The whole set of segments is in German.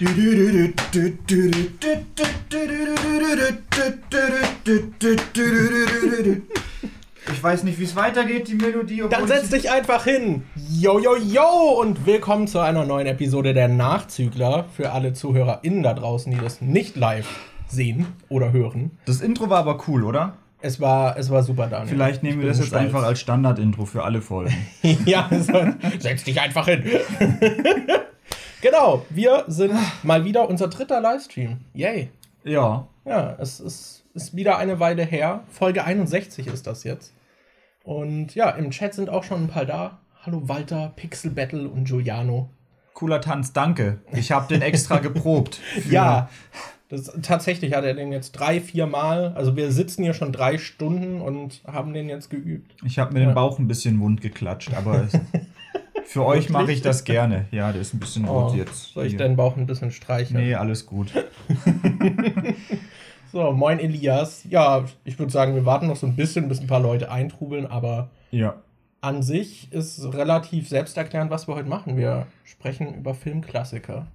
Ich weiß nicht, wie es weitergeht, die Melodie. Dann setz dich einfach hin. Yo, yo, yo! Und willkommen zu einer neuen Episode der Nachzügler. Für alle ZuhörerInnen da draußen, die das nicht live sehen oder hören. Das Intro war aber cool, oder? Es war, es war super, Daniel. Vielleicht nehmen wir das jetzt stolz. einfach als Standard-Intro für alle Folgen. ja, so, setz dich einfach hin. genau, wir sind mal wieder unser dritter Livestream. Yay. Ja. Ja, es ist, ist wieder eine Weile her. Folge 61 ist das jetzt. Und ja, im Chat sind auch schon ein paar da. Hallo Walter, Pixel Battle und Giuliano. Cooler Tanz, danke. Ich habe den extra geprobt. ja, das, tatsächlich hat er den jetzt drei, vier Mal. Also wir sitzen hier schon drei Stunden und haben den jetzt geübt. Ich habe mir ja. den Bauch ein bisschen wund geklatscht, aber für euch mache ich das gerne. Ja, der ist ein bisschen rot oh, jetzt. Soll ich hier. deinen Bauch ein bisschen streicheln? Nee, alles gut. so, moin Elias. Ja, ich würde sagen, wir warten noch so ein bisschen, bis ein paar Leute eintrubeln, aber ja. an sich ist relativ selbsterklärend, was wir heute machen. Wir sprechen über Filmklassiker.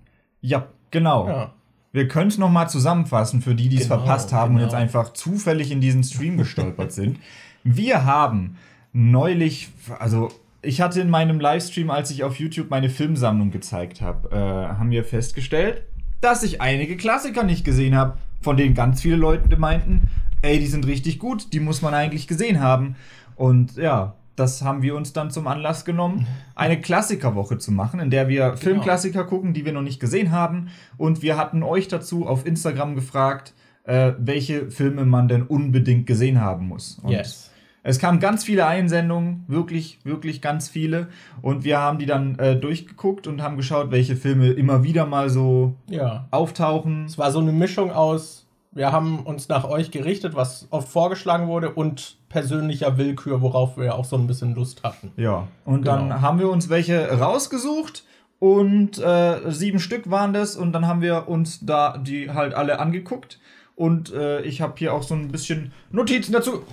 Ja, genau. Ja. Wir können es nochmal zusammenfassen für die, die es genau, verpasst haben genau. und jetzt einfach zufällig in diesen Stream gestolpert sind. Wir haben neulich, also ich hatte in meinem Livestream, als ich auf YouTube meine Filmsammlung gezeigt habe, äh, haben wir festgestellt, dass ich einige Klassiker nicht gesehen habe, von denen ganz viele Leute meinten, ey, die sind richtig gut, die muss man eigentlich gesehen haben. Und ja, das haben wir uns dann zum Anlass genommen, eine Klassikerwoche zu machen, in der wir genau. Filmklassiker gucken, die wir noch nicht gesehen haben. Und wir hatten euch dazu auf Instagram gefragt, äh, welche Filme man denn unbedingt gesehen haben muss. Und yes. Es kamen ganz viele Einsendungen, wirklich, wirklich ganz viele. Und wir haben die dann äh, durchgeguckt und haben geschaut, welche Filme immer wieder mal so ja. auftauchen. Es war so eine Mischung aus wir haben uns nach euch gerichtet, was oft vorgeschlagen wurde, und persönlicher Willkür, worauf wir auch so ein bisschen Lust hatten. Ja, und genau. dann haben wir uns welche rausgesucht und äh, sieben Stück waren das und dann haben wir uns da die halt alle angeguckt und äh, ich habe hier auch so ein bisschen Notizen dazu.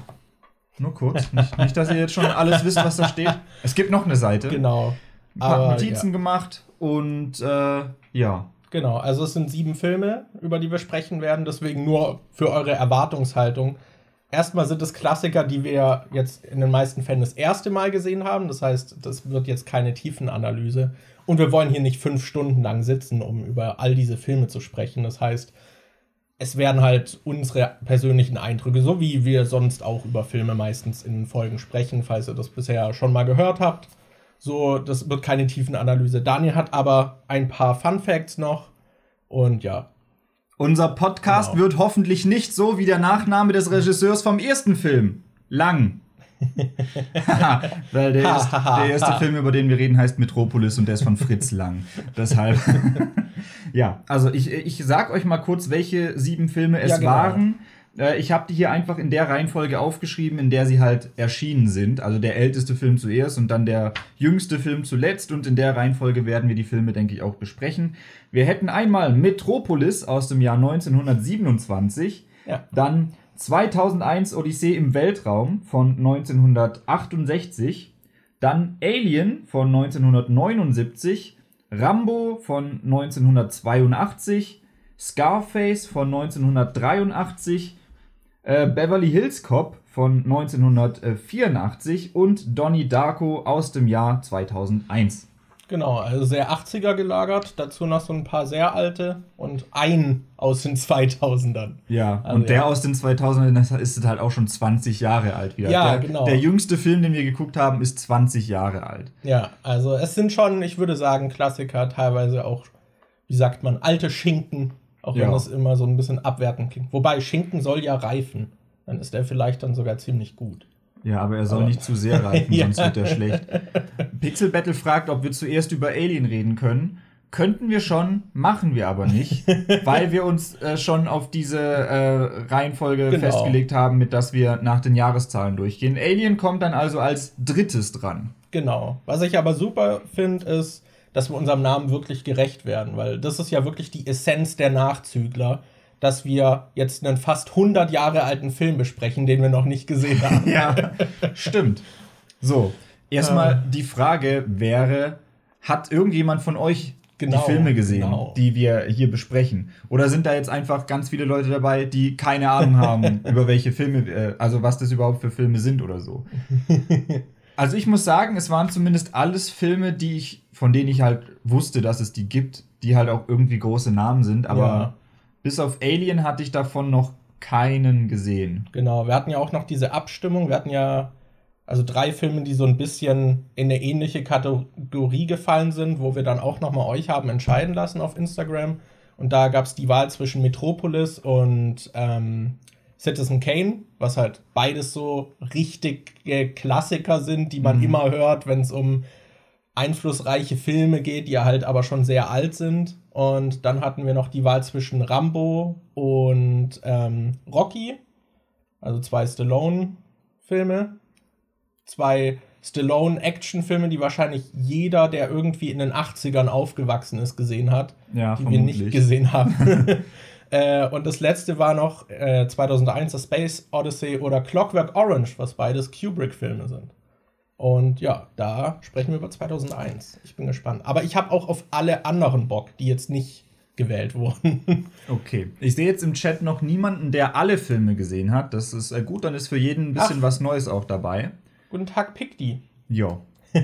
Nur kurz, nicht, nicht, dass ihr jetzt schon alles wisst, was da steht. Es gibt noch eine Seite. Genau. Ein paar Aber, Notizen ja. gemacht und äh, ja. Genau, also es sind sieben Filme, über die wir sprechen werden, deswegen nur für eure Erwartungshaltung. Erstmal sind es Klassiker, die wir jetzt in den meisten Fällen das erste Mal gesehen haben. Das heißt, das wird jetzt keine Tiefenanalyse. Und wir wollen hier nicht fünf Stunden lang sitzen, um über all diese Filme zu sprechen. Das heißt, es werden halt unsere persönlichen Eindrücke, so wie wir sonst auch über Filme meistens in Folgen sprechen, falls ihr das bisher schon mal gehört habt. So, das wird keine Tiefenanalyse. Daniel hat aber ein paar Fun Facts noch. Und ja. Unser Podcast genau. wird hoffentlich nicht so wie der Nachname des Regisseurs vom ersten Film. Lang. Weil der, erste, der erste Film, über den wir reden, heißt Metropolis und der ist von Fritz Lang. Deshalb. ja, also ich, ich sag euch mal kurz, welche sieben Filme es ja, genau. waren. Äh, ich habe die hier einfach in der Reihenfolge aufgeschrieben, in der sie halt erschienen sind. Also der älteste Film zuerst und dann der jüngste Film zuletzt. Und in der Reihenfolge werden wir die Filme, denke ich, auch besprechen. Wir hätten einmal Metropolis aus dem Jahr 1927. Ja. Dann 2001 Odyssee im Weltraum von 1968. Dann Alien von 1979. Rambo von 1982. Scarface von 1983 äh, Beverly Hills Cop von 1984 und Donnie Darko aus dem Jahr 2001. Genau, also sehr 80er gelagert, dazu noch so ein paar sehr alte und ein aus den 2000ern. Ja, also, und der ja. aus den 2000ern ist halt auch schon 20 Jahre alt wieder. Ja, der, genau. Der jüngste Film, den wir geguckt haben, ist 20 Jahre alt. Ja, also es sind schon, ich würde sagen, Klassiker, teilweise auch, wie sagt man, alte Schinken, auch ja. wenn das immer so ein bisschen abwertend klingt. Wobei Schinken soll ja reifen. Dann ist er vielleicht dann sogar ziemlich gut. Ja, aber er soll aber nicht zu sehr reifen, sonst wird er schlecht. Pixel Battle fragt, ob wir zuerst über Alien reden können. Könnten wir schon, machen wir aber nicht, weil wir uns äh, schon auf diese äh, Reihenfolge genau. festgelegt haben, mit dass wir nach den Jahreszahlen durchgehen. Alien kommt dann also als drittes dran. Genau. Was ich aber super finde, ist, dass wir unserem Namen wirklich gerecht werden, weil das ist ja wirklich die Essenz der Nachzügler, dass wir jetzt einen fast 100 Jahre alten Film besprechen, den wir noch nicht gesehen haben. ja, stimmt. So, erstmal ähm. die Frage wäre, hat irgendjemand von euch genau, die Filme gesehen, genau. die wir hier besprechen? Oder sind da jetzt einfach ganz viele Leute dabei, die keine Ahnung haben, über welche Filme, äh, also was das überhaupt für Filme sind oder so? also ich muss sagen, es waren zumindest alles Filme, die ich, von denen ich halt wusste, dass es die gibt, die halt auch irgendwie große Namen sind, aber ja. Bis auf Alien hatte ich davon noch keinen gesehen. Genau, wir hatten ja auch noch diese Abstimmung, wir hatten ja also drei Filme, die so ein bisschen in eine ähnliche Kategorie gefallen sind, wo wir dann auch nochmal euch haben entscheiden lassen auf Instagram. Und da gab es die Wahl zwischen Metropolis und ähm, Citizen Kane, was halt beides so richtige Klassiker sind, die man mhm. immer hört, wenn es um einflussreiche Filme geht, die halt aber schon sehr alt sind. Und dann hatten wir noch die Wahl zwischen Rambo und ähm, Rocky, also zwei Stallone-Filme zwei Stallone-Actionfilme, die wahrscheinlich jeder, der irgendwie in den 80ern aufgewachsen ist, gesehen hat, ja, die vermutlich. wir nicht gesehen haben. äh, und das letzte war noch äh, 2001 The Space Odyssey oder Clockwork Orange, was beides Kubrick-Filme sind. Und ja, da sprechen wir über 2001. Ich bin gespannt. Aber ich habe auch auf alle anderen Bock, die jetzt nicht gewählt wurden. okay. Ich sehe jetzt im Chat noch niemanden, der alle Filme gesehen hat. Das ist äh, gut, dann ist für jeden ein bisschen Ach. was Neues auch dabei. Guten Tag, Pikdi. Ja.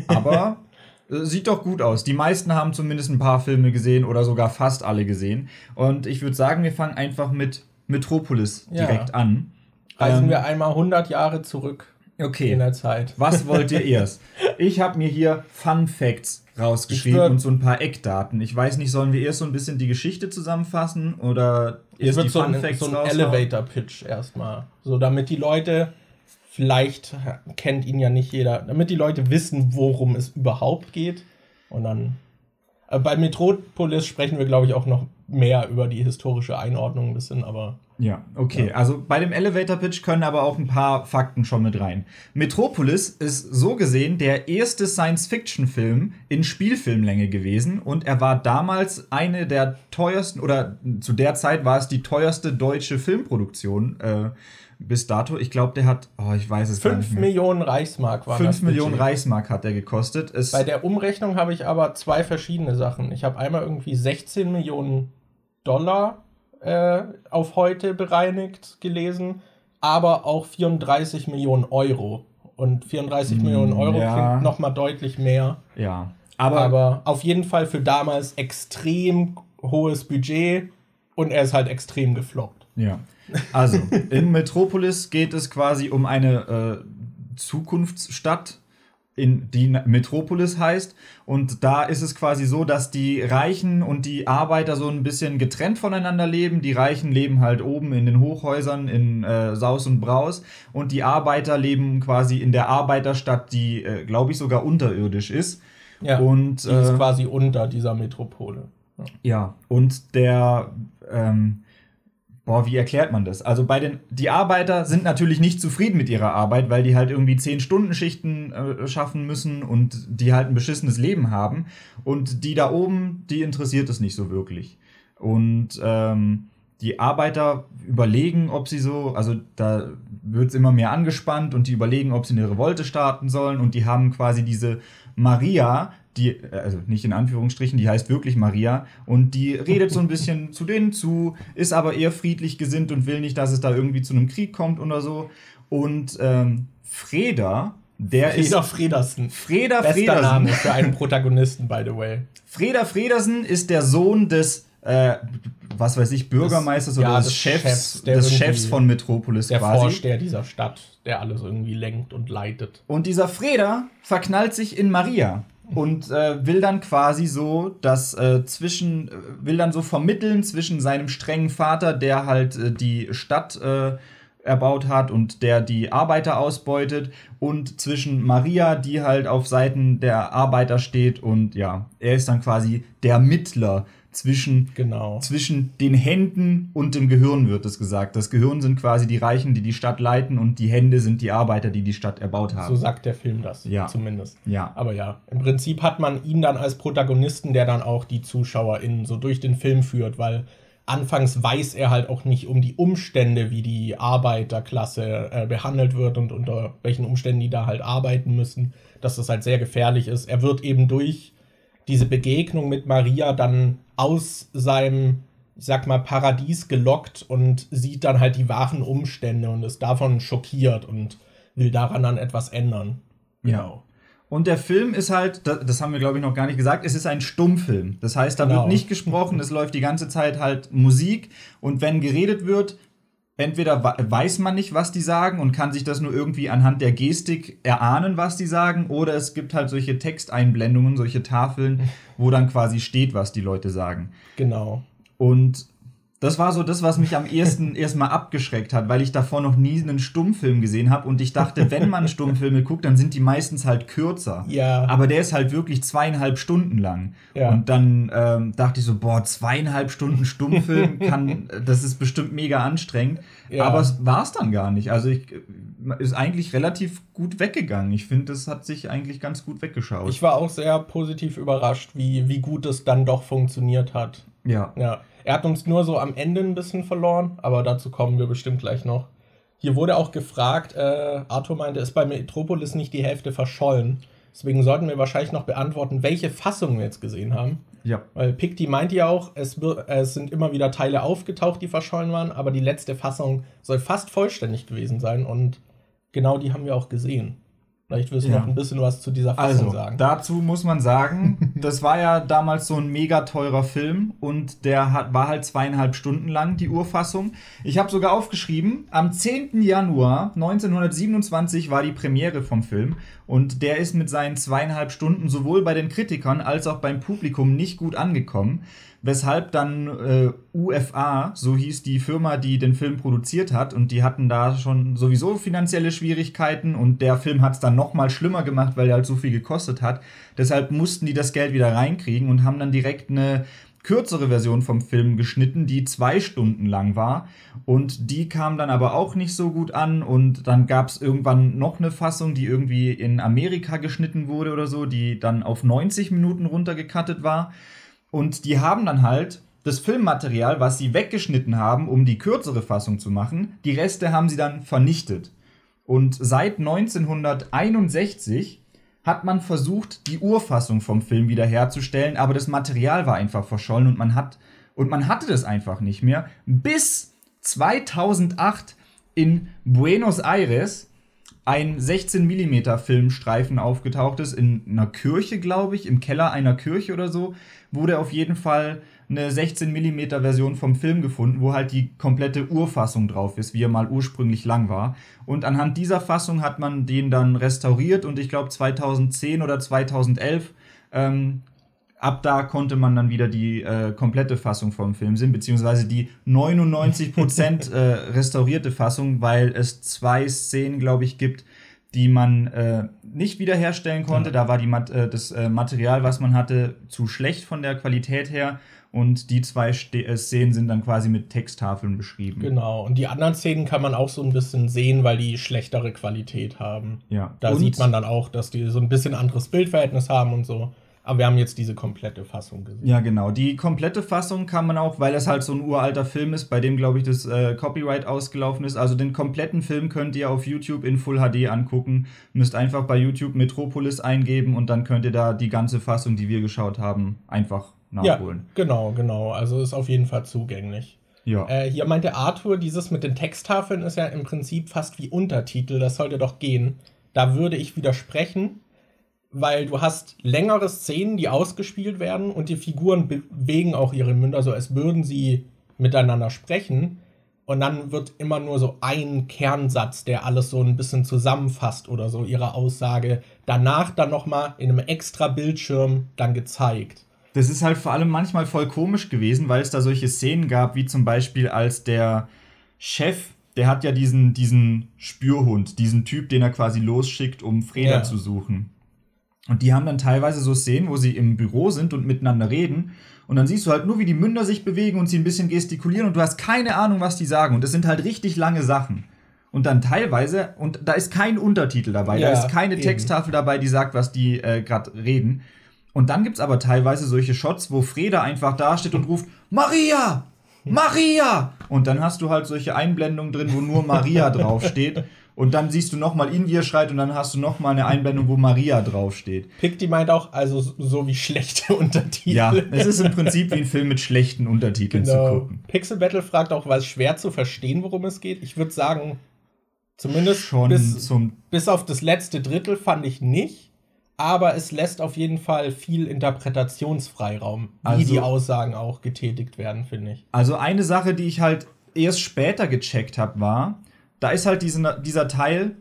Aber äh, sieht doch gut aus. Die meisten haben zumindest ein paar Filme gesehen oder sogar fast alle gesehen. Und ich würde sagen, wir fangen einfach mit Metropolis ja. direkt an. Reisen ähm, wir einmal 100 Jahre zurück. Okay. In der Zeit. Was wollt ihr erst? Ich habe mir hier Fun Facts rausgeschrieben und so ein paar Eckdaten. Ich weiß nicht, sollen wir erst so ein bisschen die Geschichte zusammenfassen oder erst die Fun so ein, Facts so ein Elevator Pitch erstmal, so damit die Leute vielleicht kennt ihn ja nicht jeder, damit die Leute wissen, worum es überhaupt geht. Und dann äh, bei Metropolis sprechen wir, glaube ich, auch noch mehr über die historische Einordnung ein bisschen, aber. Ja, okay. Ja. Also bei dem Elevator Pitch können aber auch ein paar Fakten schon mit rein. Metropolis ist so gesehen der erste Science-Fiction-Film in Spielfilmlänge gewesen und er war damals eine der teuersten oder zu der Zeit war es die teuerste deutsche Filmproduktion. Äh, bis dato. Ich glaube, der hat, oh, ich weiß es gar nicht. 5 Millionen Reichsmark waren 5 Millionen Reichsmark hat er gekostet. Es Bei der Umrechnung habe ich aber zwei verschiedene Sachen. Ich habe einmal irgendwie 16 Millionen Dollar äh, auf heute bereinigt gelesen, aber auch 34 Millionen Euro. Und 34 mm, Millionen Euro ja. klingt nochmal deutlich mehr. Ja. Aber, aber auf jeden Fall für damals extrem hohes Budget und er ist halt extrem gefloppt. Ja. Also, in Metropolis geht es quasi um eine äh, Zukunftsstadt, in die Metropolis heißt. Und da ist es quasi so, dass die Reichen und die Arbeiter so ein bisschen getrennt voneinander leben. Die Reichen leben halt oben in den Hochhäusern in äh, Saus und Braus. Und die Arbeiter leben quasi in der Arbeiterstadt, die, äh, glaube ich, sogar unterirdisch ist. Ja, und, die ist äh, quasi unter dieser Metropole. Ja, ja und der. Ähm, Boah, wie erklärt man das? Also bei den die Arbeiter sind natürlich nicht zufrieden mit ihrer Arbeit, weil die halt irgendwie zehn Stunden Schichten äh, schaffen müssen und die halt ein beschissenes Leben haben. Und die da oben, die interessiert es nicht so wirklich. Und ähm, die Arbeiter überlegen, ob sie so, also da wird es immer mehr angespannt und die überlegen, ob sie eine Revolte starten sollen und die haben quasi diese Maria, die, äh, also nicht in Anführungsstrichen, die heißt wirklich Maria und die redet so ein bisschen zu denen zu, ist aber eher friedlich gesinnt und will nicht, dass es da irgendwie zu einem Krieg kommt oder so. Und ähm, Freda, der Freda ist. Fredersen. Freda Bester Fredersen. Name für einen Protagonisten, by the way. Freda Fredersen ist der Sohn des, äh, was weiß ich, Bürgermeisters das, oder ja, des, Chefs, Chefs, des Chefs von Metropolis der quasi. Der Vorsteher dieser Stadt, der alles irgendwie lenkt und leitet. Und dieser Freda verknallt sich in Maria und äh, will dann quasi so das äh, zwischen will dann so vermitteln zwischen seinem strengen Vater, der halt äh, die Stadt äh, erbaut hat und der die Arbeiter ausbeutet und zwischen Maria, die halt auf Seiten der Arbeiter steht und ja, er ist dann quasi der Mittler zwischen, genau. zwischen den Händen und dem Gehirn, wird es gesagt. Das Gehirn sind quasi die Reichen, die die Stadt leiten und die Hände sind die Arbeiter, die die Stadt erbaut haben. So sagt der Film das, ja. zumindest. Ja. Aber ja, im Prinzip hat man ihn dann als Protagonisten, der dann auch die ZuschauerInnen so durch den Film führt, weil anfangs weiß er halt auch nicht um die Umstände, wie die Arbeiterklasse äh, behandelt wird und unter welchen Umständen die da halt arbeiten müssen, dass das halt sehr gefährlich ist. Er wird eben durch diese Begegnung mit Maria dann aus seinem, ich sag mal, Paradies gelockt und sieht dann halt die wahren Umstände und ist davon schockiert und will daran dann etwas ändern. Genau. Und der Film ist halt, das haben wir glaube ich noch gar nicht gesagt, es ist ein Stummfilm. Das heißt, da genau. wird nicht gesprochen, es läuft die ganze Zeit halt Musik und wenn geredet wird, entweder weiß man nicht, was die sagen und kann sich das nur irgendwie anhand der Gestik erahnen, was die sagen, oder es gibt halt solche Texteinblendungen, solche Tafeln, wo dann quasi steht, was die Leute sagen. Genau. Und das war so das, was mich am ehesten erstmal abgeschreckt hat, weil ich davor noch nie einen Stummfilm gesehen habe und ich dachte, wenn man Stummfilme guckt, dann sind die meistens halt kürzer. Ja. Aber der ist halt wirklich zweieinhalb Stunden lang. Ja. Und dann ähm, dachte ich so, boah, zweieinhalb Stunden Stummfilm kann, das ist bestimmt mega anstrengend. Ja. Aber es war es dann gar nicht. Also ich ist eigentlich relativ gut weggegangen. Ich finde, das hat sich eigentlich ganz gut weggeschaut. Ich war auch sehr positiv überrascht, wie, wie gut es dann doch funktioniert hat. Ja. Ja. Er hat uns nur so am Ende ein bisschen verloren, aber dazu kommen wir bestimmt gleich noch. Hier wurde auch gefragt, äh, Arthur meinte, ist bei Metropolis nicht die Hälfte verschollen? Deswegen sollten wir wahrscheinlich noch beantworten, welche Fassung wir jetzt gesehen haben. Ja. Weil Picti meinte ja auch, es, es, sind immer wieder Teile aufgetaucht, die verschollen waren, aber die letzte Fassung soll fast vollständig gewesen sein und genau die haben wir auch gesehen. Vielleicht wirst du ja. noch ein bisschen was zu dieser Fassung also, sagen. Dazu muss man sagen, das war ja damals so ein mega teurer Film und der hat, war halt zweieinhalb Stunden lang, die Urfassung. Ich habe sogar aufgeschrieben, am 10. Januar 1927 war die Premiere vom Film und der ist mit seinen zweieinhalb Stunden sowohl bei den Kritikern als auch beim Publikum nicht gut angekommen weshalb dann äh, UFA, so hieß die Firma, die den Film produziert hat, und die hatten da schon sowieso finanzielle Schwierigkeiten und der Film hat es dann noch mal schlimmer gemacht, weil er halt so viel gekostet hat. Deshalb mussten die das Geld wieder reinkriegen und haben dann direkt eine kürzere Version vom Film geschnitten, die zwei Stunden lang war. Und die kam dann aber auch nicht so gut an. Und dann gab es irgendwann noch eine Fassung, die irgendwie in Amerika geschnitten wurde oder so, die dann auf 90 Minuten runtergekattet war. Und die haben dann halt das Filmmaterial, was sie weggeschnitten haben, um die kürzere Fassung zu machen, die Reste haben sie dann vernichtet. Und seit 1961 hat man versucht, die Urfassung vom Film wiederherzustellen, aber das Material war einfach verschollen und man hat und man hatte das einfach nicht mehr, bis 2008 in Buenos Aires ein 16 mm Filmstreifen aufgetaucht ist in einer Kirche, glaube ich, im Keller einer Kirche oder so, wurde auf jeden Fall eine 16 mm Version vom Film gefunden, wo halt die komplette Urfassung drauf ist, wie er mal ursprünglich lang war. Und anhand dieser Fassung hat man den dann restauriert und ich glaube 2010 oder 2011 ähm, ab da konnte man dann wieder die äh, komplette Fassung vom Film sehen, beziehungsweise die 99% äh, restaurierte Fassung, weil es zwei Szenen, glaube ich, gibt, die man äh, nicht wiederherstellen konnte. Ja. Da war die, äh, das äh, Material, was man hatte, zu schlecht von der Qualität her. Und die zwei Ste äh, Szenen sind dann quasi mit Texttafeln beschrieben. Genau. Und die anderen Szenen kann man auch so ein bisschen sehen, weil die schlechtere Qualität haben. Ja. Da und sieht man dann auch, dass die so ein bisschen anderes Bildverhältnis haben und so. Aber wir haben jetzt diese komplette Fassung gesehen. Ja, genau. Die komplette Fassung kann man auch, weil es halt so ein uralter Film ist, bei dem, glaube ich, das äh, Copyright ausgelaufen ist. Also den kompletten Film könnt ihr auf YouTube in Full HD angucken. Müsst einfach bei YouTube Metropolis eingeben und dann könnt ihr da die ganze Fassung, die wir geschaut haben, einfach nachholen. Ja, genau, genau. Also ist auf jeden Fall zugänglich. Ja. Äh, hier meinte Arthur, dieses mit den Texttafeln ist ja im Prinzip fast wie Untertitel. Das sollte doch gehen. Da würde ich widersprechen weil du hast längere Szenen, die ausgespielt werden und die Figuren bewegen auch ihre Münder, so als würden sie miteinander sprechen. Und dann wird immer nur so ein Kernsatz, der alles so ein bisschen zusammenfasst oder so ihre Aussage. Danach dann nochmal in einem extra Bildschirm dann gezeigt. Das ist halt vor allem manchmal voll komisch gewesen, weil es da solche Szenen gab, wie zum Beispiel als der Chef, der hat ja diesen, diesen Spürhund, diesen Typ, den er quasi losschickt, um Freda ja. zu suchen. Und die haben dann teilweise so Szenen, wo sie im Büro sind und miteinander reden. Und dann siehst du halt nur, wie die Münder sich bewegen und sie ein bisschen gestikulieren und du hast keine Ahnung, was die sagen. Und das sind halt richtig lange Sachen. Und dann teilweise, und da ist kein Untertitel dabei, ja, da ist keine eben. Texttafel dabei, die sagt, was die äh, gerade reden. Und dann gibt es aber teilweise solche Shots, wo Freda einfach dasteht und ruft, Maria! Maria! Und dann hast du halt solche Einblendungen drin, wo nur Maria draufsteht. Und dann siehst du nochmal ihn, wie er schreit, und dann hast du nochmal eine Einblendung, wo Maria draufsteht. Pick, meint auch, also so wie schlechte Untertitel. Ja, es ist im Prinzip wie ein Film mit schlechten Untertiteln genau. zu gucken. Pixel Battle fragt auch, war es schwer zu verstehen, worum es geht? Ich würde sagen, zumindest Schon bis, bis auf das letzte Drittel fand ich nicht. Aber es lässt auf jeden Fall viel Interpretationsfreiraum, wie also, die Aussagen auch getätigt werden, finde ich. Also eine Sache, die ich halt erst später gecheckt habe, war, da ist halt diesen, dieser Teil,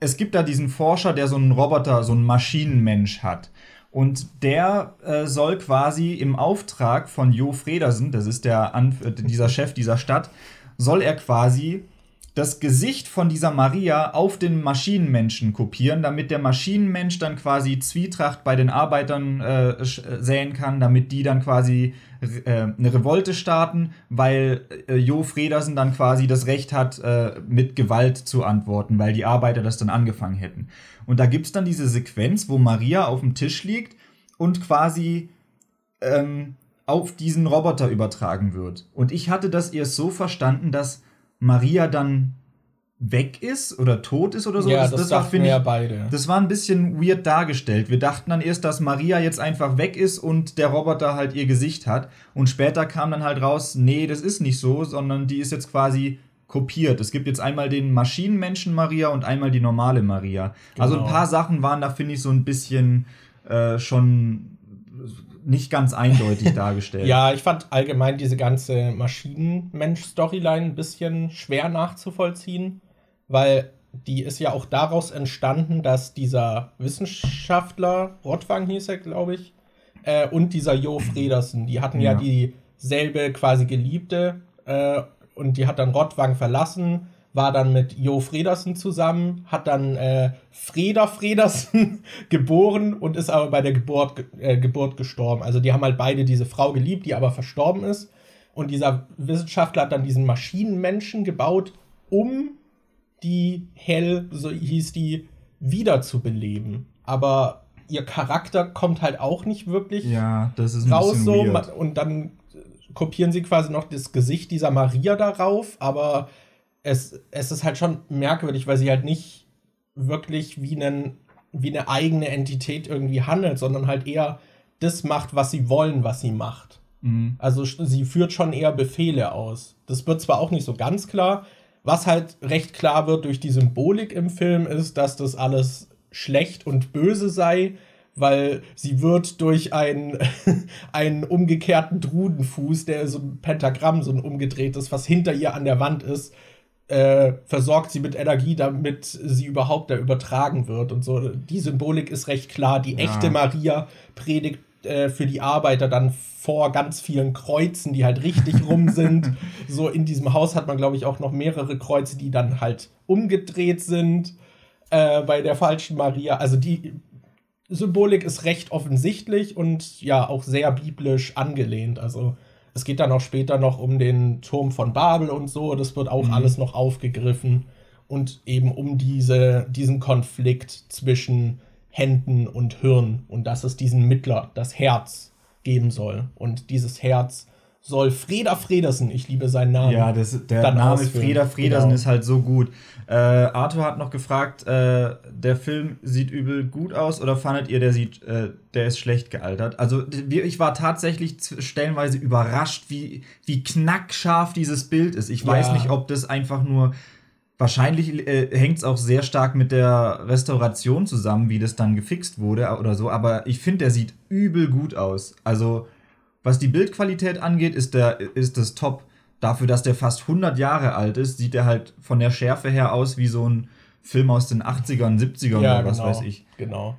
es gibt da diesen Forscher, der so einen Roboter, so einen Maschinenmensch hat. Und der äh, soll quasi im Auftrag von Jo Fredersen, das ist der Anf dieser Chef dieser Stadt, soll er quasi das Gesicht von dieser Maria auf den Maschinenmenschen kopieren, damit der Maschinenmensch dann quasi Zwietracht bei den Arbeitern äh, äh säen kann, damit die dann quasi äh, eine Revolte starten, weil äh, Jo Fredersen dann quasi das Recht hat, äh, mit Gewalt zu antworten, weil die Arbeiter das dann angefangen hätten. Und da gibt es dann diese Sequenz, wo Maria auf dem Tisch liegt und quasi ähm, auf diesen Roboter übertragen wird. Und ich hatte das erst so verstanden, dass Maria dann weg ist oder tot ist oder so. Ja, das, das, das war, finde ja beide. Das war ein bisschen weird dargestellt. Wir dachten dann erst, dass Maria jetzt einfach weg ist und der Roboter halt ihr Gesicht hat. Und später kam dann halt raus, nee, das ist nicht so, sondern die ist jetzt quasi kopiert. Es gibt jetzt einmal den Maschinenmenschen Maria und einmal die normale Maria. Genau. Also ein genau. paar Sachen waren da, finde ich, so ein bisschen äh, schon nicht ganz eindeutig dargestellt. ja, ich fand allgemein diese ganze Maschinenmensch-Storyline ein bisschen schwer nachzuvollziehen, weil die ist ja auch daraus entstanden, dass dieser Wissenschaftler, Rottwang hieß er, glaube ich, äh, und dieser Jo Fredersen, die hatten ja, ja dieselbe quasi Geliebte äh, und die hat dann Rottwang verlassen war dann mit Jo Fredersen zusammen, hat dann äh, Freda Fredersen geboren und ist aber bei der Geburt, äh, Geburt gestorben. Also die haben halt beide diese Frau geliebt, die aber verstorben ist. Und dieser Wissenschaftler hat dann diesen Maschinenmenschen gebaut, um die Hell, so hieß die, wiederzubeleben. Aber ihr Charakter kommt halt auch nicht wirklich ja, das ist ein raus so. Weird. Und dann kopieren sie quasi noch das Gesicht dieser Maria darauf, aber es, es ist halt schon merkwürdig, weil sie halt nicht wirklich wie, einen, wie eine eigene Entität irgendwie handelt, sondern halt eher das macht, was sie wollen, was sie macht. Mhm. Also sie führt schon eher Befehle aus. Das wird zwar auch nicht so ganz klar, was halt recht klar wird durch die Symbolik im Film ist, dass das alles schlecht und böse sei, weil sie wird durch einen, einen umgekehrten Drudenfuß, der so ein Pentagramm, so ein umgedrehtes, was hinter ihr an der Wand ist, äh, versorgt sie mit Energie, damit sie überhaupt da übertragen wird und so. Die Symbolik ist recht klar. Die ja. echte Maria predigt äh, für die Arbeiter dann vor ganz vielen Kreuzen, die halt richtig rum sind. So in diesem Haus hat man, glaube ich, auch noch mehrere Kreuze, die dann halt umgedreht sind äh, bei der falschen Maria. Also die Symbolik ist recht offensichtlich und ja auch sehr biblisch angelehnt. Also es geht dann auch später noch um den Turm von Babel und so. Das wird auch mhm. alles noch aufgegriffen. Und eben um diese, diesen Konflikt zwischen Händen und Hirn. Und dass es diesen Mittler, das Herz, geben soll. Und dieses Herz soll Freda Fredersen, ich liebe seinen Namen. Ja, das, der Name ausfüllen. Freda Fredersen genau. ist halt so gut. Äh, Arthur hat noch gefragt, äh, der Film sieht übel gut aus oder fandet ihr, der sieht, äh, der ist schlecht gealtert? Also ich war tatsächlich stellenweise überrascht, wie, wie knackscharf dieses Bild ist. Ich weiß ja. nicht, ob das einfach nur Wahrscheinlich äh, hängt es auch sehr stark mit der Restauration zusammen, wie das dann gefixt wurde oder so, aber ich finde, der sieht übel gut aus. Also was die Bildqualität angeht, ist, der, ist das top. Dafür, dass der fast 100 Jahre alt ist, sieht er halt von der Schärfe her aus wie so ein Film aus den 80ern, 70ern ja, oder was genau, weiß ich. Genau.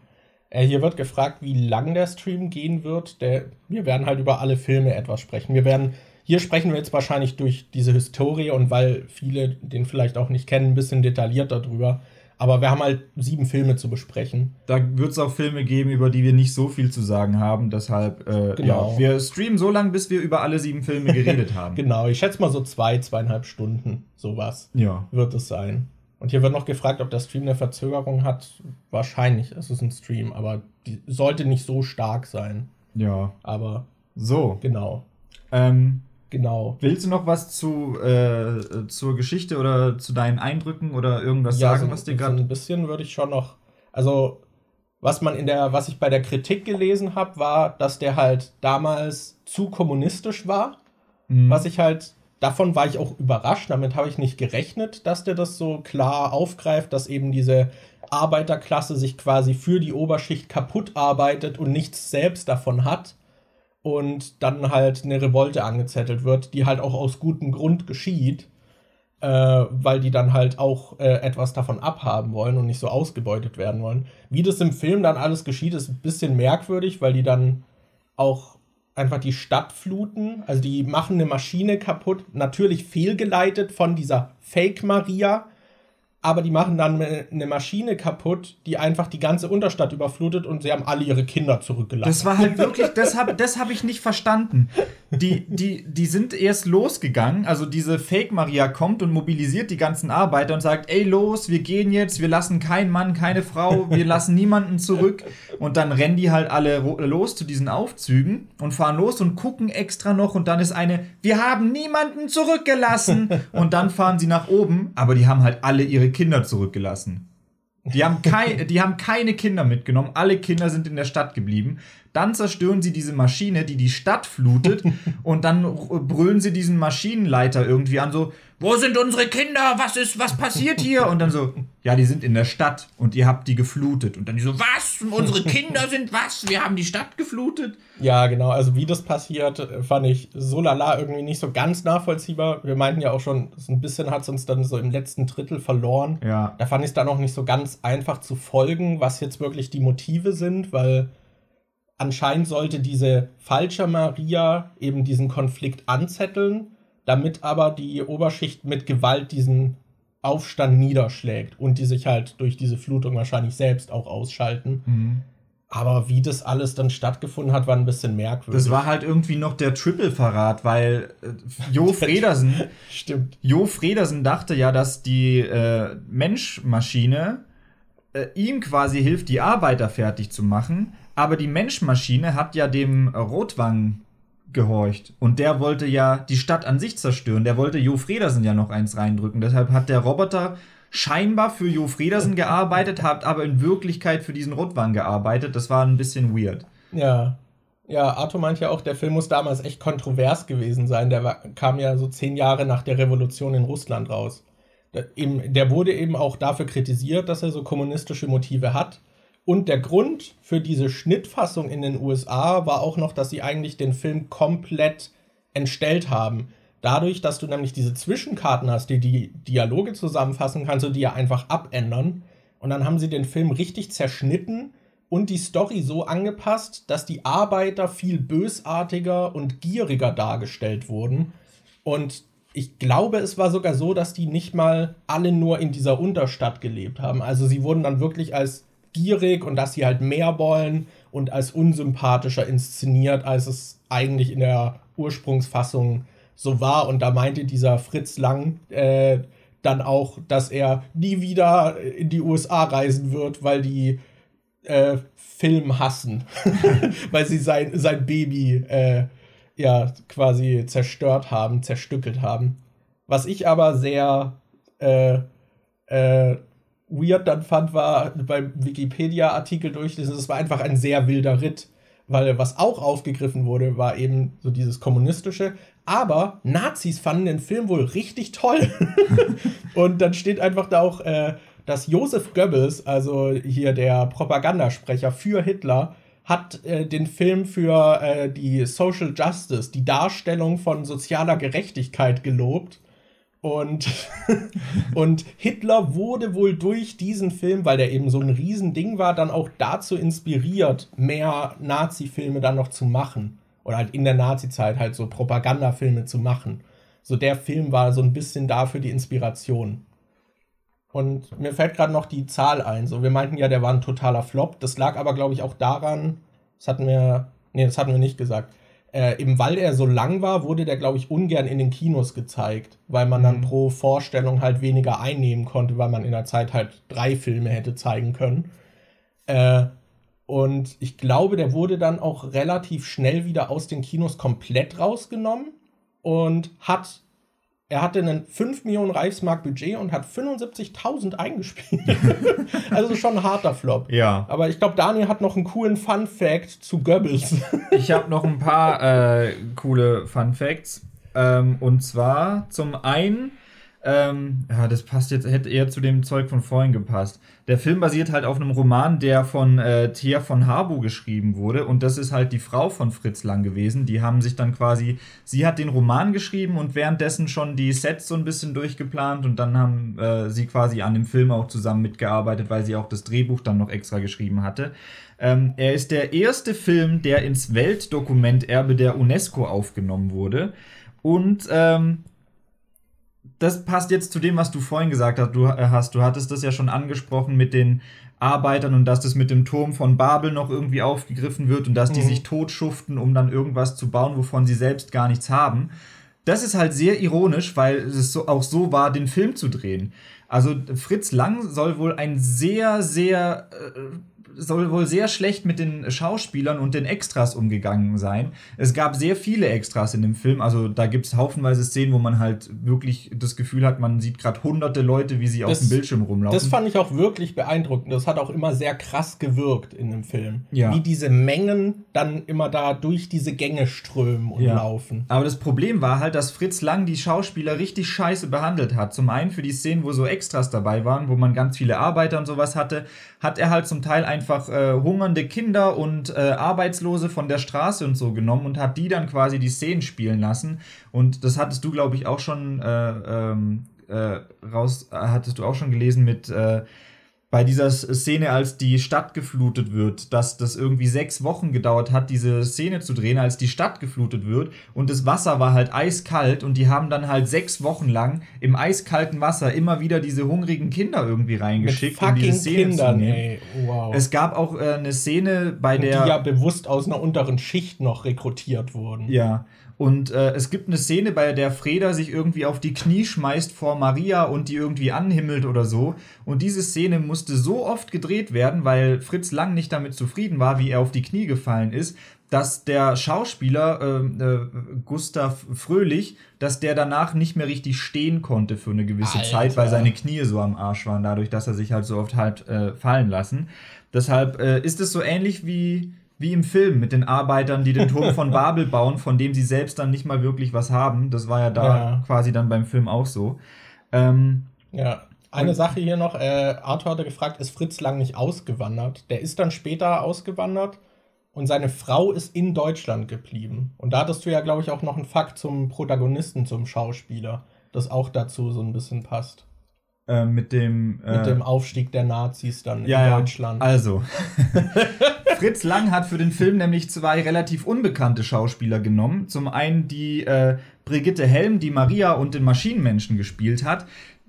Äh, hier wird gefragt, wie lang der Stream gehen wird. Der, wir werden halt über alle Filme etwas sprechen. Wir werden, hier sprechen wir jetzt wahrscheinlich durch diese Historie und weil viele den vielleicht auch nicht kennen, ein bisschen detaillierter drüber. Aber wir haben halt sieben Filme zu besprechen. Da wird es auch Filme geben, über die wir nicht so viel zu sagen haben. Deshalb, äh, genau. ja, wir streamen so lange, bis wir über alle sieben Filme geredet haben. genau, ich schätze mal so zwei, zweieinhalb Stunden, sowas ja. wird es sein. Und hier wird noch gefragt, ob der Stream eine Verzögerung hat. Wahrscheinlich ist es ein Stream, aber die sollte nicht so stark sein. Ja. Aber so. Genau. Ähm, Genau. Willst du noch was zu, äh, zur Geschichte oder zu deinen Eindrücken oder irgendwas ja, sagen, was dir gerade. ein bisschen würde ich schon noch. Also, was man in der, was ich bei der Kritik gelesen habe, war, dass der halt damals zu kommunistisch war. Mhm. Was ich halt, davon war ich auch überrascht, damit habe ich nicht gerechnet, dass der das so klar aufgreift, dass eben diese Arbeiterklasse sich quasi für die Oberschicht kaputt arbeitet und nichts selbst davon hat und dann halt eine Revolte angezettelt wird, die halt auch aus gutem Grund geschieht, äh, weil die dann halt auch äh, etwas davon abhaben wollen und nicht so ausgebeutet werden wollen. Wie das im Film dann alles geschieht, ist ein bisschen merkwürdig, weil die dann auch einfach die Stadt fluten. Also die machen eine Maschine kaputt, natürlich fehlgeleitet von dieser Fake Maria, aber die machen dann eine Maschine kaputt, die einfach die ganze Unterstadt überflutet und sie haben alle ihre Kinder zurückgelassen. Das war halt wirklich, das habe das hab ich nicht verstanden. Die, die, die sind erst losgegangen, also diese Fake-Maria kommt und mobilisiert die ganzen Arbeiter und sagt, ey los, wir gehen jetzt, wir lassen keinen Mann, keine Frau, wir lassen niemanden zurück. Und dann rennen die halt alle los zu diesen Aufzügen und fahren los und gucken extra noch und dann ist eine, wir haben niemanden zurückgelassen. Und dann fahren sie nach oben, aber die haben halt alle ihre Kinder zurückgelassen. Die haben, kei die haben keine Kinder mitgenommen. Alle Kinder sind in der Stadt geblieben. Dann zerstören sie diese Maschine, die die Stadt flutet. und dann brüllen sie diesen Maschinenleiter irgendwie an, so, wo sind unsere Kinder? Was ist, was passiert hier? Und dann so, ja, die sind in der Stadt und ihr habt die geflutet. Und dann die so, was? Unsere Kinder sind was? Wir haben die Stadt geflutet? Ja, genau. Also wie das passiert, fand ich so lala irgendwie nicht so ganz nachvollziehbar. Wir meinten ja auch schon, so ein bisschen hat es uns dann so im letzten Drittel verloren. Ja. Da fand ich es dann auch nicht so ganz einfach zu folgen, was jetzt wirklich die Motive sind, weil anscheinend sollte diese falsche Maria eben diesen Konflikt anzetteln damit aber die Oberschicht mit Gewalt diesen Aufstand niederschlägt und die sich halt durch diese Flutung wahrscheinlich selbst auch ausschalten. Mhm. Aber wie das alles dann stattgefunden hat, war ein bisschen merkwürdig. Das war halt irgendwie noch der Triple-Verrat, weil äh, Jo Fredersen. Stimmt. Jo Fredersen dachte ja, dass die äh, Menschmaschine äh, ihm quasi hilft, die Arbeiter fertig zu machen. Aber die Menschmaschine hat ja dem Rotwang gehorcht. Und der wollte ja die Stadt an sich zerstören. Der wollte Jo Fredersen ja noch eins reindrücken. Deshalb hat der Roboter scheinbar für Jo Fredersen gearbeitet, hat aber in Wirklichkeit für diesen Rotwang gearbeitet. Das war ein bisschen weird. Ja. Ja, Arthur meint ja auch, der Film muss damals echt kontrovers gewesen sein. Der kam ja so zehn Jahre nach der Revolution in Russland raus. Der, eben, der wurde eben auch dafür kritisiert, dass er so kommunistische Motive hat. Und der Grund für diese Schnittfassung in den USA war auch noch, dass sie eigentlich den Film komplett entstellt haben. Dadurch, dass du nämlich diese Zwischenkarten hast, die die Dialoge zusammenfassen, kannst du die ja einfach abändern. Und dann haben sie den Film richtig zerschnitten und die Story so angepasst, dass die Arbeiter viel bösartiger und gieriger dargestellt wurden. Und ich glaube, es war sogar so, dass die nicht mal alle nur in dieser Unterstadt gelebt haben. Also sie wurden dann wirklich als gierig und dass sie halt mehr wollen und als unsympathischer inszeniert, als es eigentlich in der Ursprungsfassung so war. Und da meinte dieser Fritz Lang äh, dann auch, dass er nie wieder in die USA reisen wird, weil die äh, Film hassen, weil sie sein, sein Baby äh, ja quasi zerstört haben, zerstückelt haben. Was ich aber sehr äh, äh, weird dann fand, war beim Wikipedia-Artikel durchlesen, es war einfach ein sehr wilder Ritt. Weil was auch aufgegriffen wurde, war eben so dieses kommunistische. Aber Nazis fanden den Film wohl richtig toll. und dann steht einfach da auch, äh, dass Josef Goebbels, also hier der Propagandasprecher für Hitler, hat äh, den Film für äh, die Social Justice, die Darstellung von sozialer Gerechtigkeit gelobt und, und Hitler wurde wohl durch diesen Film, weil der eben so ein Riesending war, dann auch dazu inspiriert, mehr Nazi-Filme dann noch zu machen. Oder halt in der Nazi-Zeit halt so Propagandafilme zu machen. So der Film war so ein bisschen dafür die Inspiration. Und mir fällt gerade noch die Zahl ein. So, wir meinten ja, der war ein totaler Flop. Das lag aber, glaube ich, auch daran, das hatten wir, nee, das hatten wir nicht gesagt äh, eben weil er so lang war, wurde der, glaube ich, ungern in den Kinos gezeigt, weil man dann mhm. pro Vorstellung halt weniger einnehmen konnte, weil man in der Zeit halt drei Filme hätte zeigen können. Äh, und ich glaube, der wurde dann auch relativ schnell wieder aus den Kinos komplett rausgenommen. und hat er hatte einen 5 Millionen Reichsmark Budget und hat 75.000 eingespielt. also schon ein harter Flop. Ja. Aber ich glaube, Daniel hat noch einen coolen Fun Fact zu Goebbels. ich habe noch ein paar äh, coole Fun Facts. Ähm, und zwar zum einen ähm, ja, das passt jetzt, hätte eher zu dem Zeug von vorhin gepasst. Der Film basiert halt auf einem Roman, der von äh, Thea von Harbu geschrieben wurde. Und das ist halt die Frau von Fritz Lang gewesen. Die haben sich dann quasi, sie hat den Roman geschrieben und währenddessen schon die Sets so ein bisschen durchgeplant. Und dann haben äh, sie quasi an dem Film auch zusammen mitgearbeitet, weil sie auch das Drehbuch dann noch extra geschrieben hatte. Ähm, er ist der erste Film, der ins Weltdokumenterbe der UNESCO aufgenommen wurde. Und ähm, das passt jetzt zu dem, was du vorhin gesagt hast. Du, äh, hast. du hattest das ja schon angesprochen mit den Arbeitern und dass das mit dem Turm von Babel noch irgendwie aufgegriffen wird und dass die mhm. sich totschuften, um dann irgendwas zu bauen, wovon sie selbst gar nichts haben. Das ist halt sehr ironisch, weil es so, auch so war, den Film zu drehen. Also Fritz Lang soll wohl ein sehr, sehr äh, soll wohl sehr schlecht mit den Schauspielern und den Extras umgegangen sein. Es gab sehr viele Extras in dem Film. Also da gibt es haufenweise Szenen, wo man halt wirklich das Gefühl hat, man sieht gerade hunderte Leute, wie sie das, auf dem Bildschirm rumlaufen. Das fand ich auch wirklich beeindruckend. Das hat auch immer sehr krass gewirkt in dem Film. Ja. Wie diese Mengen dann immer da durch diese Gänge strömen und ja. laufen. Aber das Problem war halt, dass Fritz Lang die Schauspieler richtig scheiße behandelt hat. Zum einen für die Szenen, wo so Extras dabei waren, wo man ganz viele Arbeiter und sowas hatte, hat er halt zum Teil einfach äh, hungernde Kinder und äh, Arbeitslose von der Straße und so genommen und hat die dann quasi die Szenen spielen lassen. Und das hattest du, glaube ich, auch schon äh, ähm, äh, raus, hattest du auch schon gelesen mit äh, bei dieser Szene, als die Stadt geflutet wird, dass das irgendwie sechs Wochen gedauert hat, diese Szene zu drehen, als die Stadt geflutet wird und das Wasser war halt eiskalt und die haben dann halt sechs Wochen lang im eiskalten Wasser immer wieder diese hungrigen Kinder irgendwie reingeschickt, um diese Szene Kindern, zu nehmen. Ey, wow. Es gab auch äh, eine Szene, bei der die ja bewusst aus einer unteren Schicht noch rekrutiert wurden. Ja, und äh, es gibt eine Szene, bei der Freda sich irgendwie auf die Knie schmeißt vor Maria und die irgendwie anhimmelt oder so. Und diese Szene musste so oft gedreht werden, weil Fritz Lang nicht damit zufrieden war, wie er auf die Knie gefallen ist, dass der Schauspieler äh, äh, Gustav Fröhlich, dass der danach nicht mehr richtig stehen konnte für eine gewisse Alter. Zeit, weil seine Knie so am Arsch waren, dadurch, dass er sich halt so oft halt äh, fallen lassen. Deshalb äh, ist es so ähnlich wie wie im Film mit den Arbeitern, die den Turm von Babel bauen, von dem sie selbst dann nicht mal wirklich was haben. Das war ja da ja. quasi dann beim Film auch so. Ähm, ja, eine Sache hier noch. Äh, Arthur hatte gefragt, ist Fritz Lang nicht ausgewandert? Der ist dann später ausgewandert und seine Frau ist in Deutschland geblieben. Und da hattest du ja, glaube ich, auch noch einen Fakt zum Protagonisten, zum Schauspieler, das auch dazu so ein bisschen passt. Äh, mit dem äh, mit dem Aufstieg der Nazis dann ja, in Deutschland. Also Fritz Lang hat für den Film nämlich zwei relativ unbekannte Schauspieler genommen. Zum einen die äh, Brigitte Helm, die Maria und den Maschinenmenschen gespielt hat.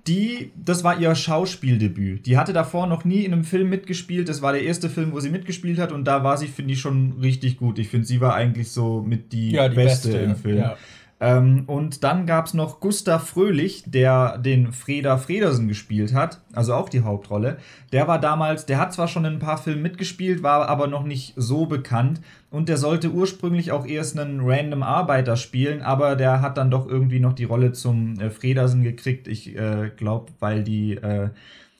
Die, das war ihr Schauspieldebüt. Die hatte davor noch nie in einem Film mitgespielt. Das war der erste Film, wo sie mitgespielt hat und da war sie, finde ich, schon richtig gut. Ich finde, sie war eigentlich so mit die, ja, die Beste, Beste, im Film. Ja. Ähm, und dann gab es noch Gustav Fröhlich, der den Freda Fredersen gespielt hat, also auch die Hauptrolle. Der war damals, der hat zwar schon in ein paar Filmen mitgespielt, war aber noch nicht so bekannt. Und der sollte ursprünglich auch erst einen random Arbeiter spielen, aber der hat dann doch irgendwie noch die Rolle zum äh, Fredersen gekriegt. Ich äh, glaube, weil die äh,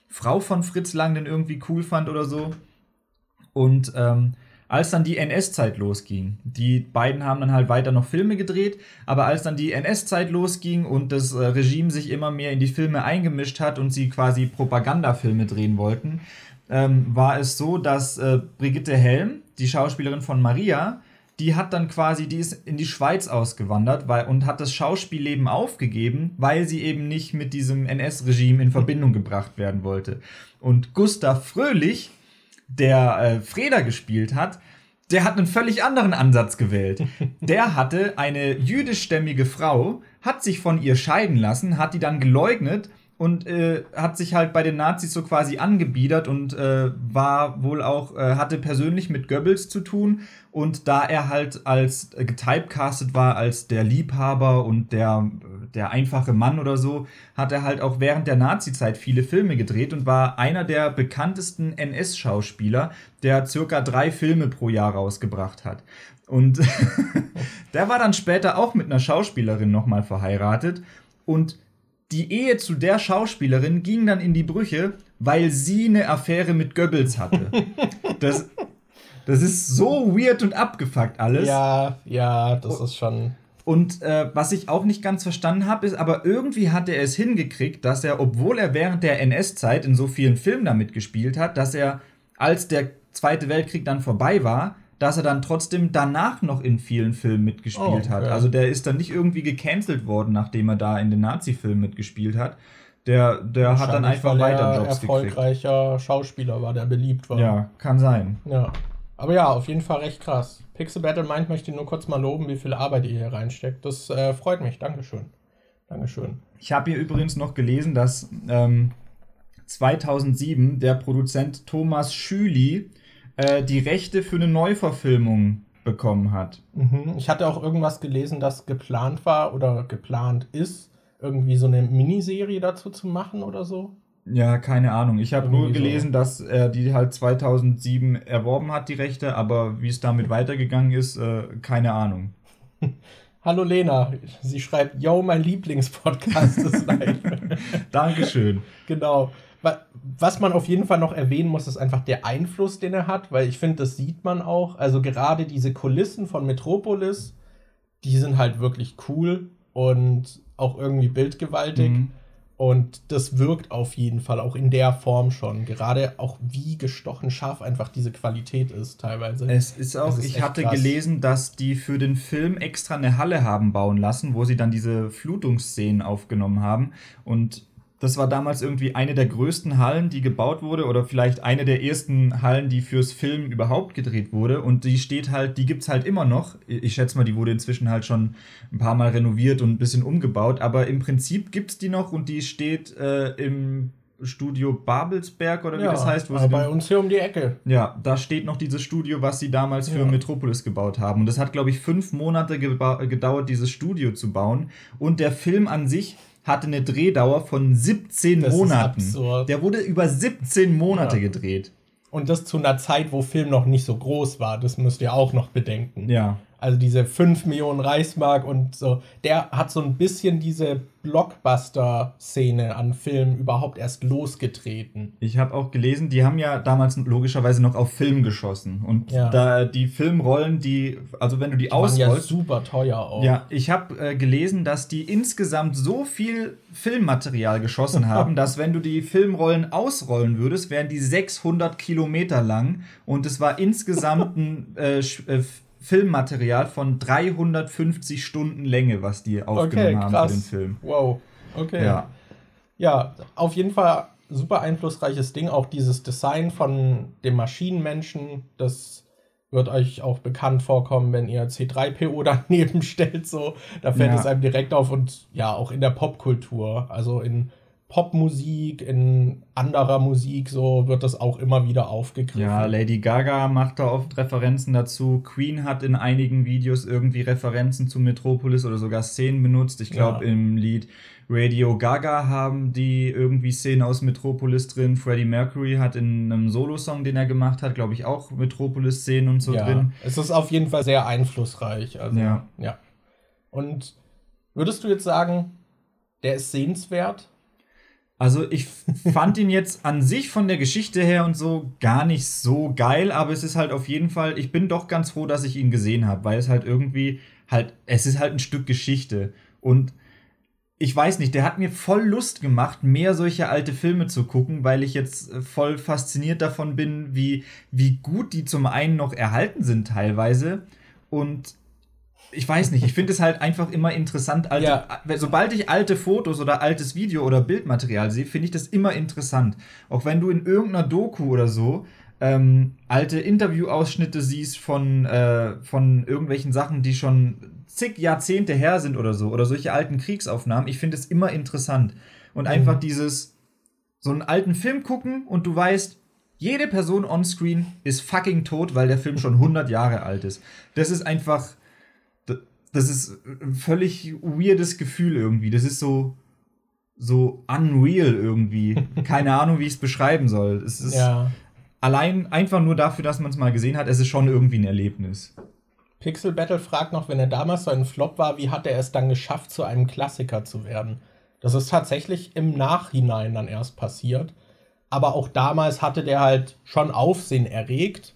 Frau von Fritz Lang den irgendwie cool fand oder so. Und ähm, als dann die NS-Zeit losging. Die beiden haben dann halt weiter noch Filme gedreht, aber als dann die NS-Zeit losging und das äh, Regime sich immer mehr in die Filme eingemischt hat und sie quasi Propagandafilme drehen wollten, ähm, war es so, dass äh, Brigitte Helm, die Schauspielerin von Maria, die hat dann quasi, die ist in die Schweiz ausgewandert weil, und hat das Schauspielleben aufgegeben, weil sie eben nicht mit diesem NS-Regime in Verbindung gebracht werden wollte. Und Gustav Fröhlich, der äh, Freda gespielt hat, der hat einen völlig anderen Ansatz gewählt. Der hatte eine jüdischstämmige Frau, hat sich von ihr scheiden lassen, hat die dann geleugnet und äh, hat sich halt bei den Nazis so quasi angebiedert und äh, war wohl auch, äh, hatte persönlich mit Goebbels zu tun. Und da er halt als äh, getypecastet war als der Liebhaber und der, der einfache Mann oder so, hat er halt auch während der Nazizeit viele Filme gedreht und war einer der bekanntesten NS-Schauspieler, der circa drei Filme pro Jahr rausgebracht hat. Und der war dann später auch mit einer Schauspielerin nochmal verheiratet. Und die Ehe zu der Schauspielerin ging dann in die Brüche, weil sie eine Affäre mit Goebbels hatte. Das, das ist so weird und abgefuckt alles. Ja, ja, das ist schon. Und äh, was ich auch nicht ganz verstanden habe, ist, aber irgendwie hat er es hingekriegt, dass er, obwohl er während der NS-Zeit in so vielen Filmen damit gespielt hat, dass er, als der Zweite Weltkrieg dann vorbei war, dass er dann trotzdem danach noch in vielen Filmen mitgespielt oh, okay. hat. Also der ist dann nicht irgendwie gecancelt worden, nachdem er da in den Nazi-Filmen mitgespielt hat. Der, der hat dann einfach weiter Jobs erfolgreicher gekriegt. Schauspieler war, der beliebt war. Ja, kann sein. Ja. Aber ja, auf jeden Fall recht krass. Pixel Battle Mind möchte nur kurz mal loben, wie viel Arbeit ihr hier reinsteckt. Das äh, freut mich. Dankeschön. Dankeschön. Ich habe hier übrigens noch gelesen, dass ähm, 2007 der Produzent Thomas Schüli äh, die Rechte für eine Neuverfilmung bekommen hat. Mhm. Ich hatte auch irgendwas gelesen, das geplant war oder geplant ist, irgendwie so eine Miniserie dazu zu machen oder so. Ja, keine Ahnung. Ich habe nur gelesen, dass er die halt 2007 erworben hat, die Rechte, aber wie es damit weitergegangen ist, äh, keine Ahnung. Hallo Lena, sie schreibt, yo, mein Lieblingspodcast ist live. Dankeschön. Genau. Was man auf jeden Fall noch erwähnen muss, ist einfach der Einfluss, den er hat, weil ich finde, das sieht man auch. Also gerade diese Kulissen von Metropolis, die sind halt wirklich cool und auch irgendwie bildgewaltig. Mhm. Und das wirkt auf jeden Fall auch in der Form schon. Gerade auch wie gestochen scharf einfach diese Qualität ist teilweise. Es ist auch, ist ich hatte krass. gelesen, dass die für den Film extra eine Halle haben bauen lassen, wo sie dann diese Flutungsszenen aufgenommen haben. Und das war damals irgendwie eine der größten Hallen, die gebaut wurde, oder vielleicht eine der ersten Hallen, die fürs Film überhaupt gedreht wurde. Und die steht halt, die gibt's halt immer noch. Ich schätze mal, die wurde inzwischen halt schon ein paar Mal renoviert und ein bisschen umgebaut. Aber im Prinzip gibt's die noch und die steht äh, im Studio Babelsberg oder wie ja, das heißt. Wo bei uns hier um die Ecke. Ja, da steht noch dieses Studio, was sie damals für ja. Metropolis gebaut haben. Und das hat, glaube ich, fünf Monate gedauert, dieses Studio zu bauen. Und der Film an sich hatte eine Drehdauer von 17 das Monaten. Ist absurd. Der wurde über 17 Monate ja. gedreht. Und das zu einer Zeit, wo Film noch nicht so groß war. Das müsst ihr auch noch bedenken. Ja. Also diese 5 Millionen Reichsmark und so. Der hat so ein bisschen diese Blockbuster-Szene an Filmen überhaupt erst losgetreten. Ich habe auch gelesen, die haben ja damals logischerweise noch auf Film geschossen. Und ja. da die Filmrollen, die, also wenn du die, die ausrollst. ja super teuer auch. Ja, ich habe äh, gelesen, dass die insgesamt so viel Filmmaterial geschossen haben, dass wenn du die Filmrollen ausrollen würdest, wären die 600 Kilometer lang. Und es war insgesamt ein äh, äh Filmmaterial von 350 Stunden Länge, was die aufgenommen okay, haben für den Film. Wow. Okay. Ja. ja, auf jeden Fall super einflussreiches Ding. Auch dieses Design von dem Maschinenmenschen, das wird euch auch bekannt vorkommen, wenn ihr C3PO daneben stellt. So, da fällt ja. es einem direkt auf und ja, auch in der Popkultur, also in Popmusik, in anderer Musik, so wird das auch immer wieder aufgegriffen. Ja, Lady Gaga macht da oft Referenzen dazu. Queen hat in einigen Videos irgendwie Referenzen zu Metropolis oder sogar Szenen benutzt. Ich glaube, ja. im Lied Radio Gaga haben die irgendwie Szenen aus Metropolis drin. Freddie Mercury hat in einem Solo-Song, den er gemacht hat, glaube ich, auch Metropolis-Szenen und so ja, drin. Es ist auf jeden Fall sehr einflussreich. Also, ja. ja. Und würdest du jetzt sagen, der ist sehenswert? Also ich fand ihn jetzt an sich von der Geschichte her und so gar nicht so geil, aber es ist halt auf jeden Fall, ich bin doch ganz froh, dass ich ihn gesehen habe, weil es halt irgendwie halt, es ist halt ein Stück Geschichte. Und ich weiß nicht, der hat mir voll Lust gemacht, mehr solche alte Filme zu gucken, weil ich jetzt voll fasziniert davon bin, wie, wie gut die zum einen noch erhalten sind teilweise. Und ich weiß nicht, ich finde es halt einfach immer interessant. Alte, ja. Sobald ich alte Fotos oder altes Video oder Bildmaterial sehe, finde ich das immer interessant. Auch wenn du in irgendeiner Doku oder so ähm, alte Interviewausschnitte siehst von, äh, von irgendwelchen Sachen, die schon zig Jahrzehnte her sind oder so, oder solche alten Kriegsaufnahmen, ich finde es immer interessant. Und mhm. einfach dieses, so einen alten Film gucken und du weißt, jede Person on-screen ist fucking tot, weil der Film schon 100 Jahre alt ist. Das ist einfach das ist ein völlig weirdes Gefühl irgendwie. Das ist so, so unreal irgendwie. Keine Ahnung, wie ich es beschreiben soll. Es ist ja. allein einfach nur dafür, dass man es mal gesehen hat, es ist schon irgendwie ein Erlebnis. Pixel Battle fragt noch, wenn er damals so ein Flop war, wie hat er es dann geschafft, zu einem Klassiker zu werden? Das ist tatsächlich im Nachhinein dann erst passiert. Aber auch damals hatte der halt schon Aufsehen erregt.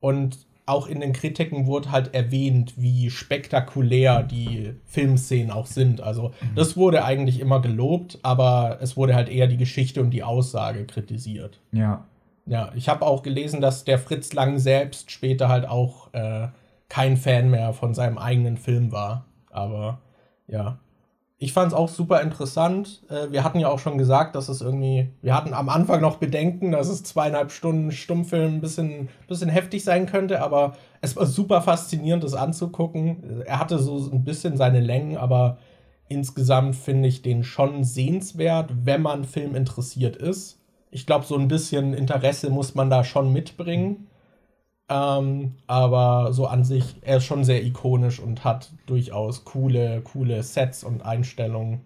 Und auch in den Kritiken wurde halt erwähnt, wie spektakulär die Filmszenen auch sind. Also mhm. das wurde eigentlich immer gelobt, aber es wurde halt eher die Geschichte und die Aussage kritisiert. Ja. Ja, ich habe auch gelesen, dass der Fritz Lang selbst später halt auch äh, kein Fan mehr von seinem eigenen Film war. Aber ja, ich fand es auch super interessant. Äh, wir hatten ja auch schon gesagt, dass es irgendwie, wir hatten am Anfang noch Bedenken, dass es zweieinhalb Stunden Stummfilm ein bisschen, bisschen heftig sein könnte, aber es war super faszinierend, das anzugucken. Er hatte so ein bisschen seine Längen, aber insgesamt finde ich den schon sehenswert, wenn man Film interessiert ist. Ich glaube, so ein bisschen Interesse muss man da schon mitbringen. Ähm, aber so an sich, er ist schon sehr ikonisch und hat durchaus coole, coole Sets und Einstellungen.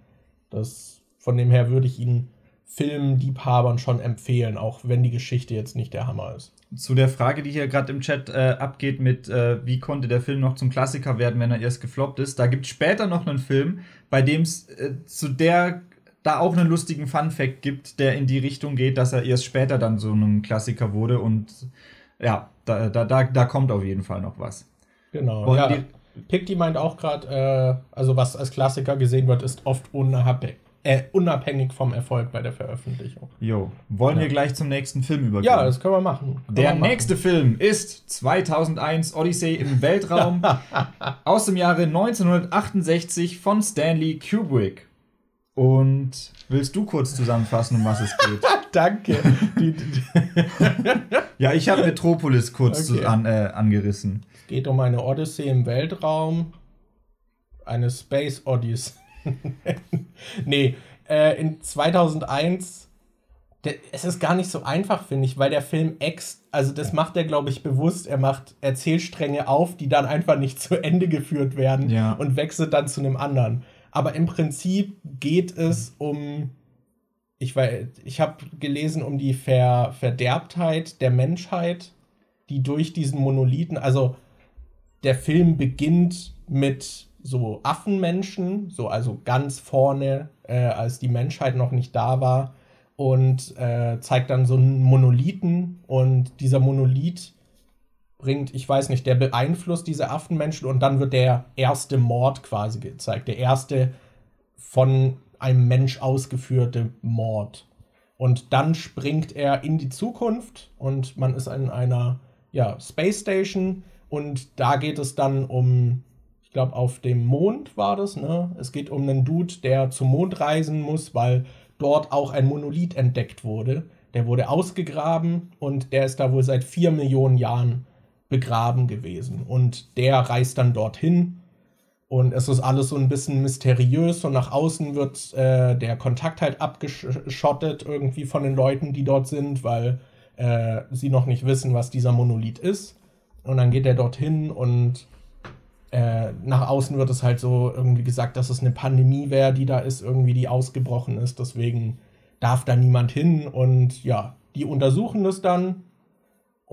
Das, von dem her würde ich ihn Filmliebhabern schon empfehlen, auch wenn die Geschichte jetzt nicht der Hammer ist. Zu der Frage, die hier gerade im Chat äh, abgeht, mit äh, wie konnte der Film noch zum Klassiker werden, wenn er erst gefloppt ist, da gibt es später noch einen Film, bei dem es äh, zu der da auch einen lustigen Fun-Fact gibt, der in die Richtung geht, dass er erst später dann so einem Klassiker wurde und ja, da, da, da, da kommt auf jeden Fall noch was. Genau. Und ja, Picti meint auch gerade, äh, also was als Klassiker gesehen wird, ist oft unabhängig, äh, unabhängig vom Erfolg bei der Veröffentlichung. Jo, wollen ja. wir gleich zum nächsten Film übergehen? Ja, das können wir machen. Können der wir machen. nächste Film ist 2001 Odyssey im Weltraum aus dem Jahre 1968 von Stanley Kubrick. Und willst du kurz zusammenfassen, um was es geht? Danke. ja, ich habe Metropolis kurz okay. an, äh, angerissen. Es geht um eine Odyssee im Weltraum. Eine Space Odyssey. nee, äh, in 2001. Der, es ist gar nicht so einfach, finde ich, weil der Film X, also das macht er, glaube ich, bewusst. Er macht Erzählstränge auf, die dann einfach nicht zu Ende geführt werden ja. und wechselt dann zu einem anderen. Aber im Prinzip geht es um, ich, ich habe gelesen, um die Ver, Verderbtheit der Menschheit, die durch diesen Monolithen, also der Film beginnt mit so Affenmenschen, so also ganz vorne, äh, als die Menschheit noch nicht da war und äh, zeigt dann so einen Monolithen und dieser Monolith bringt, ich weiß nicht, der beeinflusst diese Affenmenschen und dann wird der erste Mord quasi gezeigt. Der erste von einem Mensch ausgeführte Mord. Und dann springt er in die Zukunft und man ist in einer ja, Space Station und da geht es dann um, ich glaube, auf dem Mond war das, ne? Es geht um einen Dude, der zum Mond reisen muss, weil dort auch ein Monolith entdeckt wurde. Der wurde ausgegraben und der ist da wohl seit vier Millionen Jahren begraben gewesen. Und der reist dann dorthin und es ist alles so ein bisschen mysteriös und nach außen wird äh, der Kontakt halt abgeschottet irgendwie von den Leuten, die dort sind, weil äh, sie noch nicht wissen, was dieser Monolith ist. Und dann geht er dorthin und äh, nach außen wird es halt so irgendwie gesagt, dass es eine Pandemie wäre, die da ist, irgendwie die ausgebrochen ist. Deswegen darf da niemand hin und ja, die untersuchen das dann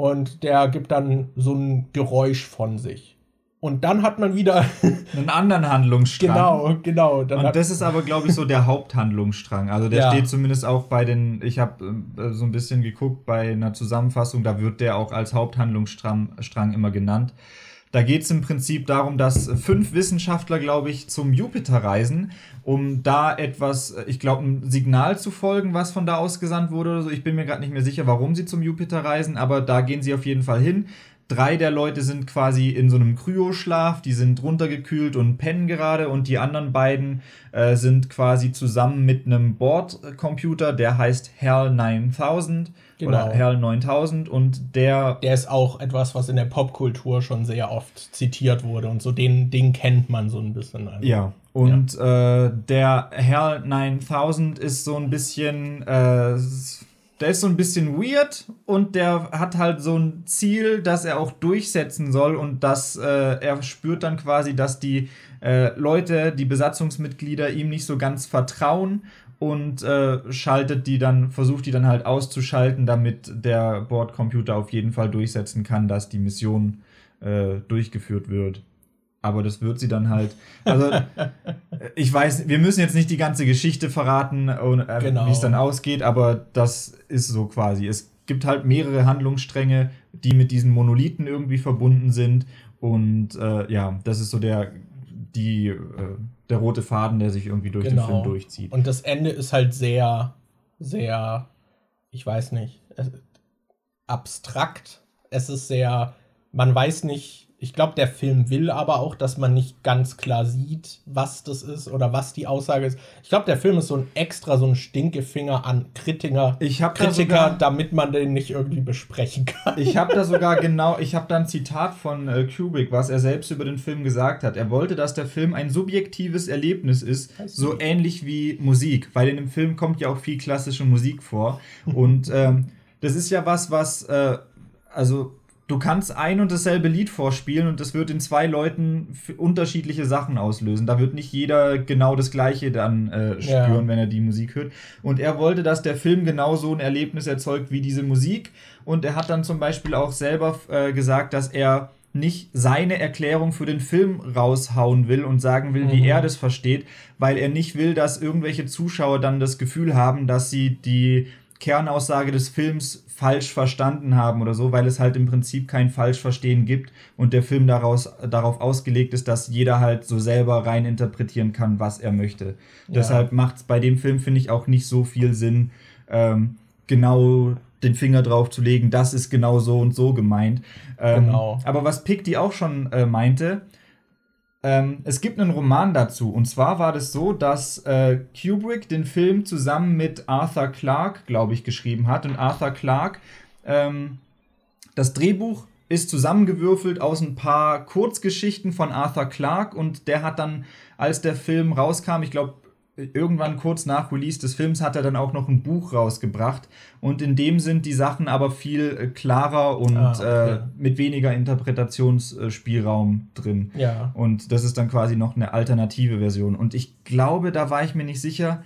und der gibt dann so ein Geräusch von sich. Und dann hat man wieder einen anderen Handlungsstrang. Genau, genau. und das ist aber, glaube ich, so der Haupthandlungsstrang. Also der ja. steht zumindest auch bei den, ich habe äh, so ein bisschen geguckt bei einer Zusammenfassung, da wird der auch als Haupthandlungsstrang Strang immer genannt. Da geht es im Prinzip darum, dass fünf Wissenschaftler, glaube ich, zum Jupiter reisen, um da etwas, ich glaube, ein Signal zu folgen, was von da ausgesandt wurde oder so. Ich bin mir gerade nicht mehr sicher, warum sie zum Jupiter reisen, aber da gehen sie auf jeden Fall hin. Drei der Leute sind quasi in so einem Kryoschlaf, die sind runtergekühlt und pennen gerade und die anderen beiden äh, sind quasi zusammen mit einem Bordcomputer, der heißt HAL 9000 Genau. Oder HAL 9000 und der. Der ist auch etwas, was in der Popkultur schon sehr oft zitiert wurde und so den, den kennt man so ein bisschen. Also. Ja. Und ja. Äh, der HAL 9000 ist so ein bisschen. Äh, der ist so ein bisschen weird und der hat halt so ein Ziel, das er auch durchsetzen soll und das äh, er spürt dann quasi, dass die äh, Leute, die Besatzungsmitglieder ihm nicht so ganz vertrauen und äh, schaltet die dann, versucht die dann halt auszuschalten, damit der Bordcomputer auf jeden Fall durchsetzen kann, dass die Mission äh, durchgeführt wird. Aber das wird sie dann halt. Also, ich weiß, wir müssen jetzt nicht die ganze Geschichte verraten, äh, genau. wie es dann ausgeht, aber das ist so quasi. Es gibt halt mehrere Handlungsstränge, die mit diesen Monolithen irgendwie verbunden sind. Und äh, ja, das ist so der, die, äh, der rote Faden, der sich irgendwie durch genau. den Film durchzieht. Und das Ende ist halt sehr, sehr, ich weiß nicht, abstrakt. Es ist sehr, man weiß nicht, ich glaube, der Film will aber auch, dass man nicht ganz klar sieht, was das ist oder was die Aussage ist. Ich glaube, der Film ist so ein extra, so ein Stinkefinger an Kritiker, ich Kritiker, sogar, damit man den nicht irgendwie besprechen kann. Ich habe da sogar genau, ich habe da ein Zitat von äh, Kubrick, was er selbst über den Film gesagt hat. Er wollte, dass der Film ein subjektives Erlebnis ist, so ähnlich wie Musik, weil in dem Film kommt ja auch viel klassische Musik vor. Und ähm, das ist ja was, was, äh, also du kannst ein und dasselbe Lied vorspielen und das wird in zwei Leuten unterschiedliche Sachen auslösen. Da wird nicht jeder genau das Gleiche dann äh, spüren, ja. wenn er die Musik hört. Und er wollte, dass der Film genau so ein Erlebnis erzeugt wie diese Musik. Und er hat dann zum Beispiel auch selber äh, gesagt, dass er nicht seine Erklärung für den Film raushauen will und sagen will, mhm. wie er das versteht, weil er nicht will, dass irgendwelche Zuschauer dann das Gefühl haben, dass sie die Kernaussage des Films falsch verstanden haben oder so, weil es halt im Prinzip kein Falschverstehen gibt und der Film daraus, darauf ausgelegt ist, dass jeder halt so selber rein interpretieren kann, was er möchte. Ja. Deshalb macht es bei dem Film, finde ich, auch nicht so viel Sinn, ähm, genau den Finger drauf zu legen, das ist genau so und so gemeint. Ähm, genau. Aber was Pick auch schon äh, meinte, ähm, es gibt einen Roman dazu. Und zwar war das so, dass äh, Kubrick den Film zusammen mit Arthur Clarke, glaube ich, geschrieben hat. Und Arthur Clarke, ähm, das Drehbuch ist zusammengewürfelt aus ein paar Kurzgeschichten von Arthur Clarke. Und der hat dann, als der Film rauskam, ich glaube, irgendwann kurz nach Release des Films hat er dann auch noch ein Buch rausgebracht und in dem sind die Sachen aber viel äh, klarer und ah, okay. äh, mit weniger Interpretationsspielraum drin. Ja. Und das ist dann quasi noch eine alternative Version. Und ich glaube, da war ich mir nicht sicher.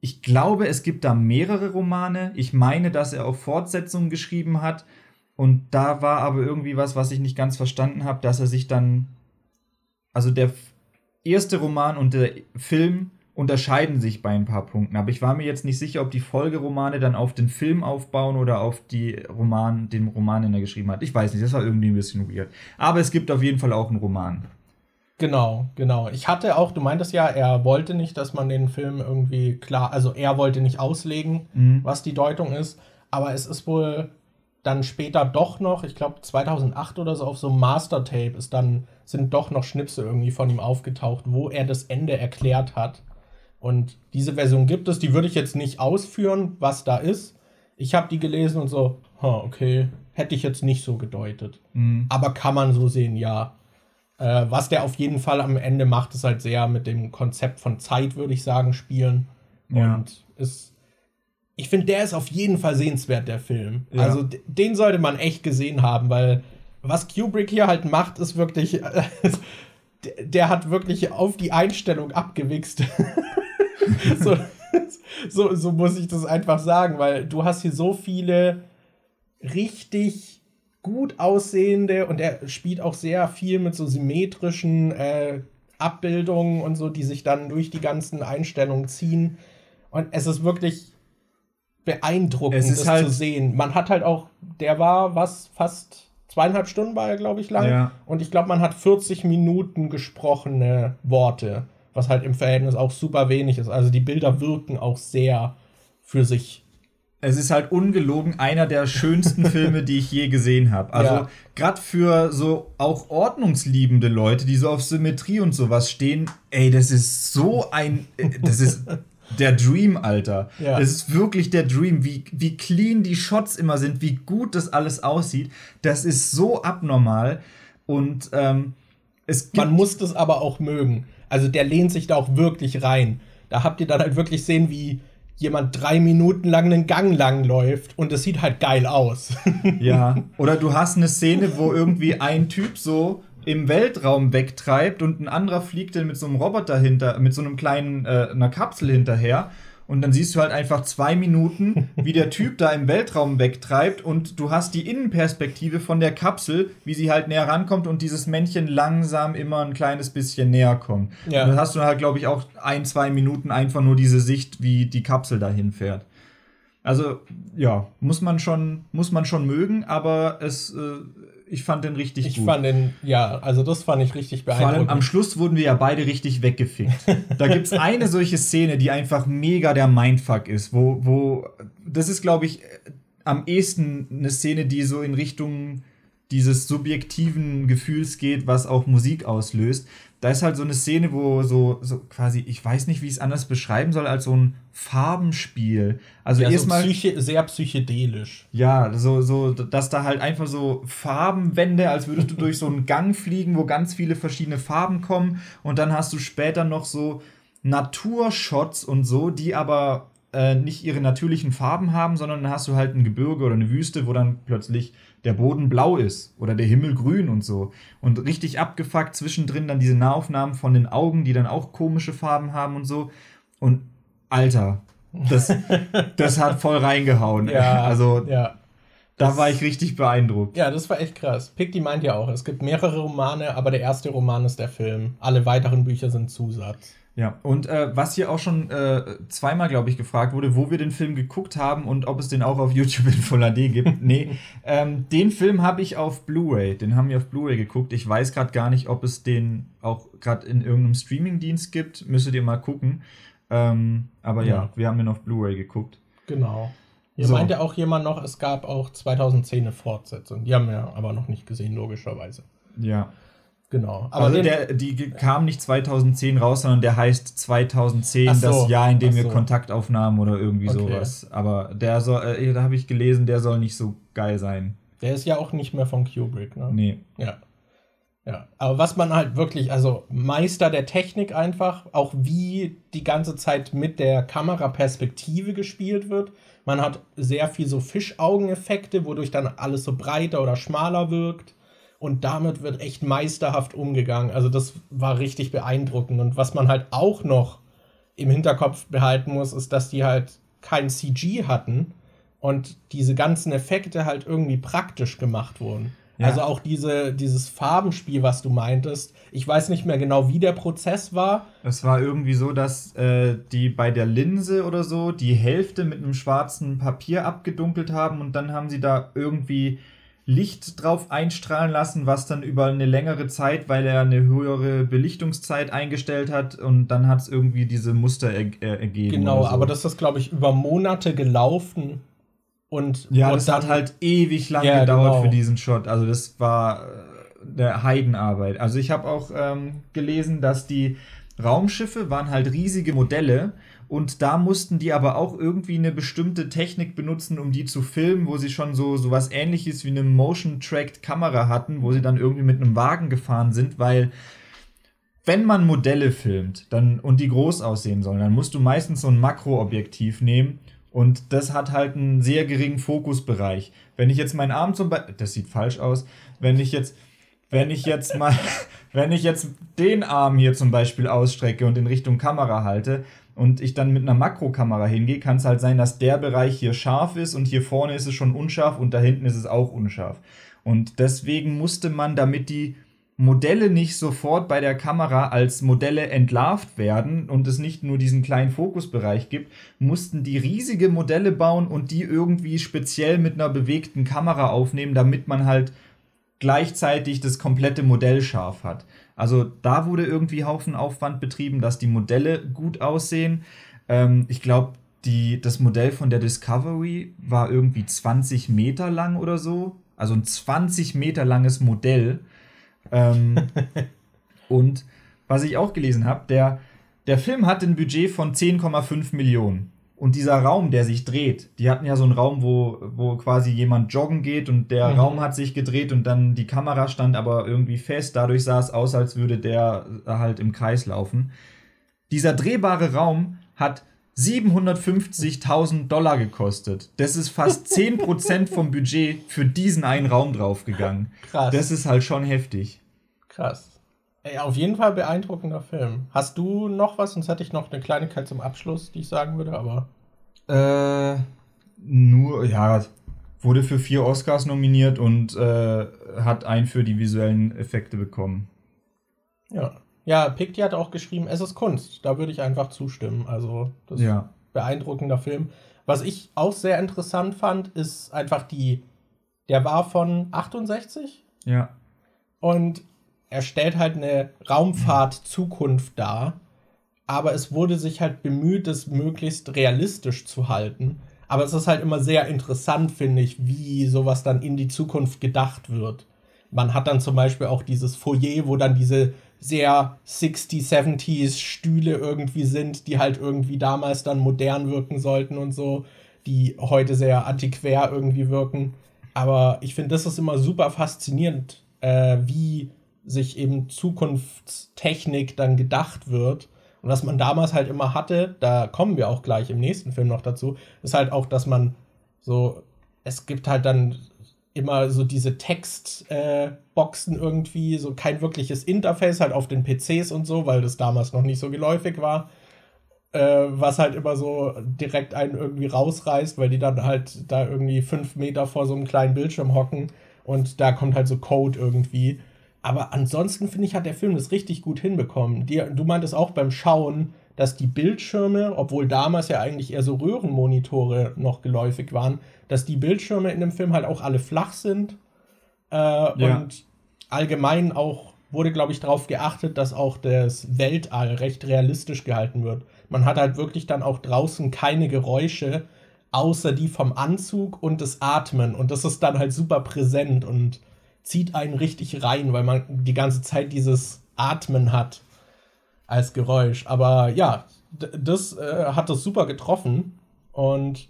Ich glaube, es gibt da mehrere Romane. Ich meine, dass er auch Fortsetzungen geschrieben hat. Und da war aber irgendwie was, was ich nicht ganz verstanden habe, dass er sich dann. Also der erste Roman und der Film unterscheiden sich bei ein paar Punkten. Aber ich war mir jetzt nicht sicher, ob die Folgeromane dann auf den Film aufbauen oder auf die Roman, den Roman, den er geschrieben hat. Ich weiß nicht, das war irgendwie ein bisschen weird. Aber es gibt auf jeden Fall auch einen Roman. Genau, genau. Ich hatte auch, du meintest ja, er wollte nicht, dass man den Film irgendwie klar, also er wollte nicht auslegen, mhm. was die Deutung ist. Aber es ist wohl dann später doch noch, ich glaube 2008 oder so, auf so einem Master-Tape ist dann, sind doch noch Schnipsel irgendwie von ihm aufgetaucht, wo er das Ende erklärt hat. Und diese Version gibt es, die würde ich jetzt nicht ausführen, was da ist. Ich habe die gelesen und so, okay, hätte ich jetzt nicht so gedeutet. Mhm. Aber kann man so sehen, ja. Äh, was der auf jeden Fall am Ende macht, ist halt sehr mit dem Konzept von Zeit, würde ich sagen, spielen. Ja. Und ist, ich finde, der ist auf jeden Fall sehenswert, der Film. Ja. Also den sollte man echt gesehen haben, weil was Kubrick hier halt macht, ist wirklich, der hat wirklich auf die Einstellung abgewichst. so, so, so muss ich das einfach sagen, weil du hast hier so viele richtig gut aussehende und er spielt auch sehr viel mit so symmetrischen äh, Abbildungen und so, die sich dann durch die ganzen Einstellungen ziehen. Und es ist wirklich beeindruckend, es das halt zu sehen. Man hat halt auch, der war was, fast zweieinhalb Stunden war er, glaube ich, lang. Ja. Und ich glaube, man hat 40 Minuten gesprochene Worte was halt im Verhältnis auch super wenig ist. Also die Bilder wirken auch sehr für sich. Es ist halt ungelogen einer der schönsten Filme, die ich je gesehen habe. Also ja. gerade für so auch ordnungsliebende Leute, die so auf Symmetrie und sowas stehen, ey, das ist so ein, das ist der Dream, Alter. Ja. Das ist wirklich der Dream, wie, wie clean die Shots immer sind, wie gut das alles aussieht. Das ist so abnormal und ähm, es Man muss das aber auch mögen. Also der lehnt sich da auch wirklich rein. Da habt ihr dann halt wirklich sehen, wie jemand drei Minuten lang einen Gang lang läuft und es sieht halt geil aus. ja. Oder du hast eine Szene, wo irgendwie ein Typ so im Weltraum wegtreibt und ein anderer fliegt dann mit so einem Roboter hinter, mit so einem kleinen, äh, einer Kapsel hinterher und dann siehst du halt einfach zwei Minuten, wie der Typ da im Weltraum wegtreibt und du hast die Innenperspektive von der Kapsel, wie sie halt näher rankommt und dieses Männchen langsam immer ein kleines bisschen näher kommt. Ja. Und dann hast du halt, glaube ich, auch ein, zwei Minuten einfach nur diese Sicht, wie die Kapsel dahin fährt. Also, ja, muss man schon, muss man schon mögen, aber es äh, ich fand den richtig ich gut. Ich fand den, ja, also das fand ich richtig beeindruckend. Vor allem am Schluss wurden wir ja beide richtig weggefickt. da gibt es eine solche Szene, die einfach mega der Mindfuck ist, wo, wo, das ist, glaube ich, am ehesten eine Szene, die so in Richtung dieses subjektiven Gefühls geht, was auch Musik auslöst da ist halt so eine Szene, wo so, so quasi, ich weiß nicht, wie ich es anders beschreiben soll, als so ein Farbenspiel. Also ja, erstmal. So psyche, sehr psychedelisch. Ja, so, so, dass da halt einfach so Farbenwände, als würdest du durch so einen Gang fliegen, wo ganz viele verschiedene Farben kommen. Und dann hast du später noch so Naturshots und so, die aber äh, nicht ihre natürlichen Farben haben, sondern dann hast du halt ein Gebirge oder eine Wüste, wo dann plötzlich der Boden blau ist oder der Himmel grün und so. Und richtig abgefuckt zwischendrin dann diese Nahaufnahmen von den Augen, die dann auch komische Farben haben und so. Und Alter, das, das hat voll reingehauen. Ja, also ja. Da war ich richtig beeindruckt. Ja, das war echt krass. Picti meint ja auch, es gibt mehrere Romane, aber der erste Roman ist der Film. Alle weiteren Bücher sind Zusatz. Ja, und äh, was hier auch schon äh, zweimal, glaube ich, gefragt wurde, wo wir den Film geguckt haben und ob es den auch auf YouTube in Full HD gibt. nee, ähm, den Film habe ich auf Blu-ray. Den haben wir auf Blu-ray geguckt. Ich weiß gerade gar nicht, ob es den auch gerade in irgendeinem Streaming-Dienst gibt. Müsstet ihr mal gucken. Ähm, aber ja. ja. wir haben den auf Blu-ray geguckt. Genau. Hier so. meinte auch jemand noch, es gab auch 2010 eine Fortsetzung. Die haben wir aber noch nicht gesehen, logischerweise. Ja. Genau. Aber also der, die kam nicht 2010 raus, sondern der heißt 2010, so. das Jahr, in dem wir Kontakt aufnahmen oder irgendwie okay. sowas. Aber der soll, äh, da habe ich gelesen, der soll nicht so geil sein. Der ist ja auch nicht mehr von Kubrick, ne? Nee. Ja. Ja, aber was man halt wirklich, also Meister der Technik einfach, auch wie die ganze Zeit mit der Kameraperspektive gespielt wird. Man hat sehr viel so Fischaugeneffekte, wodurch dann alles so breiter oder schmaler wirkt und damit wird echt meisterhaft umgegangen. Also das war richtig beeindruckend. Und was man halt auch noch im Hinterkopf behalten muss, ist, dass die halt kein CG hatten und diese ganzen Effekte halt irgendwie praktisch gemacht wurden. Ja. Also auch diese, dieses Farbenspiel, was du meintest. Ich weiß nicht mehr genau, wie der Prozess war. Es war irgendwie so, dass äh, die bei der Linse oder so die Hälfte mit einem schwarzen Papier abgedunkelt haben und dann haben sie da irgendwie Licht drauf einstrahlen lassen, was dann über eine längere Zeit, weil er eine höhere Belichtungszeit eingestellt hat und dann hat es irgendwie diese Muster er er ergeben. Genau, so. aber das ist, glaube ich, über Monate gelaufen und. Ja, und das hat halt ewig lang ja, gedauert genau. für diesen Shot. Also, das war äh, der Heidenarbeit. Also, ich habe auch ähm, gelesen, dass die Raumschiffe waren halt riesige Modelle und da mussten die aber auch irgendwie eine bestimmte Technik benutzen, um die zu filmen, wo sie schon so, so was ähnliches wie eine Motion-Tracked-Kamera hatten, wo sie dann irgendwie mit einem Wagen gefahren sind, weil wenn man Modelle filmt dann, und die groß aussehen sollen, dann musst du meistens so ein Makroobjektiv nehmen und das hat halt einen sehr geringen Fokusbereich. Wenn ich jetzt meinen Arm zum Beispiel, das sieht falsch aus, wenn ich jetzt, wenn ich jetzt mal, wenn ich jetzt den Arm hier zum Beispiel ausstrecke und in Richtung Kamera halte, und ich dann mit einer Makrokamera hingehe, kann es halt sein, dass der Bereich hier scharf ist und hier vorne ist es schon unscharf und da hinten ist es auch unscharf. Und deswegen musste man, damit die Modelle nicht sofort bei der Kamera als Modelle entlarvt werden und es nicht nur diesen kleinen Fokusbereich gibt, mussten die riesige Modelle bauen und die irgendwie speziell mit einer bewegten Kamera aufnehmen, damit man halt gleichzeitig das komplette Modell scharf hat. Also da wurde irgendwie Haufen Aufwand betrieben, dass die Modelle gut aussehen. Ähm, ich glaube, das Modell von der Discovery war irgendwie 20 Meter lang oder so. Also ein 20 Meter langes Modell. Ähm, und was ich auch gelesen habe, der, der Film hat ein Budget von 10,5 Millionen. Und dieser Raum, der sich dreht, die hatten ja so einen Raum, wo, wo quasi jemand joggen geht und der mhm. Raum hat sich gedreht und dann die Kamera stand aber irgendwie fest. Dadurch sah es aus, als würde der halt im Kreis laufen. Dieser drehbare Raum hat 750.000 Dollar gekostet. Das ist fast 10% vom Budget für diesen einen Raum draufgegangen. Krass. Das ist halt schon heftig. Krass. Ey, auf jeden Fall beeindruckender Film. Hast du noch was? Sonst hätte ich noch eine Kleinigkeit zum Abschluss, die ich sagen würde, aber. Äh, nur, ja, wurde für vier Oscars nominiert und äh, hat einen für die visuellen Effekte bekommen. Ja. Ja, Picti hat auch geschrieben, es ist Kunst. Da würde ich einfach zustimmen. Also, das ja. ist ein beeindruckender Film. Was ich auch sehr interessant fand, ist einfach die. Der war von 68. Ja. Und er stellt halt eine Raumfahrt-Zukunft dar. Aber es wurde sich halt bemüht, es möglichst realistisch zu halten. Aber es ist halt immer sehr interessant, finde ich, wie sowas dann in die Zukunft gedacht wird. Man hat dann zum Beispiel auch dieses Foyer, wo dann diese sehr 60s, 70s Stühle irgendwie sind, die halt irgendwie damals dann modern wirken sollten und so, die heute sehr antiquär irgendwie wirken. Aber ich finde, das ist immer super faszinierend, äh, wie sich eben Zukunftstechnik dann gedacht wird. Und was man damals halt immer hatte, da kommen wir auch gleich im nächsten Film noch dazu, ist halt auch, dass man so, es gibt halt dann immer so diese Textboxen äh, irgendwie, so kein wirkliches Interface halt auf den PCs und so, weil das damals noch nicht so geläufig war. Äh, was halt immer so direkt einen irgendwie rausreißt, weil die dann halt da irgendwie fünf Meter vor so einem kleinen Bildschirm hocken und da kommt halt so Code irgendwie. Aber ansonsten finde ich, hat der Film das richtig gut hinbekommen. Die, du meintest auch beim Schauen, dass die Bildschirme, obwohl damals ja eigentlich eher so Röhrenmonitore noch geläufig waren, dass die Bildschirme in dem Film halt auch alle flach sind. Äh, ja. Und allgemein auch wurde, glaube ich, darauf geachtet, dass auch das Weltall recht realistisch gehalten wird. Man hat halt wirklich dann auch draußen keine Geräusche, außer die vom Anzug und das Atmen. Und das ist dann halt super präsent und zieht einen richtig rein, weil man die ganze Zeit dieses Atmen hat als Geräusch. Aber ja, das äh, hat das super getroffen. Und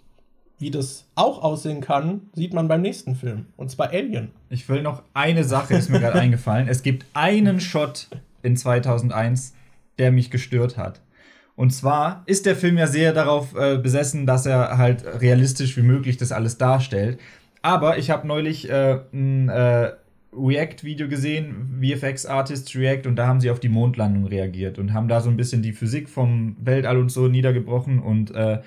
wie das auch aussehen kann, sieht man beim nächsten Film. Und zwar Alien. Ich will noch eine Sache, ist mir gerade eingefallen. Es gibt einen Shot in 2001, der mich gestört hat. Und zwar ist der Film ja sehr darauf äh, besessen, dass er halt realistisch wie möglich das alles darstellt. Aber ich habe neulich äh, ein äh, React-Video gesehen, VFX Artists React, und da haben sie auf die Mondlandung reagiert und haben da so ein bisschen die Physik vom Weltall und so niedergebrochen. Und äh,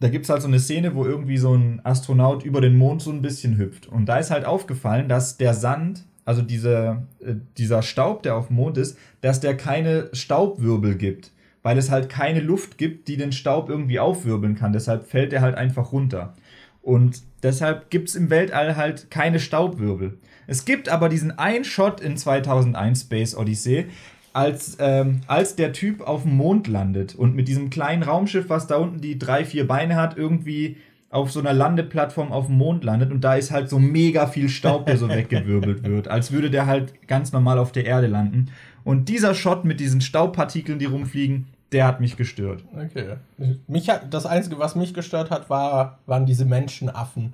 da gibt es halt so eine Szene, wo irgendwie so ein Astronaut über den Mond so ein bisschen hüpft. Und da ist halt aufgefallen, dass der Sand, also diese, äh, dieser Staub, der auf dem Mond ist, dass der keine Staubwirbel gibt. Weil es halt keine Luft gibt, die den Staub irgendwie aufwirbeln kann. Deshalb fällt er halt einfach runter. Und deshalb gibt es im Weltall halt keine Staubwirbel. Es gibt aber diesen einen Shot in 2001 Space Odyssey, als, ähm, als der Typ auf dem Mond landet und mit diesem kleinen Raumschiff, was da unten die drei, vier Beine hat, irgendwie auf so einer Landeplattform auf dem Mond landet und da ist halt so mega viel Staub, der so weggewirbelt wird, als würde der halt ganz normal auf der Erde landen. Und dieser Shot mit diesen Staubpartikeln, die rumfliegen, der hat mich gestört. Okay. Mich hat, das Einzige, was mich gestört hat, war, waren diese Menschenaffen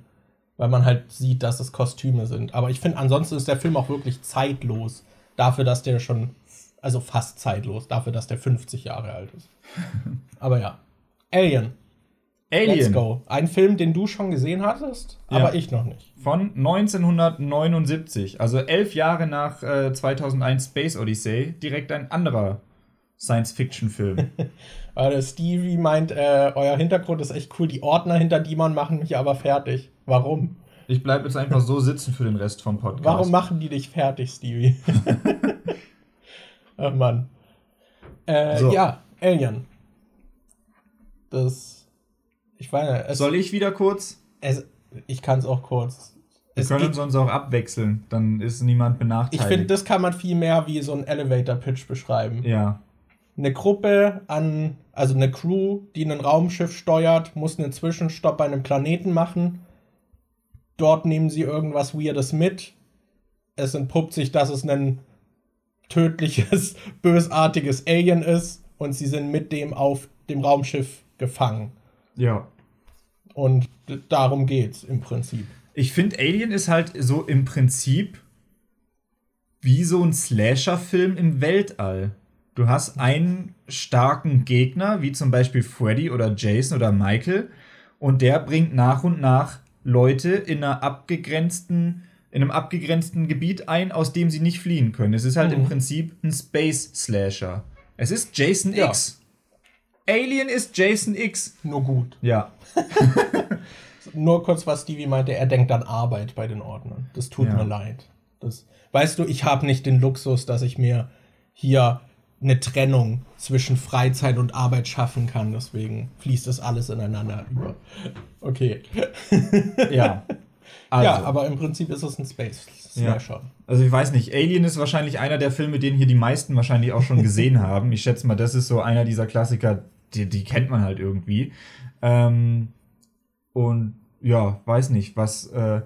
weil man halt sieht, dass es Kostüme sind. Aber ich finde, ansonsten ist der Film auch wirklich zeitlos. Dafür, dass der schon, also fast zeitlos, dafür, dass der 50 Jahre alt ist. Aber ja. Alien. Alien. Let's go. Ein Film, den du schon gesehen hattest, ja. aber ich noch nicht. Von 1979, also elf Jahre nach äh, 2001 Space Odyssey, direkt ein anderer Science-Fiction-Film. Stevie meint, äh, euer Hintergrund ist echt cool, die Ordner hinter die man machen mich aber fertig. Warum? Ich bleibe jetzt einfach so sitzen für den Rest vom Podcast. Warum machen die dich fertig, Stevie? oh Mann. Äh, so. Ja, Alien. Das. Ich meine. Es, Soll ich wieder kurz? Es, ich kann es auch kurz. Wir es können uns sonst auch abwechseln, dann ist niemand benachteiligt. Ich finde, das kann man viel mehr wie so ein Elevator-Pitch beschreiben. Ja. Eine Gruppe an, also eine Crew, die ein Raumschiff steuert, muss einen Zwischenstopp bei einem Planeten machen Dort nehmen sie irgendwas Weirdes mit. Es entpuppt sich, dass es ein tödliches, bösartiges Alien ist und sie sind mit dem auf dem Raumschiff gefangen. Ja. Und darum geht's im Prinzip. Ich finde, Alien ist halt so im Prinzip wie so ein Slasher-Film im Weltall. Du hast einen starken Gegner, wie zum Beispiel Freddy oder Jason oder Michael, und der bringt nach und nach Leute in einer abgegrenzten in einem abgegrenzten Gebiet ein, aus dem sie nicht fliehen können. Es ist halt mhm. im Prinzip ein Space Slasher. Es ist Jason ja. X. Alien ist Jason X. Nur gut. Ja. Nur kurz, was Stevie meinte, er denkt an Arbeit bei den Ordnern. Das tut ja. mir leid. Das, weißt du, ich habe nicht den Luxus, dass ich mir hier eine Trennung zwischen Freizeit und Arbeit schaffen kann. Deswegen fließt das alles ineinander über. Okay. Ja. Also. Ja, aber im Prinzip ist es ein Space Slasher. Ja. Also ich weiß nicht, Alien ist wahrscheinlich einer der Filme, den hier die meisten wahrscheinlich auch schon gesehen haben. Ich schätze mal, das ist so einer dieser Klassiker, die, die kennt man halt irgendwie. Ähm, und ja, weiß nicht, was. Äh,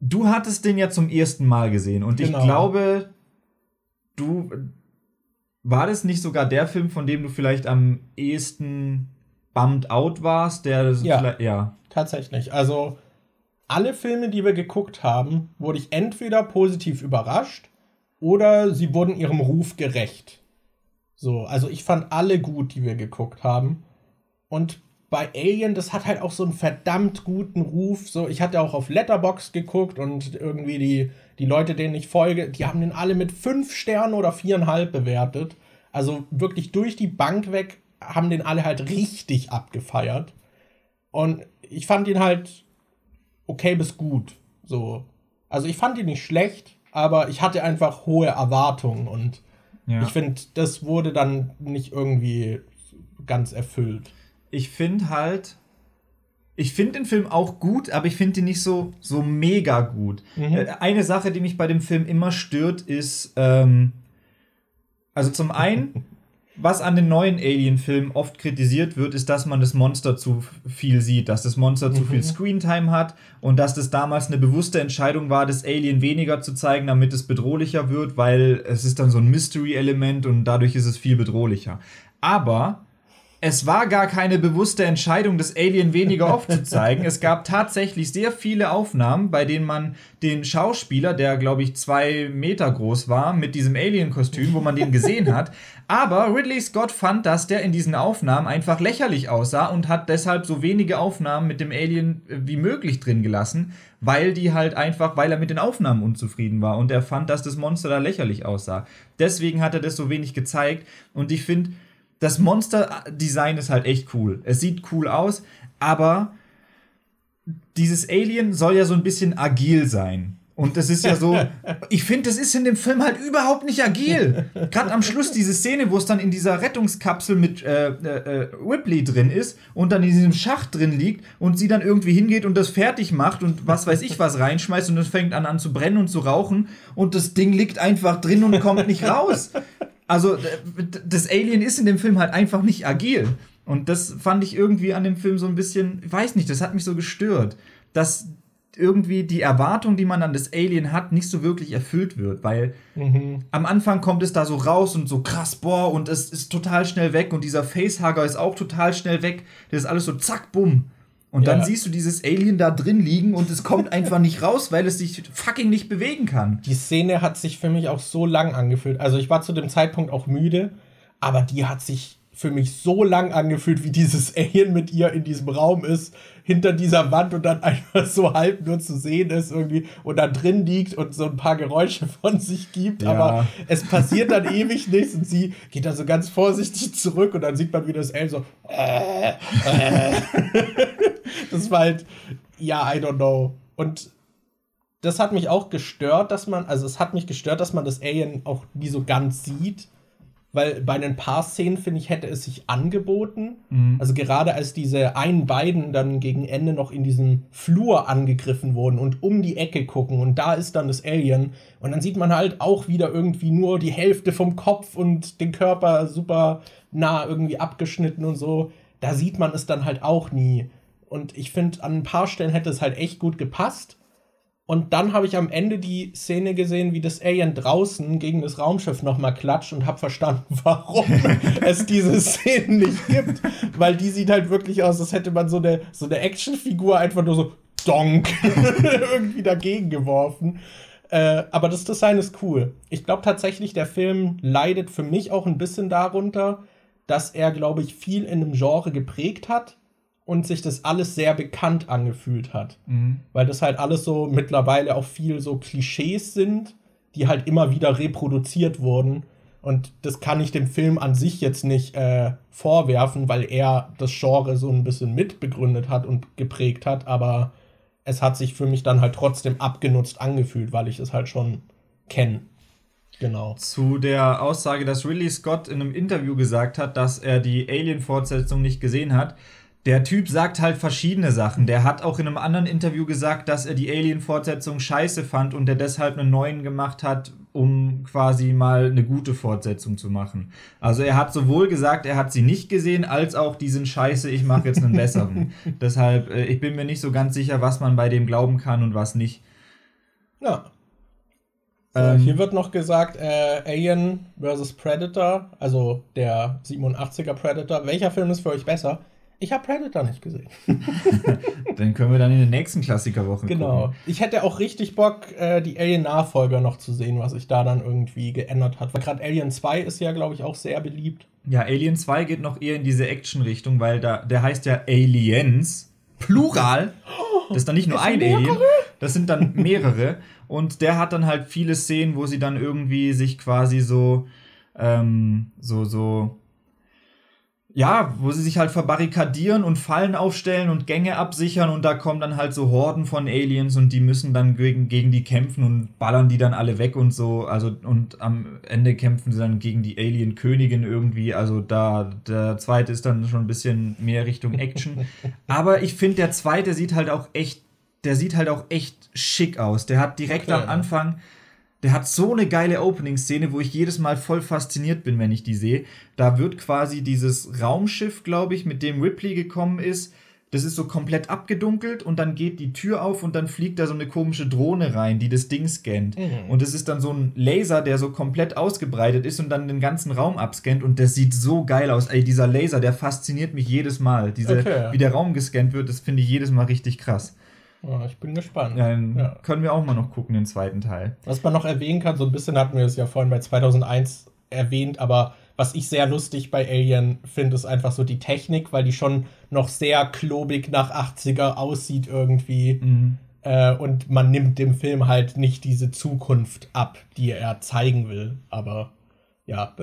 du hattest den ja zum ersten Mal gesehen und genau. ich glaube, du war das nicht sogar der Film, von dem du vielleicht am ehesten bummed out warst? Der ja, ja, tatsächlich. Also alle Filme, die wir geguckt haben, wurde ich entweder positiv überrascht oder sie wurden ihrem Ruf gerecht. So, also ich fand alle gut, die wir geguckt haben. Und bei Alien, das hat halt auch so einen verdammt guten Ruf. So, ich hatte auch auf Letterbox geguckt und irgendwie die, die Leute, denen ich folge, die haben den alle mit fünf Sternen oder viereinhalb bewertet. Also wirklich durch die Bank weg haben den alle halt richtig abgefeiert. Und ich fand ihn halt okay bis gut. So. Also ich fand ihn nicht schlecht, aber ich hatte einfach hohe Erwartungen und ja. ich finde, das wurde dann nicht irgendwie ganz erfüllt. Ich finde halt, ich finde den Film auch gut, aber ich finde ihn nicht so, so mega gut. Mhm. Äh, eine Sache, die mich bei dem Film immer stört, ist, ähm, also zum einen was an den neuen Alien-Filmen oft kritisiert wird, ist, dass man das Monster zu viel sieht, dass das Monster mhm. zu viel mhm. Screentime hat und dass das damals eine bewusste Entscheidung war, das Alien weniger zu zeigen, damit es bedrohlicher wird, weil es ist dann so ein Mystery-Element und dadurch ist es viel bedrohlicher. Aber es war gar keine bewusste Entscheidung, das Alien weniger oft zu zeigen. Es gab tatsächlich sehr viele Aufnahmen, bei denen man den Schauspieler, der glaube ich zwei Meter groß war, mit diesem Alien-Kostüm, wo man den gesehen hat. Aber Ridley Scott fand, dass der in diesen Aufnahmen einfach lächerlich aussah und hat deshalb so wenige Aufnahmen mit dem Alien äh, wie möglich drin gelassen, weil die halt einfach, weil er mit den Aufnahmen unzufrieden war und er fand, dass das Monster da lächerlich aussah. Deswegen hat er das so wenig gezeigt und ich finde, das Monster-Design ist halt echt cool. Es sieht cool aus, aber dieses Alien soll ja so ein bisschen agil sein. Und das ist ja so, ich finde, das ist in dem Film halt überhaupt nicht agil. Gerade am Schluss diese Szene, wo es dann in dieser Rettungskapsel mit äh, äh, äh, Ripley drin ist und dann in diesem Schacht drin liegt und sie dann irgendwie hingeht und das fertig macht und was weiß ich was reinschmeißt und es fängt an, an zu brennen und zu rauchen und das Ding liegt einfach drin und kommt nicht raus. Also, das Alien ist in dem Film halt einfach nicht agil. Und das fand ich irgendwie an dem Film so ein bisschen, weiß nicht, das hat mich so gestört, dass irgendwie die Erwartung, die man an das Alien hat, nicht so wirklich erfüllt wird, weil mhm. am Anfang kommt es da so raus und so krass, boah, und es ist total schnell weg und dieser Facehugger ist auch total schnell weg. Das ist alles so zack, bumm. Und ja. dann siehst du dieses Alien da drin liegen und es kommt einfach nicht raus, weil es sich fucking nicht bewegen kann. Die Szene hat sich für mich auch so lang angefühlt. Also ich war zu dem Zeitpunkt auch müde, aber die hat sich für mich so lang angefühlt, wie dieses Alien mit ihr in diesem Raum ist, hinter dieser Wand und dann einfach so halb nur zu sehen ist irgendwie und da drin liegt und so ein paar Geräusche von sich gibt, ja. aber es passiert dann ewig nichts und sie geht dann so ganz vorsichtig zurück und dann sieht man, wie das Alien so äh, äh. das war halt, ja, I don't know. Und das hat mich auch gestört, dass man, also es hat mich gestört, dass man das Alien auch nie so ganz sieht. Weil bei ein paar Szenen, finde ich, hätte es sich angeboten. Mhm. Also gerade als diese einen beiden dann gegen Ende noch in diesem Flur angegriffen wurden und um die Ecke gucken und da ist dann das Alien. Und dann sieht man halt auch wieder irgendwie nur die Hälfte vom Kopf und den Körper super nah irgendwie abgeschnitten und so. Da sieht man es dann halt auch nie. Und ich finde, an ein paar Stellen hätte es halt echt gut gepasst. Und dann habe ich am Ende die Szene gesehen, wie das Alien draußen gegen das Raumschiff nochmal klatscht und habe verstanden, warum es diese Szenen nicht gibt. Weil die sieht halt wirklich aus, als hätte man so eine, so eine Actionfigur einfach nur so donk irgendwie dagegen geworfen. Äh, aber das Design ist cool. Ich glaube tatsächlich, der Film leidet für mich auch ein bisschen darunter, dass er, glaube ich, viel in einem Genre geprägt hat und sich das alles sehr bekannt angefühlt hat. Mhm. Weil das halt alles so mittlerweile auch viel so Klischees sind, die halt immer wieder reproduziert wurden. Und das kann ich dem Film an sich jetzt nicht äh, vorwerfen, weil er das Genre so ein bisschen mitbegründet hat und geprägt hat. Aber es hat sich für mich dann halt trotzdem abgenutzt angefühlt, weil ich es halt schon kenne. Genau. Zu der Aussage, dass Ridley Scott in einem Interview gesagt hat, dass er die Alien-Fortsetzung nicht gesehen hat, der Typ sagt halt verschiedene Sachen. Der hat auch in einem anderen Interview gesagt, dass er die Alien-Fortsetzung scheiße fand und der deshalb einen neuen gemacht hat, um quasi mal eine gute Fortsetzung zu machen. Also er hat sowohl gesagt, er hat sie nicht gesehen, als auch diesen Scheiße, ich mache jetzt einen besseren. deshalb, äh, ich bin mir nicht so ganz sicher, was man bei dem glauben kann und was nicht. Ja. Ähm, Hier wird noch gesagt, äh, Alien vs. Predator, also der 87er Predator. Welcher Film ist für euch besser? Ich habe Predator nicht gesehen. dann können wir dann in den nächsten Klassikerwochen Genau. Gucken. Ich hätte auch richtig Bock, äh, die Alien-Nachfolger noch zu sehen, was sich da dann irgendwie geändert hat. Weil gerade Alien 2 ist ja, glaube ich, auch sehr beliebt. Ja, Alien 2 geht noch eher in diese Action-Richtung, weil da, der heißt ja Aliens. Plural. Das ist dann nicht nur ein? Alien. Das sind dann mehrere. Und der hat dann halt viele Szenen, wo sie dann irgendwie sich quasi so, ähm, so, so ja, wo sie sich halt verbarrikadieren und Fallen aufstellen und Gänge absichern und da kommen dann halt so Horden von Aliens und die müssen dann gegen, gegen die kämpfen und ballern die dann alle weg und so. Also, und am Ende kämpfen sie dann gegen die Alien-Königin irgendwie. Also da, der zweite ist dann schon ein bisschen mehr Richtung Action. Aber ich finde, der zweite sieht halt auch echt, der sieht halt auch echt schick aus. Der hat direkt okay. am Anfang der hat so eine geile Opening-Szene, wo ich jedes Mal voll fasziniert bin, wenn ich die sehe. Da wird quasi dieses Raumschiff, glaube ich, mit dem Ripley gekommen ist, das ist so komplett abgedunkelt und dann geht die Tür auf und dann fliegt da so eine komische Drohne rein, die das Ding scannt. Mhm. Und es ist dann so ein Laser, der so komplett ausgebreitet ist und dann den ganzen Raum abscannt und das sieht so geil aus. Ey, dieser Laser, der fasziniert mich jedes Mal. Diese, okay. Wie der Raum gescannt wird, das finde ich jedes Mal richtig krass. Oh, ich bin gespannt. Ja, dann ja. können wir auch mal noch gucken, den zweiten Teil. Was man noch erwähnen kann, so ein bisschen hatten wir es ja vorhin bei 2001 erwähnt, aber was ich sehr lustig bei Alien finde, ist einfach so die Technik, weil die schon noch sehr klobig nach 80er aussieht irgendwie. Mhm. Äh, und man nimmt dem Film halt nicht diese Zukunft ab, die er zeigen will. Aber ja,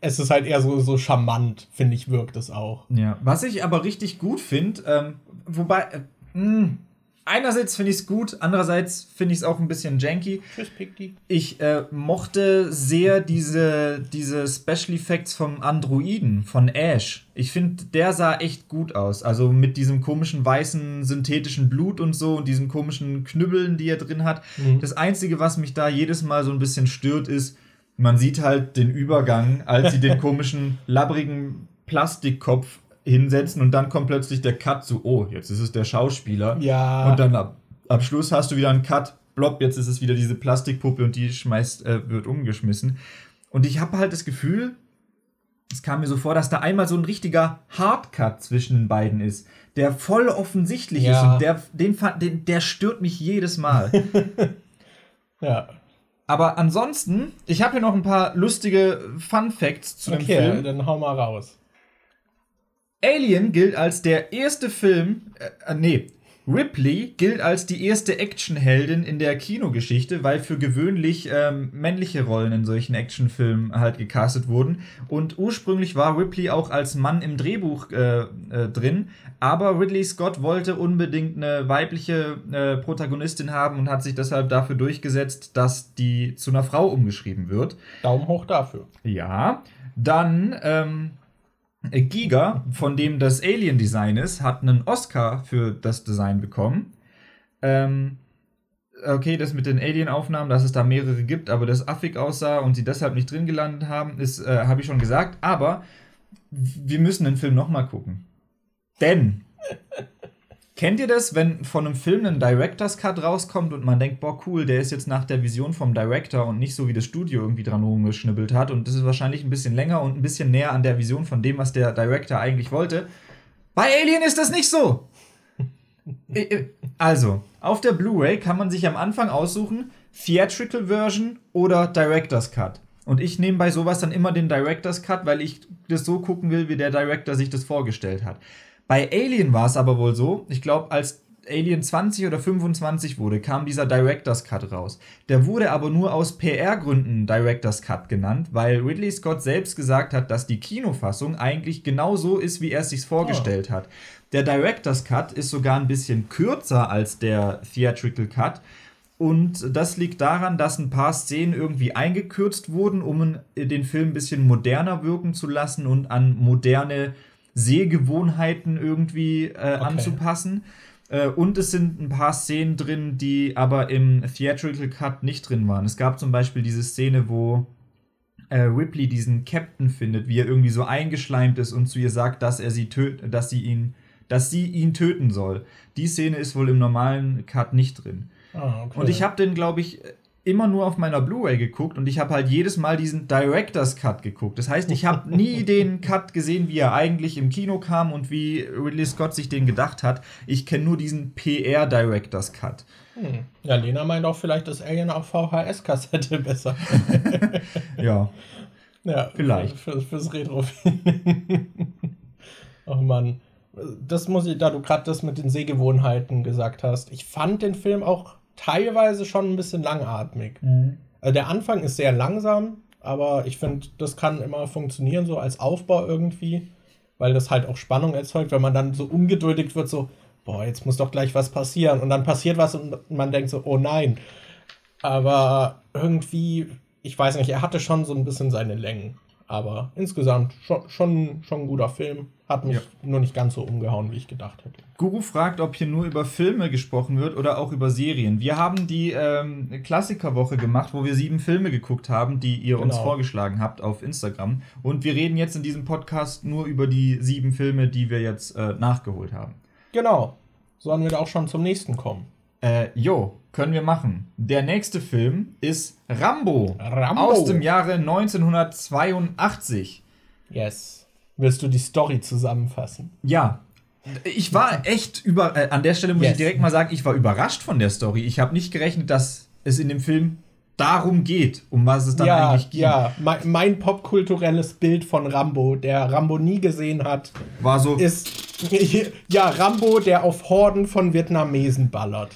es ist halt eher so, so charmant, finde ich, wirkt es auch. Ja, was ich aber richtig gut finde, ähm, wobei, äh, mh, hm, einerseits finde ich es gut, andererseits finde ich es auch ein bisschen janky. Tschüss, Picti. Ich äh, mochte sehr diese, diese Special Effects vom Androiden, von Ash. Ich finde, der sah echt gut aus. Also mit diesem komischen weißen synthetischen Blut und so und diesen komischen Knüppeln, die er drin hat. Mhm. Das Einzige, was mich da jedes Mal so ein bisschen stört, ist, man sieht halt den Übergang, als sie den komischen, labbrigen Plastikkopf hinsetzen und dann kommt plötzlich der Cut zu, oh, jetzt ist es der Schauspieler. Ja. Und dann ab, ab Schluss hast du wieder einen Cut, blopp, jetzt ist es wieder diese Plastikpuppe und die schmeißt, äh, wird umgeschmissen. Und ich habe halt das Gefühl, es kam mir so vor, dass da einmal so ein richtiger Hardcut zwischen den beiden ist, der voll offensichtlich ja. ist und der, den, den, der stört mich jedes Mal. ja. Aber ansonsten, ich habe hier noch ein paar lustige Fun Facts zu okay, dem Film. Okay, dann hau mal raus. Alien gilt als der erste Film, äh, äh, nee, Ripley gilt als die erste Actionheldin in der Kinogeschichte, weil für gewöhnlich ähm, männliche Rollen in solchen Actionfilmen halt gecastet wurden. Und ursprünglich war Ripley auch als Mann im Drehbuch äh, äh, drin, aber Ridley Scott wollte unbedingt eine weibliche äh, Protagonistin haben und hat sich deshalb dafür durchgesetzt, dass die zu einer Frau umgeschrieben wird. Daumen hoch dafür. Ja. Dann ähm, Giga, von dem das Alien-Design ist, hat einen Oscar für das Design bekommen. Ähm, okay, das mit den Alien-Aufnahmen, dass es da mehrere gibt, aber das affig aussah und sie deshalb nicht drin gelandet haben, äh, habe ich schon gesagt. Aber wir müssen den Film nochmal gucken. Denn Kennt ihr das, wenn von einem Film ein Director's Cut rauskommt und man denkt, boah, cool, der ist jetzt nach der Vision vom Director und nicht so wie das Studio irgendwie dran rumgeschnibbelt hat und das ist wahrscheinlich ein bisschen länger und ein bisschen näher an der Vision von dem, was der Director eigentlich wollte. Bei Alien ist das nicht so. also, auf der Blu-ray kann man sich am Anfang aussuchen, Theatrical Version oder Director's Cut. Und ich nehme bei sowas dann immer den Director's Cut, weil ich das so gucken will, wie der Director sich das vorgestellt hat. Bei Alien war es aber wohl so, ich glaube, als Alien 20 oder 25 wurde, kam dieser Director's Cut raus. Der wurde aber nur aus PR-Gründen Director's Cut genannt, weil Ridley Scott selbst gesagt hat, dass die Kinofassung eigentlich genau so ist, wie er es sich vorgestellt oh. hat. Der Director's Cut ist sogar ein bisschen kürzer als der Theatrical Cut. Und das liegt daran, dass ein paar Szenen irgendwie eingekürzt wurden, um den Film ein bisschen moderner wirken zu lassen und an moderne Sehgewohnheiten irgendwie äh, okay. anzupassen. Äh, und es sind ein paar Szenen drin, die aber im Theatrical Cut nicht drin waren. Es gab zum Beispiel diese Szene, wo äh, Ripley diesen Captain findet, wie er irgendwie so eingeschleimt ist und zu ihr sagt, dass er sie töt dass sie ihn, dass sie ihn töten soll. Die Szene ist wohl im normalen Cut nicht drin. Ah, okay. Und ich habe den, glaube ich, immer nur auf meiner Blu-ray geguckt und ich habe halt jedes Mal diesen Director's Cut geguckt. Das heißt, ich habe nie den Cut gesehen, wie er eigentlich im Kino kam und wie Ridley Scott sich den gedacht hat. Ich kenne nur diesen PR Director's Cut. Hm. Ja, Lena meint auch vielleicht das Alien auf VHS-Kassette besser. ja. Ja, vielleicht. Für, für, fürs Retro. oh Mann. Das muss ich, da du gerade das mit den Sehgewohnheiten gesagt hast. Ich fand den Film auch teilweise schon ein bisschen langatmig. Mhm. Also der Anfang ist sehr langsam, aber ich finde, das kann immer funktionieren, so als Aufbau irgendwie, weil das halt auch Spannung erzeugt, wenn man dann so ungeduldig wird, so, boah, jetzt muss doch gleich was passieren. Und dann passiert was und man denkt so, oh nein. Aber irgendwie, ich weiß nicht, er hatte schon so ein bisschen seine Längen. Aber insgesamt schon, schon, schon ein guter Film. Hat mich ja. nur nicht ganz so umgehauen, wie ich gedacht hätte. Guru fragt, ob hier nur über Filme gesprochen wird oder auch über Serien. Wir haben die ähm, Klassikerwoche gemacht, wo wir sieben Filme geguckt haben, die ihr genau. uns vorgeschlagen habt auf Instagram. Und wir reden jetzt in diesem Podcast nur über die sieben Filme, die wir jetzt äh, nachgeholt haben. Genau. Sollen wir da auch schon zum nächsten kommen? Äh, jo, können wir machen. Der nächste Film ist Rambo, Rambo. aus dem Jahre 1982. Yes. Willst du die Story zusammenfassen? Ja. Ich war echt über. Äh, an der Stelle muss yes. ich direkt mal sagen, ich war überrascht von der Story. Ich habe nicht gerechnet, dass es in dem Film darum geht, um was es dann ja, eigentlich geht. Ja, mein, mein popkulturelles Bild von Rambo, der Rambo nie gesehen hat, war so. Ist ja Rambo, der auf Horden von Vietnamesen ballert.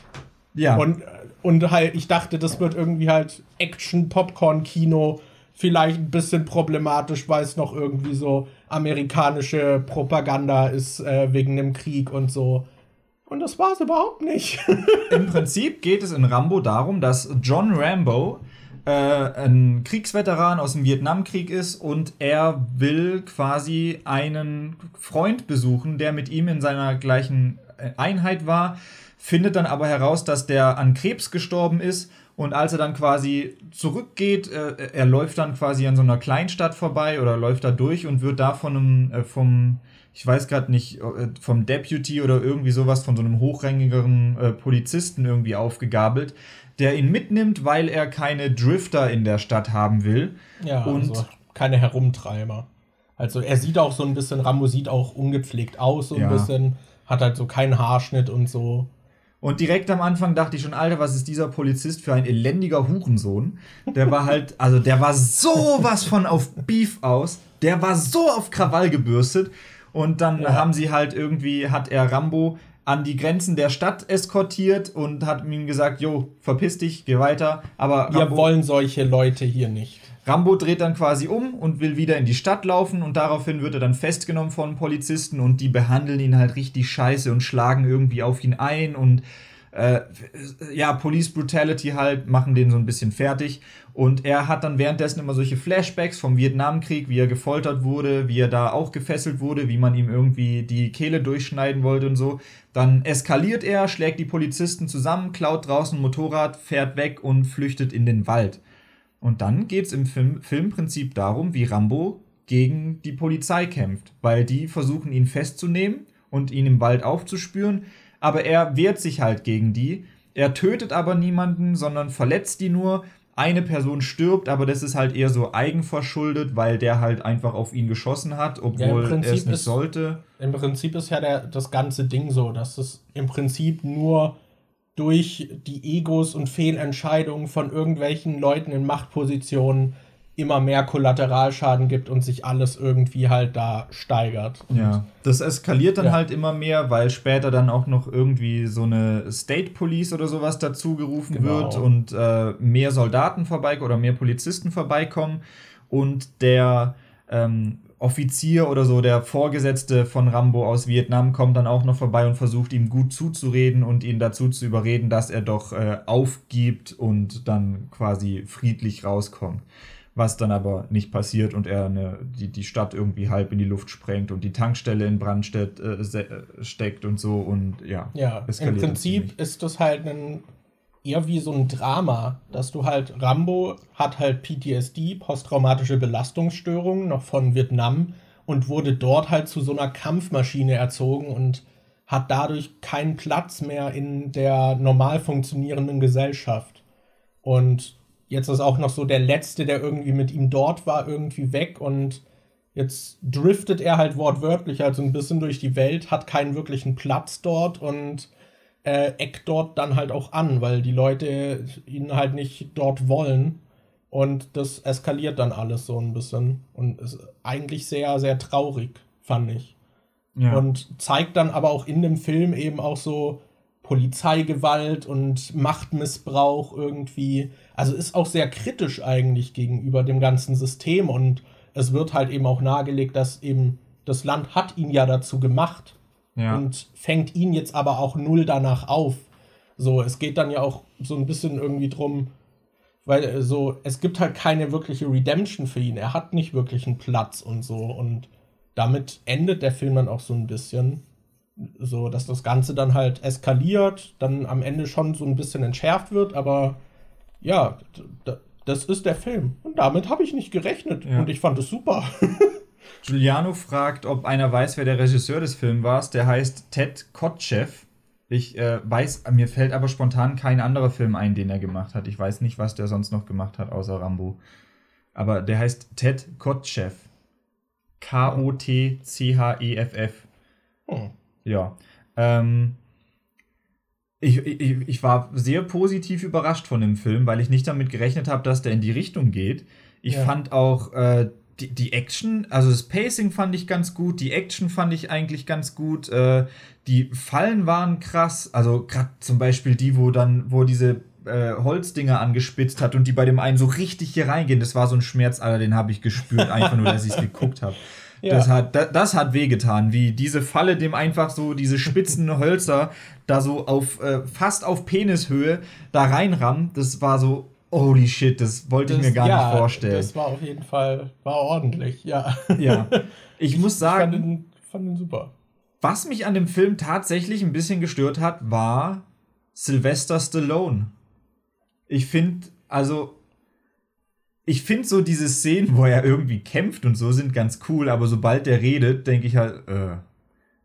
Ja. Und, und halt, ich dachte, das wird irgendwie halt Action-Popcorn-Kino vielleicht ein bisschen problematisch, weil es noch irgendwie so amerikanische Propaganda ist äh, wegen dem Krieg und so. Und das war es überhaupt nicht. Im Prinzip geht es in Rambo darum, dass John Rambo äh, ein Kriegsveteran aus dem Vietnamkrieg ist und er will quasi einen Freund besuchen, der mit ihm in seiner gleichen äh, Einheit war, findet dann aber heraus, dass der an Krebs gestorben ist und als er dann quasi zurückgeht, äh, er läuft dann quasi an so einer Kleinstadt vorbei oder läuft da durch und wird da von einem, äh, vom, ich weiß gerade nicht, äh, vom Deputy oder irgendwie sowas, von so einem hochrangigeren äh, Polizisten irgendwie aufgegabelt, der ihn mitnimmt, weil er keine Drifter in der Stadt haben will. Ja, und also keine Herumtreiber. Also er sieht auch so ein bisschen, Rambo sieht auch ungepflegt aus, so ein ja. bisschen, hat halt so keinen Haarschnitt und so. Und direkt am Anfang dachte ich schon, Alter, was ist dieser Polizist für ein elendiger Hurensohn? Der war halt, also der war sowas von auf Beef aus. Der war so auf Krawall gebürstet. Und dann ja. haben sie halt irgendwie, hat er Rambo an die Grenzen der Stadt eskortiert und hat ihm gesagt, jo, verpiss dich, geh weiter. Aber Rambo, wir wollen solche Leute hier nicht. Rambo dreht dann quasi um und will wieder in die Stadt laufen und daraufhin wird er dann festgenommen von Polizisten und die behandeln ihn halt richtig scheiße und schlagen irgendwie auf ihn ein und äh, ja, Police Brutality halt, machen den so ein bisschen fertig. Und er hat dann währenddessen immer solche Flashbacks vom Vietnamkrieg, wie er gefoltert wurde, wie er da auch gefesselt wurde, wie man ihm irgendwie die Kehle durchschneiden wollte und so. Dann eskaliert er, schlägt die Polizisten zusammen, klaut draußen ein Motorrad, fährt weg und flüchtet in den Wald. Und dann geht es im Film, Filmprinzip darum, wie Rambo gegen die Polizei kämpft, weil die versuchen ihn festzunehmen und ihn im Wald aufzuspüren, aber er wehrt sich halt gegen die. Er tötet aber niemanden, sondern verletzt die nur. Eine Person stirbt, aber das ist halt eher so eigenverschuldet, weil der halt einfach auf ihn geschossen hat, obwohl ja, er es nicht ist, sollte. Im Prinzip ist ja der, das ganze Ding so, dass es im Prinzip nur durch die Egos und Fehlentscheidungen von irgendwelchen Leuten in Machtpositionen immer mehr Kollateralschaden gibt und sich alles irgendwie halt da steigert. Ja, das eskaliert dann ja. halt immer mehr, weil später dann auch noch irgendwie so eine State Police oder sowas dazu gerufen genau. wird und äh, mehr Soldaten vorbeikommen oder mehr Polizisten vorbeikommen und der ähm, Offizier oder so, der Vorgesetzte von Rambo aus Vietnam, kommt dann auch noch vorbei und versucht ihm gut zuzureden und ihn dazu zu überreden, dass er doch äh, aufgibt und dann quasi friedlich rauskommt. Was dann aber nicht passiert und er eine, die, die Stadt irgendwie halb in die Luft sprengt und die Tankstelle in Brand steht, äh, steckt und so und ja. Ja, im Prinzip ist das halt ein eher wie so ein Drama, dass du halt, Rambo hat halt PTSD, posttraumatische Belastungsstörungen, noch von Vietnam und wurde dort halt zu so einer Kampfmaschine erzogen und hat dadurch keinen Platz mehr in der normal funktionierenden Gesellschaft. Und jetzt ist auch noch so der Letzte, der irgendwie mit ihm dort war, irgendwie weg und jetzt driftet er halt wortwörtlich halt so ein bisschen durch die Welt, hat keinen wirklichen Platz dort und äh, eckt dort dann halt auch an, weil die Leute ihn halt nicht dort wollen. Und das eskaliert dann alles so ein bisschen. Und ist eigentlich sehr, sehr traurig, fand ich. Ja. Und zeigt dann aber auch in dem Film eben auch so Polizeigewalt und Machtmissbrauch irgendwie. Also ist auch sehr kritisch eigentlich gegenüber dem ganzen System. Und es wird halt eben auch nahegelegt, dass eben das Land hat ihn ja dazu gemacht, ja. und fängt ihn jetzt aber auch null danach auf. So, es geht dann ja auch so ein bisschen irgendwie drum, weil äh, so, es gibt halt keine wirkliche Redemption für ihn. Er hat nicht wirklich einen Platz und so. Und damit endet der Film dann auch so ein bisschen. So, dass das Ganze dann halt eskaliert, dann am Ende schon so ein bisschen entschärft wird, aber ja, das ist der Film. Und damit habe ich nicht gerechnet. Ja. Und ich fand es super. Giuliano fragt, ob einer weiß, wer der Regisseur des Films war. Der heißt Ted Kotchev. Ich äh, weiß, mir fällt aber spontan kein anderer Film ein, den er gemacht hat. Ich weiß nicht, was der sonst noch gemacht hat, außer Rambo. Aber der heißt Ted Kotchev. K-O-T-C-H-E-F-F. Oh. Ja. Ähm, ich, ich, ich war sehr positiv überrascht von dem Film, weil ich nicht damit gerechnet habe, dass der in die Richtung geht. Ich ja. fand auch äh, die, die Action, also das Pacing fand ich ganz gut, die Action fand ich eigentlich ganz gut, äh, die Fallen waren krass, also gerade zum Beispiel die, wo dann, wo diese äh, Holzdinger angespitzt hat und die bei dem einen so richtig hier reingehen, das war so ein Schmerz, Alter, den habe ich gespürt, einfach nur, dass ich es geguckt habe. Ja. Das hat, das, das, hat wehgetan, wie diese Falle dem einfach so diese spitzen Hölzer da so auf äh, fast auf Penishöhe da reinrammen. Das war so Holy shit, das wollte das, ich mir gar ja, nicht vorstellen. Das war auf jeden Fall, war ordentlich, ja. Ja. Ich, ich muss sagen. Ich fand den, fand den super. Was mich an dem Film tatsächlich ein bisschen gestört hat, war Sylvester Stallone. Ich finde, also, ich finde so diese Szenen, wo er irgendwie kämpft und so, sind ganz cool, aber sobald der redet, denke ich halt, äh.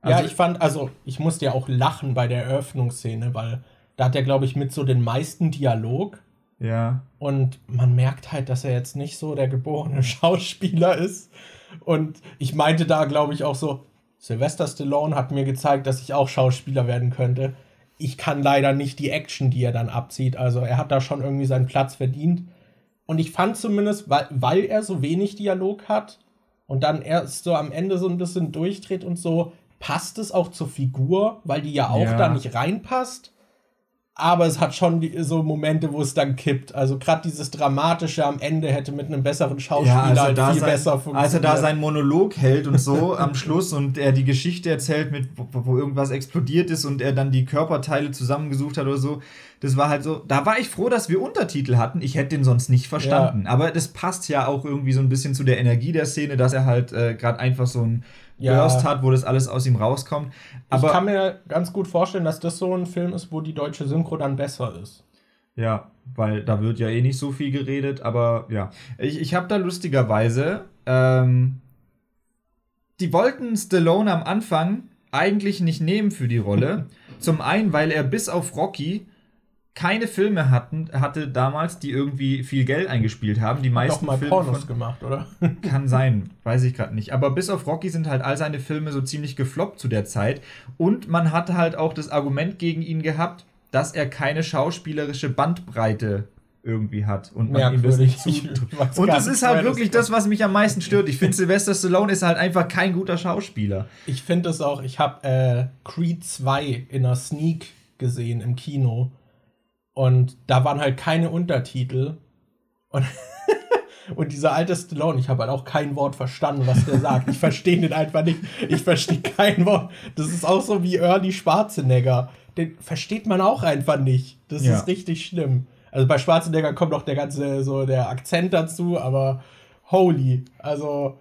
Also, ja, ich fand, also, ich musste ja auch lachen bei der Eröffnungsszene, weil da hat er, glaube ich, mit so den meisten Dialog. Ja. Und man merkt halt, dass er jetzt nicht so der geborene Schauspieler ist. Und ich meinte da, glaube ich, auch so, Sylvester Stallone hat mir gezeigt, dass ich auch Schauspieler werden könnte. Ich kann leider nicht die Action, die er dann abzieht. Also er hat da schon irgendwie seinen Platz verdient. Und ich fand zumindest, weil, weil er so wenig Dialog hat und dann erst so am Ende so ein bisschen durchdreht und so, passt es auch zur Figur, weil die ja auch ja. da nicht reinpasst aber es hat schon so Momente, wo es dann kippt. Also gerade dieses Dramatische am Ende hätte mit einem besseren Schauspieler ja, also halt viel sein, besser funktioniert. Als er da seinen Monolog hält und so am Schluss und er die Geschichte erzählt, mit, wo, wo, irgendwas explodiert ist und er dann die Körperteile zusammengesucht hat oder so, das war halt so, da war ich froh, dass wir Untertitel hatten. Ich hätte den sonst nicht verstanden. Ja. Aber das passt ja auch irgendwie so ein bisschen zu der Energie der Szene, dass er halt äh, gerade einfach so ein ja. Burst hat, wo das alles aus ihm rauskommt. Aber ich kann mir ganz gut vorstellen, dass das so ein Film ist, wo die deutsche Synchro dann besser ist. Ja, weil da wird ja eh nicht so viel geredet, aber ja. Ich, ich habe da lustigerweise, ähm, die wollten Stallone am Anfang eigentlich nicht nehmen für die Rolle. Zum einen, weil er bis auf Rocky keine Filme hatten, hatte damals, die irgendwie viel Geld eingespielt haben. Die meisten mal Filme Pornos von, gemacht, oder? Kann sein, weiß ich gerade nicht. Aber bis auf Rocky sind halt all seine Filme so ziemlich gefloppt zu der Zeit. Und man hatte halt auch das Argument gegen ihn gehabt, dass er keine schauspielerische Bandbreite irgendwie hat und man ihm das nicht zutraut. Und das ist halt wirklich das, was mich am meisten stört. Ich finde, Sylvester Stallone ist halt einfach kein guter Schauspieler. Ich finde es auch, ich habe äh, Creed 2 in einer Sneak gesehen im Kino und da waren halt keine Untertitel und Und dieser alte Stallone, ich habe halt auch kein Wort verstanden, was der sagt. Ich verstehe den einfach nicht. Ich verstehe kein Wort. Das ist auch so wie Early Schwarzenegger. Den versteht man auch einfach nicht. Das ja. ist richtig schlimm. Also bei Schwarzenegger kommt noch der ganze, so der Akzent dazu, aber holy. Also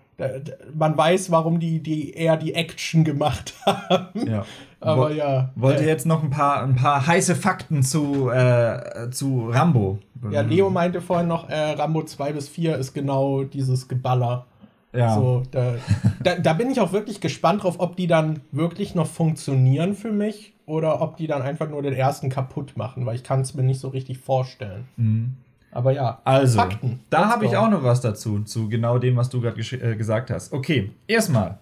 man weiß, warum die, die eher die Action gemacht haben. Ja. Aber Wo, ja. Wollte äh, jetzt noch ein paar, ein paar heiße Fakten zu, äh, zu Rambo. Ja, Leo meinte vorhin noch, äh, Rambo 2 bis 4 ist genau dieses Geballer. Ja. So, da, da, da, bin ich auch wirklich gespannt drauf, ob die dann wirklich noch funktionieren für mich oder ob die dann einfach nur den ersten kaputt machen, weil ich kann es mir nicht so richtig vorstellen. Mhm. Aber ja, also, Fakten. Da habe ich auch noch was dazu, zu genau dem, was du gerade äh, gesagt hast. Okay, erstmal.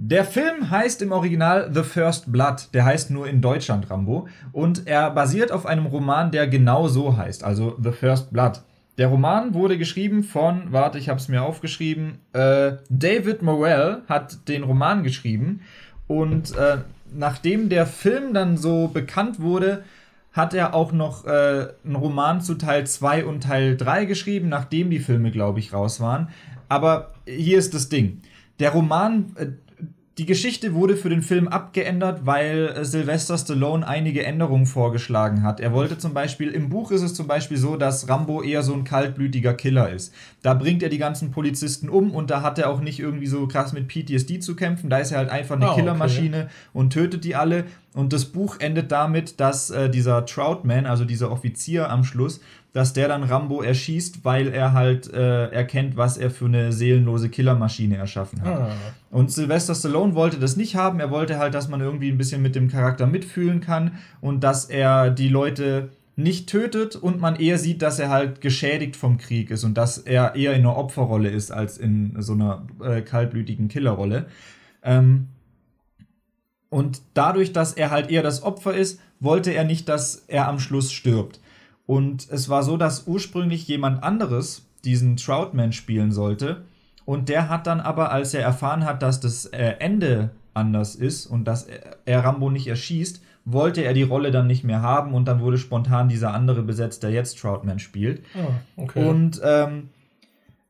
Der Film heißt im Original The First Blood. Der heißt nur in Deutschland Rambo. Und er basiert auf einem Roman, der genau so heißt, also The First Blood. Der Roman wurde geschrieben von, warte, ich habe es mir aufgeschrieben, äh, David Morell hat den Roman geschrieben. Und äh, nachdem der Film dann so bekannt wurde, hat er auch noch äh, einen Roman zu Teil 2 und Teil 3 geschrieben, nachdem die Filme, glaube ich, raus waren. Aber hier ist das Ding. Der Roman, äh, die Geschichte wurde für den Film abgeändert, weil äh, Sylvester Stallone einige Änderungen vorgeschlagen hat. Er wollte zum Beispiel, im Buch ist es zum Beispiel so, dass Rambo eher so ein kaltblütiger Killer ist. Da bringt er die ganzen Polizisten um und da hat er auch nicht irgendwie so krass mit PTSD zu kämpfen. Da ist er halt einfach eine oh, Killermaschine okay. und tötet die alle. Und das Buch endet damit, dass äh, dieser Troutman, also dieser Offizier am Schluss, dass der dann Rambo erschießt, weil er halt äh, erkennt, was er für eine seelenlose Killermaschine erschaffen hat. Ah. Und Sylvester Stallone wollte das nicht haben. Er wollte halt, dass man irgendwie ein bisschen mit dem Charakter mitfühlen kann und dass er die Leute nicht tötet und man eher sieht, dass er halt geschädigt vom Krieg ist und dass er eher in einer Opferrolle ist als in so einer äh, kaltblütigen Killerrolle. Ähm, und dadurch, dass er halt eher das Opfer ist, wollte er nicht, dass er am Schluss stirbt. Und es war so, dass ursprünglich jemand anderes diesen Troutman spielen sollte. Und der hat dann aber, als er erfahren hat, dass das äh, Ende anders ist und dass er Rambo nicht erschießt, wollte er die Rolle dann nicht mehr haben und dann wurde spontan dieser andere besetzt, der jetzt Troutman spielt. Oh, okay. Und ähm,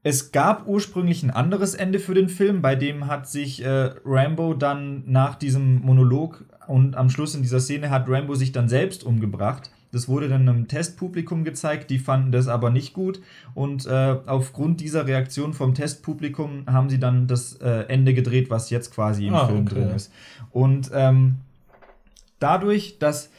es gab ursprünglich ein anderes Ende für den Film, bei dem hat sich äh, Rambo dann nach diesem Monolog und am Schluss in dieser Szene hat Rambo sich dann selbst umgebracht. Das wurde dann einem Testpublikum gezeigt, die fanden das aber nicht gut. Und äh, aufgrund dieser Reaktion vom Testpublikum haben sie dann das äh, Ende gedreht, was jetzt quasi im ah, Film okay. drin ist. Und ähm, dadurch, dass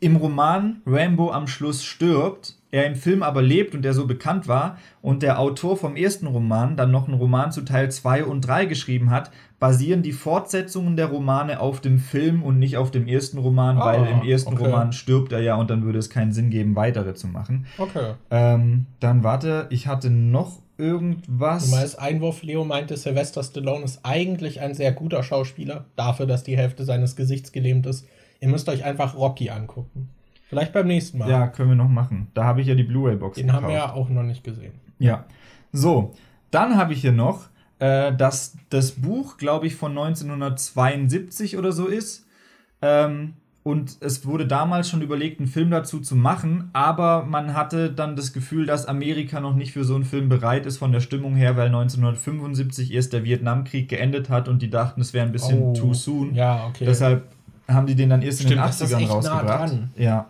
im Roman Rambo am Schluss stirbt, er im Film aber lebt und der so bekannt war und der Autor vom ersten Roman dann noch einen Roman zu Teil 2 und 3 geschrieben hat, basieren die Fortsetzungen der Romane auf dem Film und nicht auf dem ersten Roman, oh, weil im ersten okay. Roman stirbt er ja und dann würde es keinen Sinn geben, weitere zu machen. Okay. Ähm, dann warte, ich hatte noch irgendwas. Du meinst Einwurf, Leo meinte, Sylvester Stallone ist eigentlich ein sehr guter Schauspieler, dafür, dass die Hälfte seines Gesichts gelähmt ist. Ihr müsst euch einfach Rocky angucken. Vielleicht beim nächsten Mal. Ja, können wir noch machen. Da habe ich ja die Blu-ray-Box. Den gekauft. haben wir ja auch noch nicht gesehen. Ja. So, dann habe ich hier noch, äh, dass das Buch, glaube ich, von 1972 oder so ist. Ähm, und es wurde damals schon überlegt, einen Film dazu zu machen, aber man hatte dann das Gefühl, dass Amerika noch nicht für so einen Film bereit ist von der Stimmung her, weil 1975 erst der Vietnamkrieg geendet hat und die dachten, es wäre ein bisschen oh, too soon. Ja, okay. Deshalb haben die den dann erst Stimmt, in den 80ern rausgebracht. Nah ja.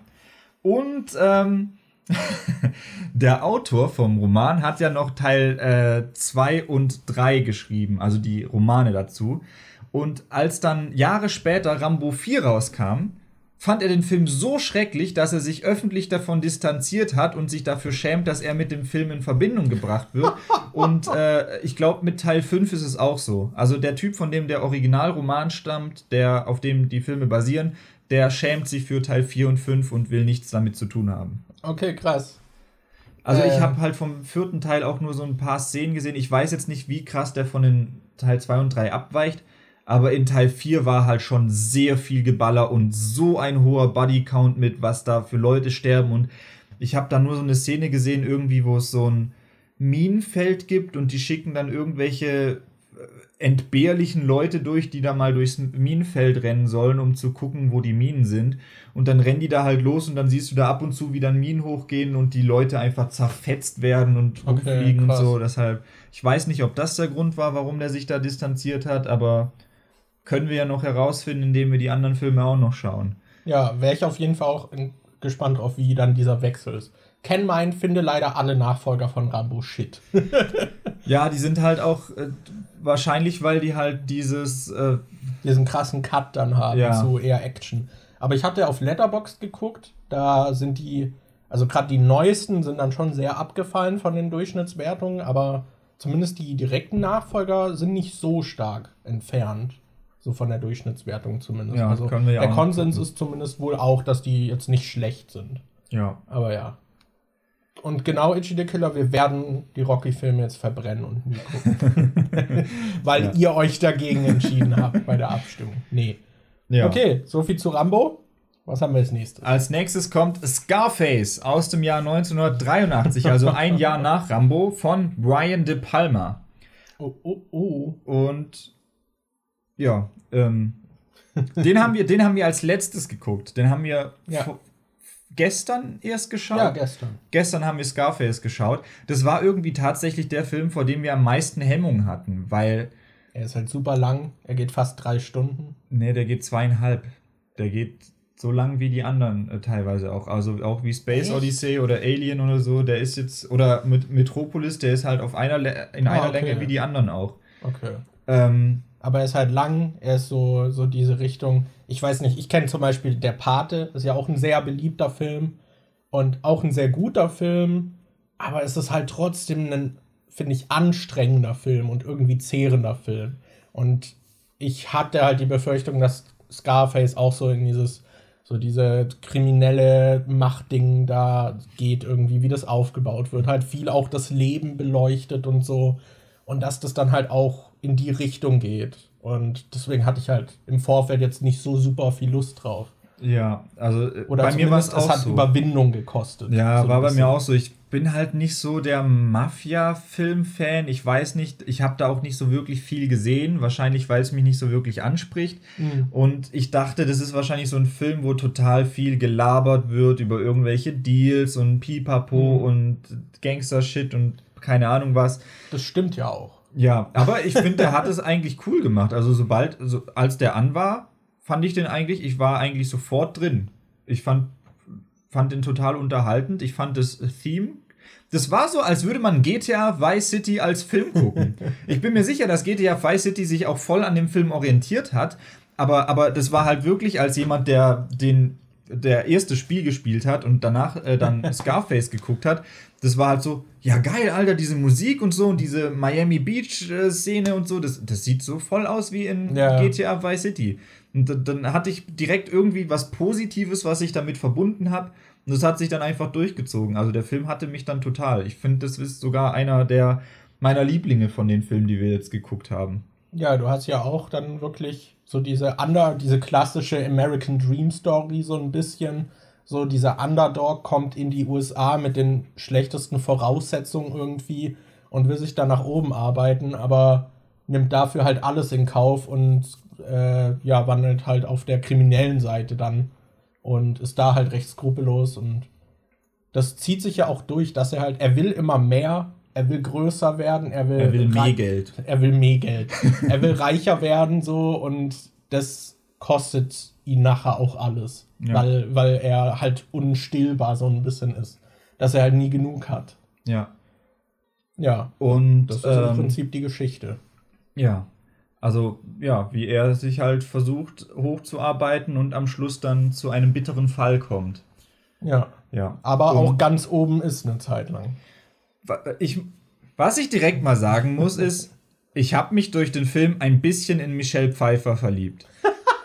Und ähm, der Autor vom Roman hat ja noch Teil 2 äh, und 3 geschrieben, also die Romane dazu. Und als dann Jahre später Rambo 4 rauskam, fand er den Film so schrecklich, dass er sich öffentlich davon distanziert hat und sich dafür schämt, dass er mit dem Film in Verbindung gebracht wird. und äh, ich glaube, mit Teil 5 ist es auch so. Also der Typ, von dem der Originalroman stammt, der, auf dem die Filme basieren, der schämt sich für Teil 4 und 5 und will nichts damit zu tun haben. Okay, krass. Also ich ähm. habe halt vom vierten Teil auch nur so ein paar Szenen gesehen. Ich weiß jetzt nicht, wie krass der von den Teil 2 und 3 abweicht. Aber in Teil 4 war halt schon sehr viel Geballer und so ein hoher Bodycount mit, was da für Leute sterben. Und ich habe da nur so eine Szene gesehen, irgendwie, wo es so ein Minenfeld gibt und die schicken dann irgendwelche entbehrlichen Leute durch, die da mal durchs Minenfeld rennen sollen, um zu gucken, wo die Minen sind. Und dann rennen die da halt los und dann siehst du da ab und zu wieder Minen hochgehen und die Leute einfach zerfetzt werden und okay, rumfliegen krass. und so. Deshalb, ich weiß nicht, ob das der Grund war, warum der sich da distanziert hat, aber können wir ja noch herausfinden, indem wir die anderen Filme auch noch schauen. Ja, wäre ich auf jeden Fall auch gespannt drauf, wie dann dieser Wechsel ist. Ken meint, finde leider alle Nachfolger von Rambo shit. ja, die sind halt auch äh, wahrscheinlich, weil die halt dieses äh, diesen krassen Cut dann haben, ja. so eher Action. Aber ich hatte auf Letterboxd geguckt, da sind die, also gerade die neuesten sind dann schon sehr abgefallen von den Durchschnittswertungen, aber zumindest die direkten Nachfolger sind nicht so stark entfernt. So von der Durchschnittswertung zumindest. Ja, also ja der Konsens ist zumindest wohl auch, dass die jetzt nicht schlecht sind. Ja. Aber ja. Und genau, Itchy the Killer, wir werden die Rocky-Filme jetzt verbrennen und nie gucken. Weil ja. ihr euch dagegen entschieden habt bei der Abstimmung. Nee. Ja. Okay, soviel zu Rambo. Was haben wir als nächstes? Als nächstes kommt Scarface aus dem Jahr 1983, also ein Jahr nach Rambo, von Brian De Palma. Oh, oh, oh. Und ja, ähm, den, haben wir, den haben wir als letztes geguckt. Den haben wir ja gestern erst geschaut. Ja, gestern. Gestern haben wir Scarface geschaut. Das war irgendwie tatsächlich der Film, vor dem wir am meisten Hemmungen hatten, weil. Er ist halt super lang. Er geht fast drei Stunden. Nee, der geht zweieinhalb. Der geht so lang wie die anderen äh, teilweise auch. Also auch wie Space Echt? Odyssey oder Alien oder so. Der ist jetzt. Oder mit Metropolis, der ist halt auf einer in einer ah, okay. Länge wie die anderen auch. Okay. Ähm, aber er ist halt lang, er ist so, so diese Richtung. Ich weiß nicht, ich kenne zum Beispiel Der Pate, ist ja auch ein sehr beliebter Film und auch ein sehr guter Film, aber es ist halt trotzdem ein, finde ich, anstrengender Film und irgendwie zehrender Film. Und ich hatte halt die Befürchtung, dass Scarface auch so in dieses, so diese kriminelle Machtding da geht, irgendwie, wie das aufgebaut wird. Halt viel auch das Leben beleuchtet und so. Und dass das dann halt auch in die Richtung geht. Und deswegen hatte ich halt im Vorfeld jetzt nicht so super viel Lust drauf. Ja, also äh, Oder bei mir war es auch hat so. Überwindung gekostet. Ja, so war bei mir auch so. Ich bin halt nicht so der Mafia-Film-Fan. Ich weiß nicht, ich habe da auch nicht so wirklich viel gesehen. Wahrscheinlich, weil es mich nicht so wirklich anspricht. Mhm. Und ich dachte, das ist wahrscheinlich so ein Film, wo total viel gelabert wird über irgendwelche Deals und Pipapo mhm. und Gangster-Shit und keine Ahnung was. Das stimmt ja auch. Ja, aber ich finde, der hat es eigentlich cool gemacht. Also sobald, also als der an war, fand ich den eigentlich, ich war eigentlich sofort drin. Ich fand, fand den total unterhaltend. Ich fand das Theme das war so, als würde man GTA Vice City als Film gucken. Ich bin mir sicher, dass GTA Vice City sich auch voll an dem Film orientiert hat. Aber, aber das war halt wirklich als jemand, der den der erste Spiel gespielt hat und danach äh, dann Scarface geguckt hat, das war halt so, ja geil, Alter, diese Musik und so und diese Miami Beach äh, Szene und so, das, das sieht so voll aus wie in ja. GTA Vice City. Und dann, dann hatte ich direkt irgendwie was Positives, was ich damit verbunden habe. Und das hat sich dann einfach durchgezogen. Also der Film hatte mich dann total. Ich finde, das ist sogar einer der meiner Lieblinge von den Filmen, die wir jetzt geguckt haben. Ja, du hast ja auch dann wirklich so diese under, diese klassische American Dream Story so ein bisschen. So dieser Underdog kommt in die USA mit den schlechtesten Voraussetzungen irgendwie und will sich dann nach oben arbeiten, aber nimmt dafür halt alles in Kauf und äh, ja, wandelt halt auf der kriminellen Seite dann und ist da halt recht skrupellos und das zieht sich ja auch durch, dass er halt, er will immer mehr, er will größer werden, er will, er will mehr Geld. Er will mehr Geld. er will reicher werden so und das kostet ihn nachher auch alles, ja. weil, weil er halt unstillbar so ein bisschen ist, dass er halt nie genug hat. Ja. Ja. Und das ist ähm, im Prinzip die Geschichte. Ja. Also, ja, wie er sich halt versucht hochzuarbeiten und am Schluss dann zu einem bitteren Fall kommt. Ja. Ja. Aber und auch ganz oben ist eine Zeit lang. Ich, was ich direkt mal sagen muss, ist, ich habe mich durch den Film ein bisschen in Michelle Pfeiffer verliebt.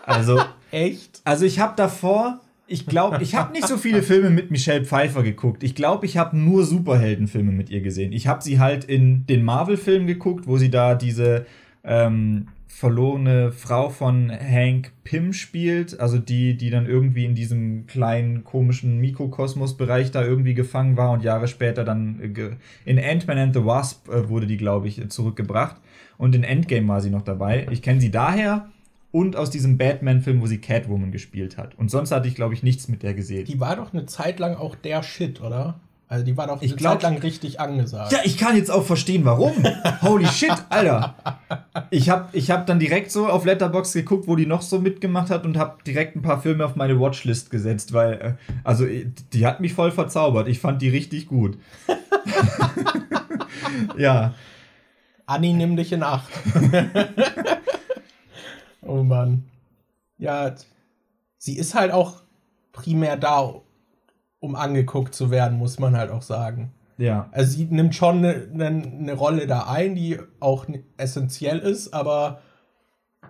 Also. Echt? Also, ich habe davor, ich glaube, ich habe nicht so viele Filme mit Michelle Pfeiffer geguckt. Ich glaube, ich habe nur Superheldenfilme mit ihr gesehen. Ich habe sie halt in den Marvel-Filmen geguckt, wo sie da diese ähm, verlorene Frau von Hank Pym spielt, also die, die dann irgendwie in diesem kleinen komischen Mikrokosmos-Bereich da irgendwie gefangen war und Jahre später dann in Ant-Man and the Wasp äh, wurde die, glaube ich, zurückgebracht. Und in Endgame war sie noch dabei. Ich kenne sie daher und aus diesem Batman-Film, wo sie Catwoman gespielt hat. Und sonst hatte ich, glaube ich, nichts mit der gesehen. Die war doch eine Zeit lang auch der Shit, oder? Also die war doch ich glaub, Zeit lang richtig angesagt. Ja, ich kann jetzt auch verstehen, warum. Holy shit, Alter. Ich habe ich hab dann direkt so auf Letterbox geguckt, wo die noch so mitgemacht hat und habe direkt ein paar Filme auf meine Watchlist gesetzt, weil, äh, also die hat mich voll verzaubert. Ich fand die richtig gut. ja. Anni, nimm dich in Acht. Oh Mann. Ja, sie ist halt auch primär da, um angeguckt zu werden, muss man halt auch sagen. Ja. Also sie nimmt schon eine ne, ne Rolle da ein, die auch essentiell ist, aber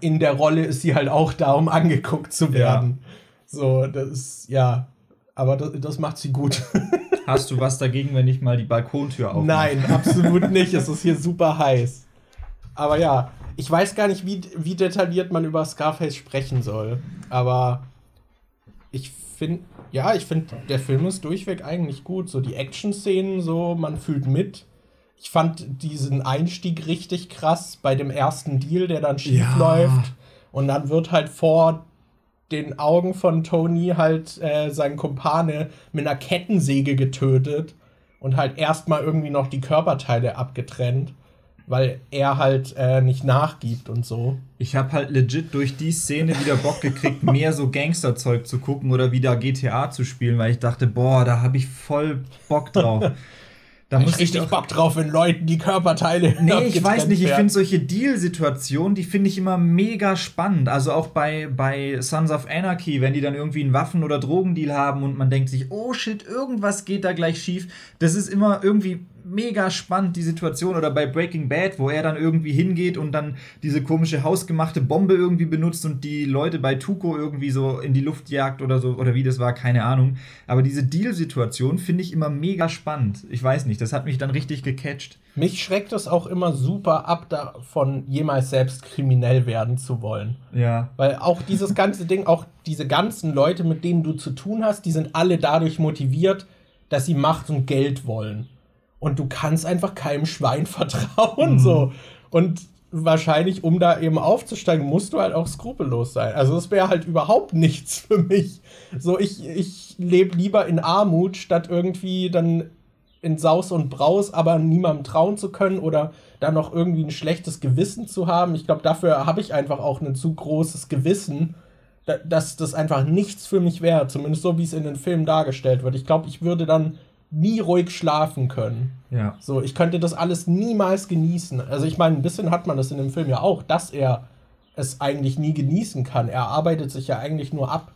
in der Rolle ist sie halt auch da, um angeguckt zu werden. Ja. So, das ist, ja. Aber das, das macht sie gut. Hast du was dagegen, wenn ich mal die Balkontür aufmache? Nein, absolut nicht. es ist hier super heiß. Aber ja, ich weiß gar nicht, wie, wie detailliert man über Scarface sprechen soll. Aber ich finde, ja, ich finde, der Film ist durchweg eigentlich gut. So die Action-Szenen, so, man fühlt mit. Ich fand diesen Einstieg richtig krass bei dem ersten Deal, der dann schief ja. läuft. Und dann wird halt vor den Augen von Tony halt äh, sein Kumpane mit einer Kettensäge getötet und halt erstmal irgendwie noch die Körperteile abgetrennt weil er halt äh, nicht nachgibt und so. Ich habe halt legit durch die Szene wieder Bock gekriegt, mehr so Gangsterzeug zu gucken oder wieder GTA zu spielen, weil ich dachte, boah, da habe ich voll Bock drauf. Da muss ich richtig Bock drauf, wenn Leuten die Körperteile. Nee, ich weiß nicht. Ich finde solche Deal-Situationen, die finde ich immer mega spannend. Also auch bei, bei Sons of Anarchy, wenn die dann irgendwie einen Waffen- oder Drogendeal haben und man denkt sich, oh shit, irgendwas geht da gleich schief. Das ist immer irgendwie mega spannend, die Situation. Oder bei Breaking Bad, wo er dann irgendwie hingeht und dann diese komische hausgemachte Bombe irgendwie benutzt und die Leute bei Tuco irgendwie so in die Luft jagt oder so, oder wie das war, keine Ahnung. Aber diese Deal-Situation finde ich immer mega spannend. Ich weiß nicht, das hat mich dann richtig gecatcht. Mich schreckt es auch immer super ab, davon jemals selbst kriminell werden zu wollen. Ja. Weil auch dieses ganze Ding, auch diese ganzen Leute, mit denen du zu tun hast, die sind alle dadurch motiviert, dass sie Macht und Geld wollen und du kannst einfach keinem Schwein vertrauen, mhm. so. Und wahrscheinlich, um da eben aufzusteigen, musst du halt auch skrupellos sein. Also das wäre halt überhaupt nichts für mich. So, ich, ich lebe lieber in Armut, statt irgendwie dann in Saus und Braus, aber niemandem trauen zu können oder dann noch irgendwie ein schlechtes Gewissen zu haben. Ich glaube, dafür habe ich einfach auch ein zu großes Gewissen, dass das einfach nichts für mich wäre. Zumindest so, wie es in den Filmen dargestellt wird. Ich glaube, ich würde dann nie ruhig schlafen können. Ja. So, ich könnte das alles niemals genießen. Also ich meine, ein bisschen hat man das in dem Film ja auch, dass er es eigentlich nie genießen kann. Er arbeitet sich ja eigentlich nur ab.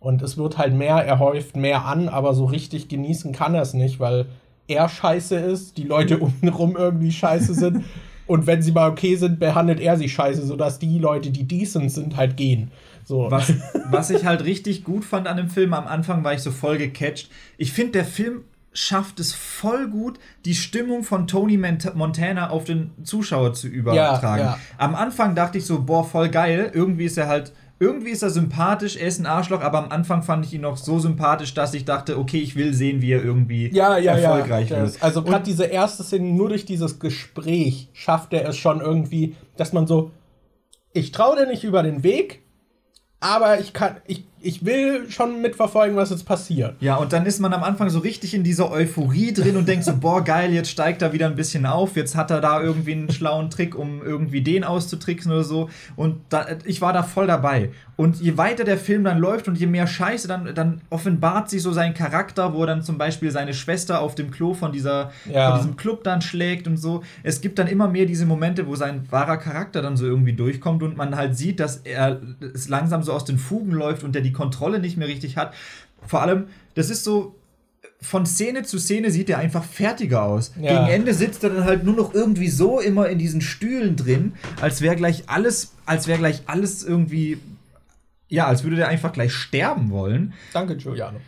Und es wird halt mehr, er häuft mehr an, aber so richtig genießen kann er es nicht, weil er scheiße ist, die Leute untenrum irgendwie scheiße sind. und wenn sie mal okay sind, behandelt er sie scheiße, sodass die Leute, die decent sind, halt gehen. So. Was, was ich halt richtig gut fand an dem Film, am Anfang war ich so voll gecatcht. Ich finde, der Film schafft es voll gut, die Stimmung von Tony Montana auf den Zuschauer zu übertragen. Ja, ja. Am Anfang dachte ich so, boah, voll geil. Irgendwie ist er halt, irgendwie ist er sympathisch, er ist ein Arschloch, aber am Anfang fand ich ihn noch so sympathisch, dass ich dachte, okay, ich will sehen, wie er irgendwie ja, ja, erfolgreich wird. Also gerade diese erste Szene, nur durch dieses Gespräch schafft er es schon irgendwie, dass man so, ich traue dir nicht über den Weg, aber ich kann, ich ich will schon mitverfolgen, was jetzt passiert. Ja, und dann ist man am Anfang so richtig in dieser Euphorie drin und denkt so, boah, geil, jetzt steigt er wieder ein bisschen auf, jetzt hat er da irgendwie einen schlauen Trick, um irgendwie den auszutricksen oder so. Und da, ich war da voll dabei. Und je weiter der Film dann läuft und je mehr Scheiße, dann, dann offenbart sich so sein Charakter, wo er dann zum Beispiel seine Schwester auf dem Klo von, dieser, ja. von diesem Club dann schlägt und so. Es gibt dann immer mehr diese Momente, wo sein wahrer Charakter dann so irgendwie durchkommt und man halt sieht, dass er es langsam so aus den Fugen läuft und der die Kontrolle nicht mehr richtig hat. Vor allem, das ist so, von Szene zu Szene sieht er einfach fertiger aus. Ja. Gegen Ende sitzt er dann halt nur noch irgendwie so immer in diesen Stühlen drin, als wäre gleich alles, als wäre gleich alles irgendwie, ja, als würde der einfach gleich sterben wollen. Danke, Giuliano.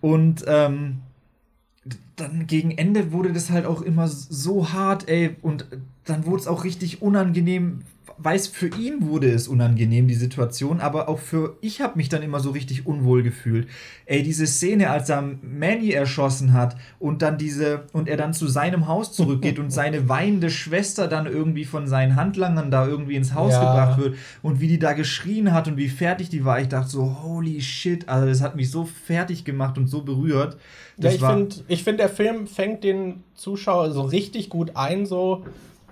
Und ähm, dann gegen Ende wurde das halt auch immer so hart, ey, und dann wurde es auch richtig unangenehm, weiß, für ihn wurde es unangenehm, die Situation, aber auch für ich habe mich dann immer so richtig unwohl gefühlt. Ey, diese Szene, als er Manny erschossen hat und dann diese und er dann zu seinem Haus zurückgeht und seine weinende Schwester dann irgendwie von seinen Handlangern da irgendwie ins Haus ja. gebracht wird und wie die da geschrien hat und wie fertig die war. Ich dachte so, holy shit, also das hat mich so fertig gemacht und so berührt. Das ja, ich finde, ich find, der Film fängt den Zuschauer so richtig gut ein, so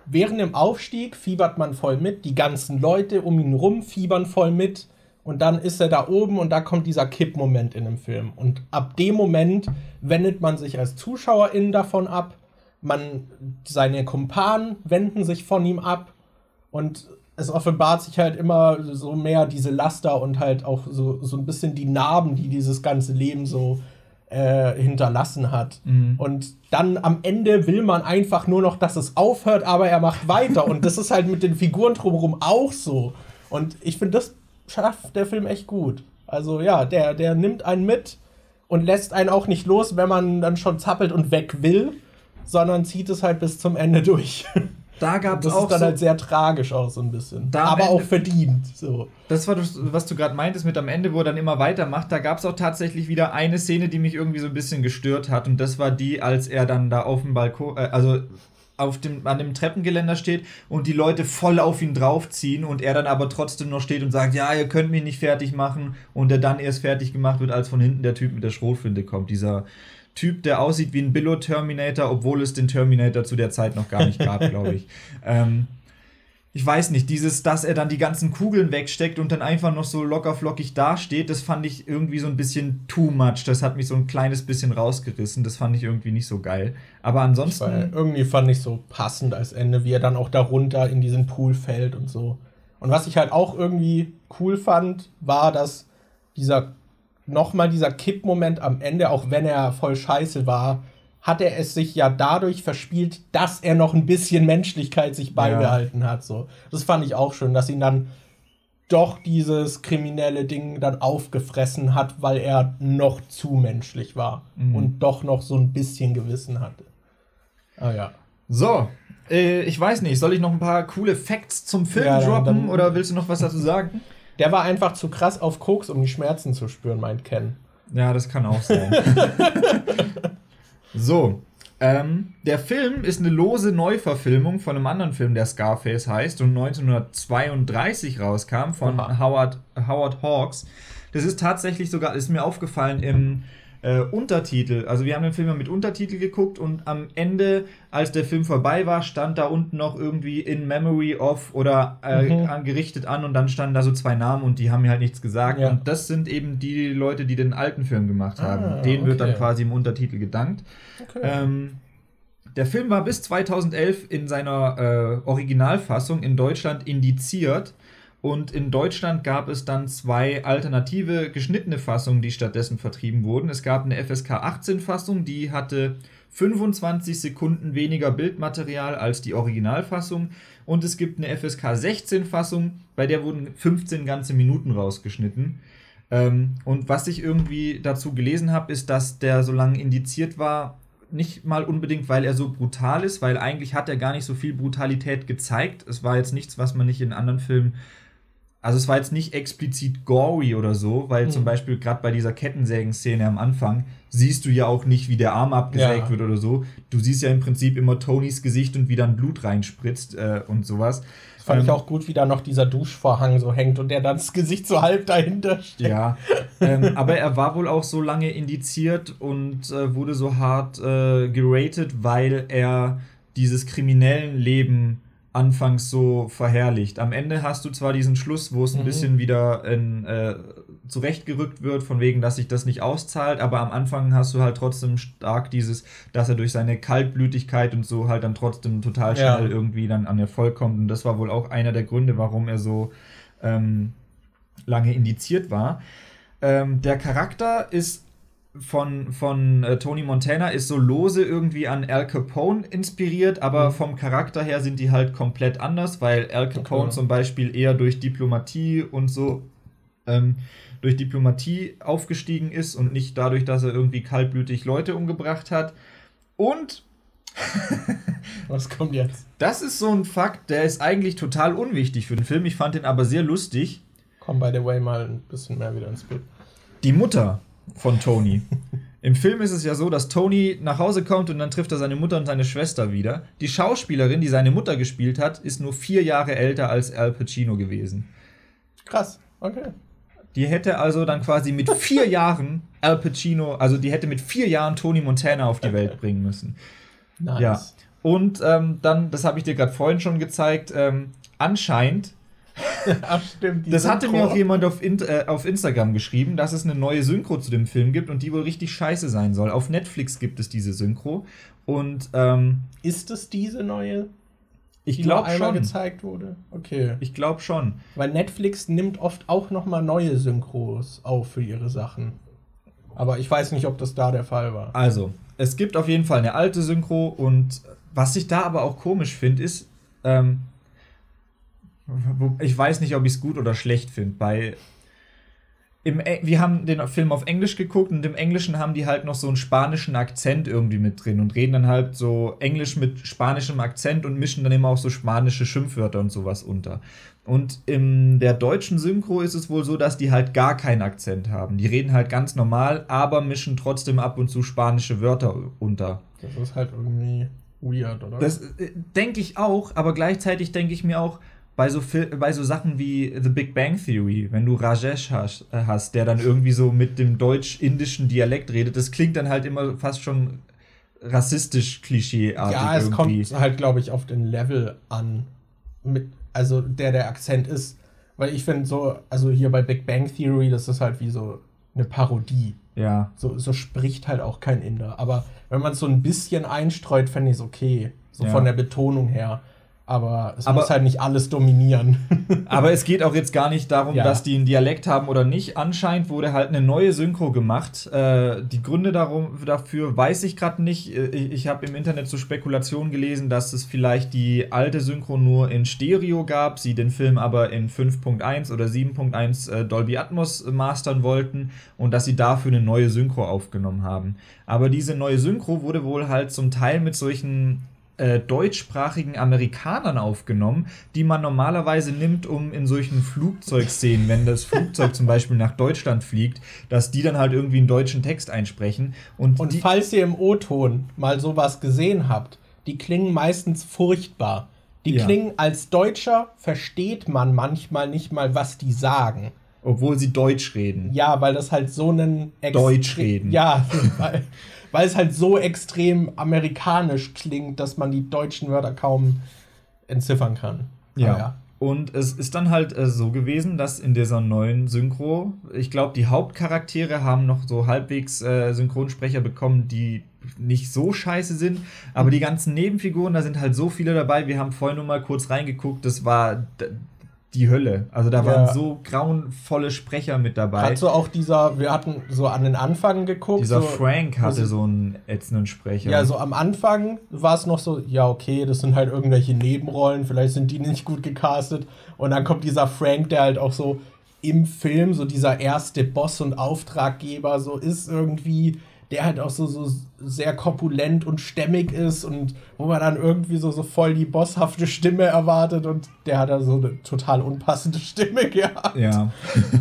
während dem Aufstieg fiebert man voll mit, die ganzen Leute um ihn rum fiebern voll mit und dann ist er da oben und da kommt dieser Kippmoment in dem Film. Und ab dem Moment wendet man sich als Zuschauerin davon ab, man, seine Kumpanen wenden sich von ihm ab und es offenbart sich halt immer so mehr diese Laster und halt auch so, so ein bisschen die Narben, die dieses ganze Leben so äh, hinterlassen hat. Mhm. Und dann am Ende will man einfach nur noch, dass es aufhört, aber er macht weiter. und das ist halt mit den Figuren drumherum auch so. Und ich finde, das schafft der Film echt gut. Also ja, der, der nimmt einen mit und lässt einen auch nicht los, wenn man dann schon zappelt und weg will, sondern zieht es halt bis zum Ende durch. da gab es auch. Das ist dann so halt sehr tragisch auch so ein bisschen. aber auch verdient. So. Das war das, was du gerade meintest mit am Ende, wo er dann immer weitermacht. Da gab es auch tatsächlich wieder eine Szene, die mich irgendwie so ein bisschen gestört hat. Und das war die, als er dann da auf dem Balkon, äh, also auf dem, an dem Treppengeländer steht und die Leute voll auf ihn draufziehen und er dann aber trotzdem noch steht und sagt, ja, ihr könnt mich nicht fertig machen und er dann erst fertig gemacht wird, als von hinten der Typ mit der Schrotflinte kommt. Dieser, Typ, der aussieht wie ein Billo-Terminator, obwohl es den Terminator zu der Zeit noch gar nicht gab, glaube ich. Ähm, ich weiß nicht, dieses, dass er dann die ganzen Kugeln wegsteckt und dann einfach noch so lockerflockig dasteht, das fand ich irgendwie so ein bisschen too much. Das hat mich so ein kleines bisschen rausgerissen. Das fand ich irgendwie nicht so geil. Aber ansonsten. Weil irgendwie fand ich so passend als Ende, wie er dann auch darunter in diesen Pool fällt und so. Und was ich halt auch irgendwie cool fand, war, dass dieser nochmal dieser Kippmoment am Ende, auch wenn er voll scheiße war, hat er es sich ja dadurch verspielt, dass er noch ein bisschen Menschlichkeit sich beibehalten ja. hat. So. Das fand ich auch schön, dass ihn dann doch dieses kriminelle Ding dann aufgefressen hat, weil er noch zu menschlich war mhm. und doch noch so ein bisschen Gewissen hatte. Ah ja. So, äh, ich weiß nicht, soll ich noch ein paar coole Facts zum Film ja, droppen oder willst du noch was dazu sagen? Der war einfach zu krass auf Koks, um die Schmerzen zu spüren, meint Ken. Ja, das kann auch sein. so. Ähm, der Film ist eine lose Neuverfilmung von einem anderen Film, der Scarface heißt und 1932 rauskam von Howard, Howard Hawks. Das ist tatsächlich sogar, ist mir aufgefallen im äh, Untertitel. Also wir haben den Film ja mit Untertitel geguckt und am Ende, als der Film vorbei war, stand da unten noch irgendwie in Memory of oder äh, mhm. gerichtet an und dann standen da so zwei Namen und die haben mir halt nichts gesagt. Ja. Und das sind eben die Leute, die den alten Film gemacht ah, haben. Ah, Denen okay. wird dann quasi im Untertitel gedankt. Okay. Ähm, der Film war bis 2011 in seiner äh, Originalfassung in Deutschland indiziert. Und in Deutschland gab es dann zwei alternative geschnittene Fassungen, die stattdessen vertrieben wurden. Es gab eine FSK 18 Fassung, die hatte 25 Sekunden weniger Bildmaterial als die Originalfassung. Und es gibt eine FSK 16 Fassung, bei der wurden 15 ganze Minuten rausgeschnitten. Ähm, und was ich irgendwie dazu gelesen habe, ist, dass der so lange indiziert war, nicht mal unbedingt, weil er so brutal ist, weil eigentlich hat er gar nicht so viel Brutalität gezeigt. Es war jetzt nichts, was man nicht in anderen Filmen also es war jetzt nicht explizit gory oder so, weil mhm. zum Beispiel gerade bei dieser Kettensägen-Szene am Anfang siehst du ja auch nicht, wie der Arm abgesägt ja. wird oder so. Du siehst ja im Prinzip immer Tonys Gesicht und wie dann Blut reinspritzt äh, und sowas. Das fand ähm, ich auch gut, wie da noch dieser Duschvorhang so hängt und der dann das Gesicht so halb dahinter steht. Ja, ähm, aber er war wohl auch so lange indiziert und äh, wurde so hart äh, geratet, weil er dieses kriminellen Leben anfangs so verherrlicht. Am Ende hast du zwar diesen Schluss, wo es ein mhm. bisschen wieder in, äh, zurechtgerückt wird, von wegen, dass sich das nicht auszahlt, aber am Anfang hast du halt trotzdem stark dieses, dass er durch seine Kaltblütigkeit und so halt dann trotzdem total schnell ja. irgendwie dann an Erfolg kommt. Und das war wohl auch einer der Gründe, warum er so ähm, lange indiziert war. Ähm, der Charakter ist von, von äh, Tony Montana ist so lose irgendwie an Al Capone inspiriert, aber mhm. vom Charakter her sind die halt komplett anders, weil Al Capone okay. zum Beispiel eher durch Diplomatie und so ähm, durch Diplomatie aufgestiegen ist und nicht dadurch, dass er irgendwie kaltblütig Leute umgebracht hat. Und Was kommt jetzt? Das ist so ein Fakt, der ist eigentlich total unwichtig für den Film. Ich fand den aber sehr lustig. Komm, by the way, mal ein bisschen mehr wieder ins Bild. Die Mutter von Tony. Im Film ist es ja so, dass Tony nach Hause kommt und dann trifft er seine Mutter und seine Schwester wieder. Die Schauspielerin, die seine Mutter gespielt hat, ist nur vier Jahre älter als Al Pacino gewesen. Krass, okay. Die hätte also dann quasi mit vier Jahren Al Pacino, also die hätte mit vier Jahren Tony Montana auf die Welt bringen müssen. Nice. Ja. Und ähm, dann, das habe ich dir gerade vorhin schon gezeigt, ähm, anscheinend Ach, stimmt. Das hatte mir auch jemand auf, in, äh, auf Instagram geschrieben, dass es eine neue Synchro zu dem Film gibt und die wohl richtig scheiße sein soll. Auf Netflix gibt es diese Synchro. Und ähm, ist es diese neue? Ich glaube schon. gezeigt wurde. Okay. Ich glaube schon. Weil Netflix nimmt oft auch noch mal neue Synchros auf für ihre Sachen. Aber ich weiß nicht, ob das da der Fall war. Also, es gibt auf jeden Fall eine alte Synchro und was ich da aber auch komisch finde, ist, ähm, ich weiß nicht, ob ich es gut oder schlecht finde. Bei im, e, wir haben den Film auf Englisch geguckt und im Englischen haben die halt noch so einen spanischen Akzent irgendwie mit drin und reden dann halt so Englisch mit spanischem Akzent und mischen dann immer auch so spanische Schimpfwörter und sowas unter. Und in der deutschen Synchro ist es wohl so, dass die halt gar keinen Akzent haben. Die reden halt ganz normal, aber mischen trotzdem ab und zu spanische Wörter unter. Das ist halt irgendwie weird, oder? Das äh, denke ich auch, aber gleichzeitig denke ich mir auch, bei so, bei so Sachen wie The Big Bang Theory, wenn du Rajesh hast, äh, hast der dann irgendwie so mit dem deutsch-indischen Dialekt redet, das klingt dann halt immer fast schon rassistisch klischeeartig. Ja, es irgendwie. kommt halt, glaube ich, auf den Level an, mit, also der der Akzent ist. Weil ich finde so, also hier bei Big Bang Theory, das ist halt wie so eine Parodie. Ja. So, so spricht halt auch kein Inder. Aber wenn man es so ein bisschen einstreut, fände ich es okay. So ja. von der Betonung her. Aber es aber, muss halt nicht alles dominieren. aber es geht auch jetzt gar nicht darum, ja. dass die einen Dialekt haben oder nicht. Anscheinend wurde halt eine neue Synchro gemacht. Äh, die Gründe darum, dafür weiß ich gerade nicht. Äh, ich, ich habe im Internet so Spekulationen gelesen, dass es vielleicht die alte Synchro nur in Stereo gab, sie den Film aber in 5.1 oder 7.1 äh, Dolby Atmos mastern wollten und dass sie dafür eine neue Synchro aufgenommen haben. Aber diese neue Synchro wurde wohl halt zum Teil mit solchen äh, deutschsprachigen Amerikanern aufgenommen, die man normalerweise nimmt, um in solchen Flugzeugszenen, wenn das Flugzeug zum Beispiel nach Deutschland fliegt, dass die dann halt irgendwie einen deutschen Text einsprechen. Und, und falls ihr im O-Ton mal sowas gesehen habt, die klingen meistens furchtbar. Die ja. klingen als Deutscher, versteht man manchmal nicht mal, was die sagen. Obwohl sie Deutsch reden. Ja, weil das halt so einen Deutsch reden. Ja, weil, es halt so extrem amerikanisch klingt, dass man die deutschen Wörter kaum entziffern kann. Ja. ja. Und es ist dann halt äh, so gewesen, dass in dieser neuen Synchro, ich glaube, die Hauptcharaktere haben noch so halbwegs äh, Synchronsprecher bekommen, die nicht so scheiße sind, aber die ganzen Nebenfiguren, da sind halt so viele dabei. Wir haben vorhin nur mal kurz reingeguckt, das war die Hölle. Also da ja. waren so grauenvolle Sprecher mit dabei. Hat so auch dieser, wir hatten so an den Anfang geguckt. Dieser so, Frank hatte so einen ätzenden Sprecher. Ja, so am Anfang war es noch so, ja, okay, das sind halt irgendwelche Nebenrollen, vielleicht sind die nicht gut gecastet. Und dann kommt dieser Frank, der halt auch so im Film so dieser erste Boss und Auftraggeber so ist irgendwie der halt auch so, so sehr korpulent und stämmig ist und wo man dann irgendwie so, so voll die bosshafte Stimme erwartet und der hat da so eine total unpassende Stimme gehabt. Ja.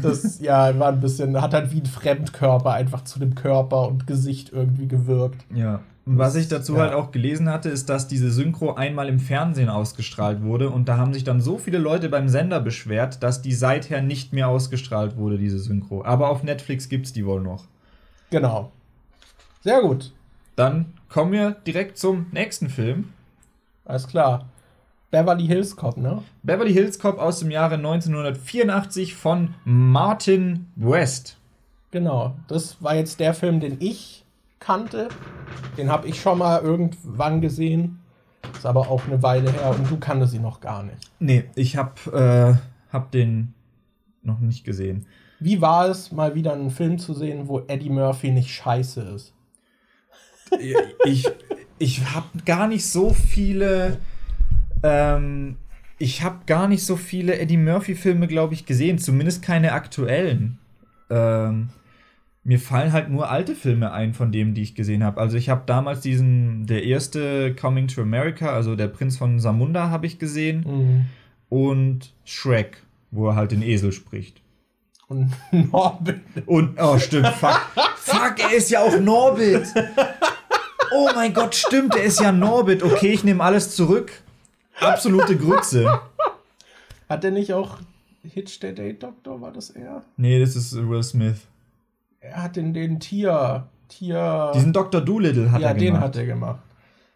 Das, ja, war ein bisschen, hat halt wie ein Fremdkörper einfach zu dem Körper und Gesicht irgendwie gewirkt. Ja. Und was ich dazu ja. halt auch gelesen hatte, ist, dass diese Synchro einmal im Fernsehen ausgestrahlt wurde und da haben sich dann so viele Leute beim Sender beschwert, dass die seither nicht mehr ausgestrahlt wurde, diese Synchro. Aber auf Netflix gibt es die wohl noch. Genau. Sehr gut. Dann kommen wir direkt zum nächsten Film. Alles klar. Beverly Hills Cop, ne? Beverly Hills Cop aus dem Jahre 1984 von Martin West. Genau, das war jetzt der Film, den ich kannte. Den habe ich schon mal irgendwann gesehen. Ist aber auch eine Weile her und du kanntest ihn noch gar nicht. Nee, ich habe äh, hab den noch nicht gesehen. Wie war es, mal wieder einen Film zu sehen, wo Eddie Murphy nicht scheiße ist? Ich, ich habe gar nicht so viele. Ähm, ich habe gar nicht so viele Eddie Murphy-Filme, glaube ich, gesehen. Zumindest keine aktuellen. Ähm, Mir fallen halt nur alte Filme ein von dem, die ich gesehen habe. Also ich habe damals diesen, der erste Coming to America, also der Prinz von Samunda habe ich gesehen. Mhm. Und Shrek, wo er halt den Esel spricht. Und Norbit. Und, oh stimmt, fuck. fuck, er ist ja auch Norbit. Oh mein Gott, stimmt, er ist ja Norbit. Okay, ich nehme alles zurück. Absolute Grütze. Hat er nicht auch Hitch der Date Doctor, war das er? Nee, das ist Will Smith. Er hat den, den Tier, Tier. Diesen Dr. Doolittle hat ja, er gemacht. Ja, den hat er gemacht.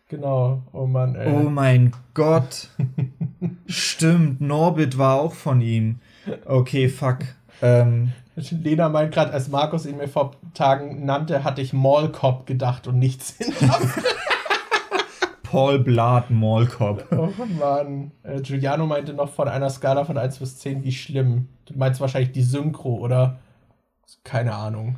Genau. Oh Mann, ey. Oh mein Gott. Stimmt, Norbit war auch von ihm. Okay, fuck. Ähm, Lena meint gerade, als Markus ihn mir vor Tagen nannte, hatte ich Mallcop gedacht und nichts. Paul Blart Mallcop. Oh Mann. Äh, Giuliano meinte noch von einer Skala von 1 bis 10, wie schlimm. Du meinst wahrscheinlich die Synchro, oder? Keine Ahnung.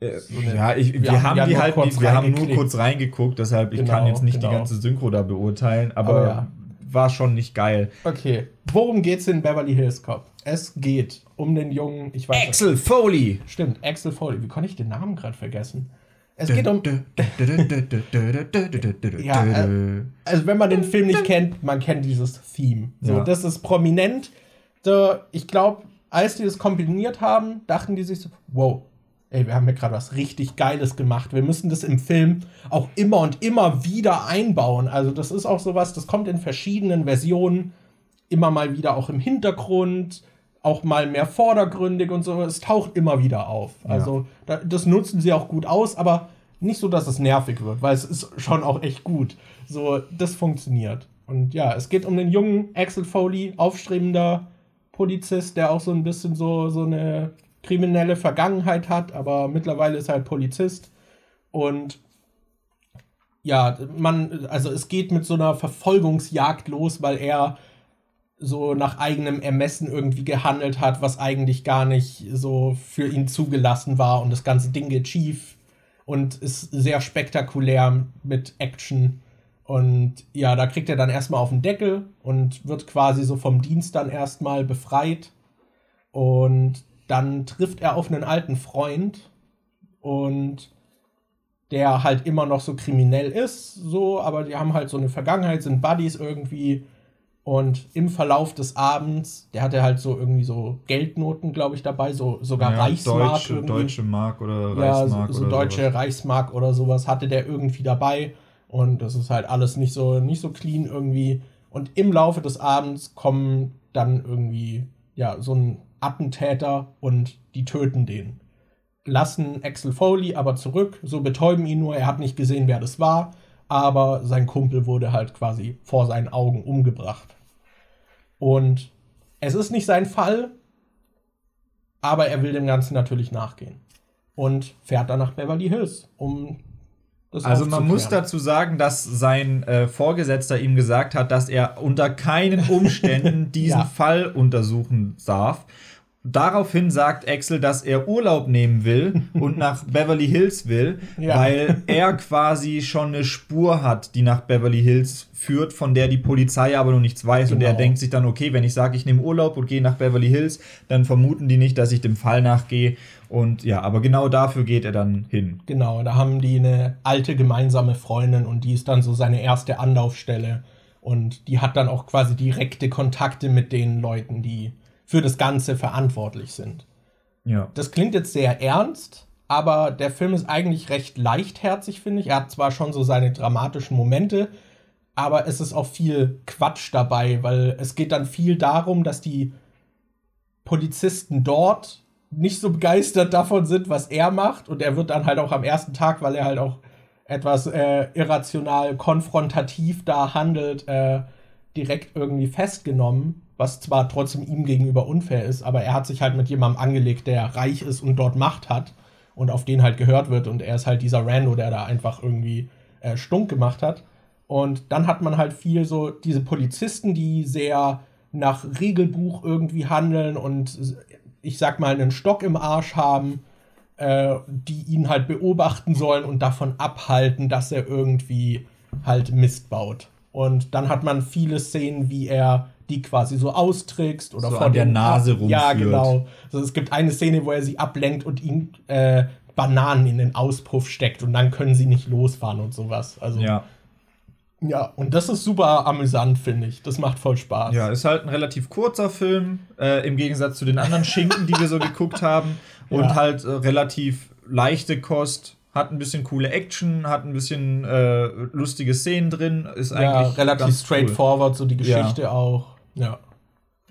Äh, so eine, ja, ich, wir, wir, haben, die halt, wir haben nur kurz reingeguckt, deshalb ich genau, kann jetzt nicht genau. die ganze Synchro da beurteilen, aber, aber ja. war schon nicht geil. Okay, worum geht's in Beverly Hills Cop? Es geht um den jungen, ich weiß Axel nicht. Foley. Stimmt, Axel Foley. Wie konnte ich den Namen gerade vergessen? Es geht um. ja, äh, also wenn man den Film nicht kennt, man kennt dieses Theme. So, ja. das ist prominent. So, ich glaube, als die das kombiniert haben, dachten die sich so, wow, ey, wir haben hier gerade was richtig Geiles gemacht. Wir müssen das im Film auch immer und immer wieder einbauen. Also das ist auch sowas, das kommt in verschiedenen Versionen, immer mal wieder auch im Hintergrund, auch mal mehr vordergründig und so. Es taucht immer wieder auf. Also ja. das nutzen sie auch gut aus, aber nicht so, dass es nervig wird, weil es ist schon auch echt gut. So, das funktioniert. Und ja, es geht um den jungen Axel Foley, aufstrebender Polizist, der auch so ein bisschen so, so eine kriminelle Vergangenheit hat, aber mittlerweile ist er halt Polizist. Und ja, man, also es geht mit so einer Verfolgungsjagd los, weil er so nach eigenem Ermessen irgendwie gehandelt hat, was eigentlich gar nicht so für ihn zugelassen war und das ganze Ding geht schief und ist sehr spektakulär mit Action und ja, da kriegt er dann erstmal auf den Deckel und wird quasi so vom Dienst dann erstmal befreit. Und dann trifft er auf einen alten Freund und der halt immer noch so kriminell ist, so, aber die haben halt so eine Vergangenheit, sind Buddies irgendwie. Und im Verlauf des Abends, der hatte halt so irgendwie so Geldnoten, glaube ich, dabei, so sogar ja, Reichsmark. Deutsche, deutsche Mark oder Reichsmark. Ja, so, so deutsche sowas. Reichsmark oder sowas hatte der irgendwie dabei. Und das ist halt alles nicht so, nicht so clean irgendwie. Und im Laufe des Abends kommen dann irgendwie, ja, so ein Attentäter und die töten den. Lassen Axel Foley aber zurück, so betäuben ihn nur, er hat nicht gesehen, wer das war, aber sein Kumpel wurde halt quasi vor seinen Augen umgebracht. Und es ist nicht sein Fall, aber er will dem Ganzen natürlich nachgehen. Und fährt dann nach Beverly Hills, um also man muss dazu sagen, dass sein äh, Vorgesetzter ihm gesagt hat, dass er unter keinen Umständen diesen ja. Fall untersuchen darf. Daraufhin sagt Axel, dass er Urlaub nehmen will und nach Beverly Hills will, ja. weil er quasi schon eine Spur hat, die nach Beverly Hills führt, von der die Polizei aber noch nichts weiß. Genau. Und er genau. denkt sich dann, okay, wenn ich sage, ich nehme Urlaub und gehe nach Beverly Hills, dann vermuten die nicht, dass ich dem Fall nachgehe. Und ja, aber genau dafür geht er dann hin. Genau, da haben die eine alte gemeinsame Freundin und die ist dann so seine erste Anlaufstelle. Und die hat dann auch quasi direkte Kontakte mit den Leuten, die für das Ganze verantwortlich sind. Ja. Das klingt jetzt sehr ernst, aber der Film ist eigentlich recht leichtherzig, finde ich. Er hat zwar schon so seine dramatischen Momente, aber es ist auch viel Quatsch dabei, weil es geht dann viel darum, dass die Polizisten dort nicht so begeistert davon sind, was er macht. Und er wird dann halt auch am ersten Tag, weil er halt auch etwas äh, irrational konfrontativ da handelt, äh, direkt irgendwie festgenommen, was zwar trotzdem ihm gegenüber unfair ist, aber er hat sich halt mit jemandem angelegt, der reich ist und dort Macht hat und auf den halt gehört wird und er ist halt dieser Rando, der da einfach irgendwie äh, stunk gemacht hat. Und dann hat man halt viel so diese Polizisten, die sehr nach Regelbuch irgendwie handeln und ich sag mal einen Stock im Arsch haben, äh, die ihn halt beobachten sollen und davon abhalten, dass er irgendwie halt Mist baut. Und dann hat man viele Szenen, wie er die quasi so austrickst oder so vor der Nase rumführt. Ja, genau. Also es gibt eine Szene, wo er sie ablenkt und ihn äh, Bananen in den Auspuff steckt und dann können sie nicht losfahren und sowas. Also ja. Ja, und das ist super amüsant, finde ich. Das macht voll Spaß. Ja, ist halt ein relativ kurzer Film, äh, im Gegensatz zu den anderen Schinken, die wir so geguckt haben. Und ja. halt äh, relativ leichte Kost, hat ein bisschen coole Action, hat ein bisschen äh, lustige Szenen drin. Ist ja, eigentlich relativ straightforward, cool. so die Geschichte ja. auch. Ja.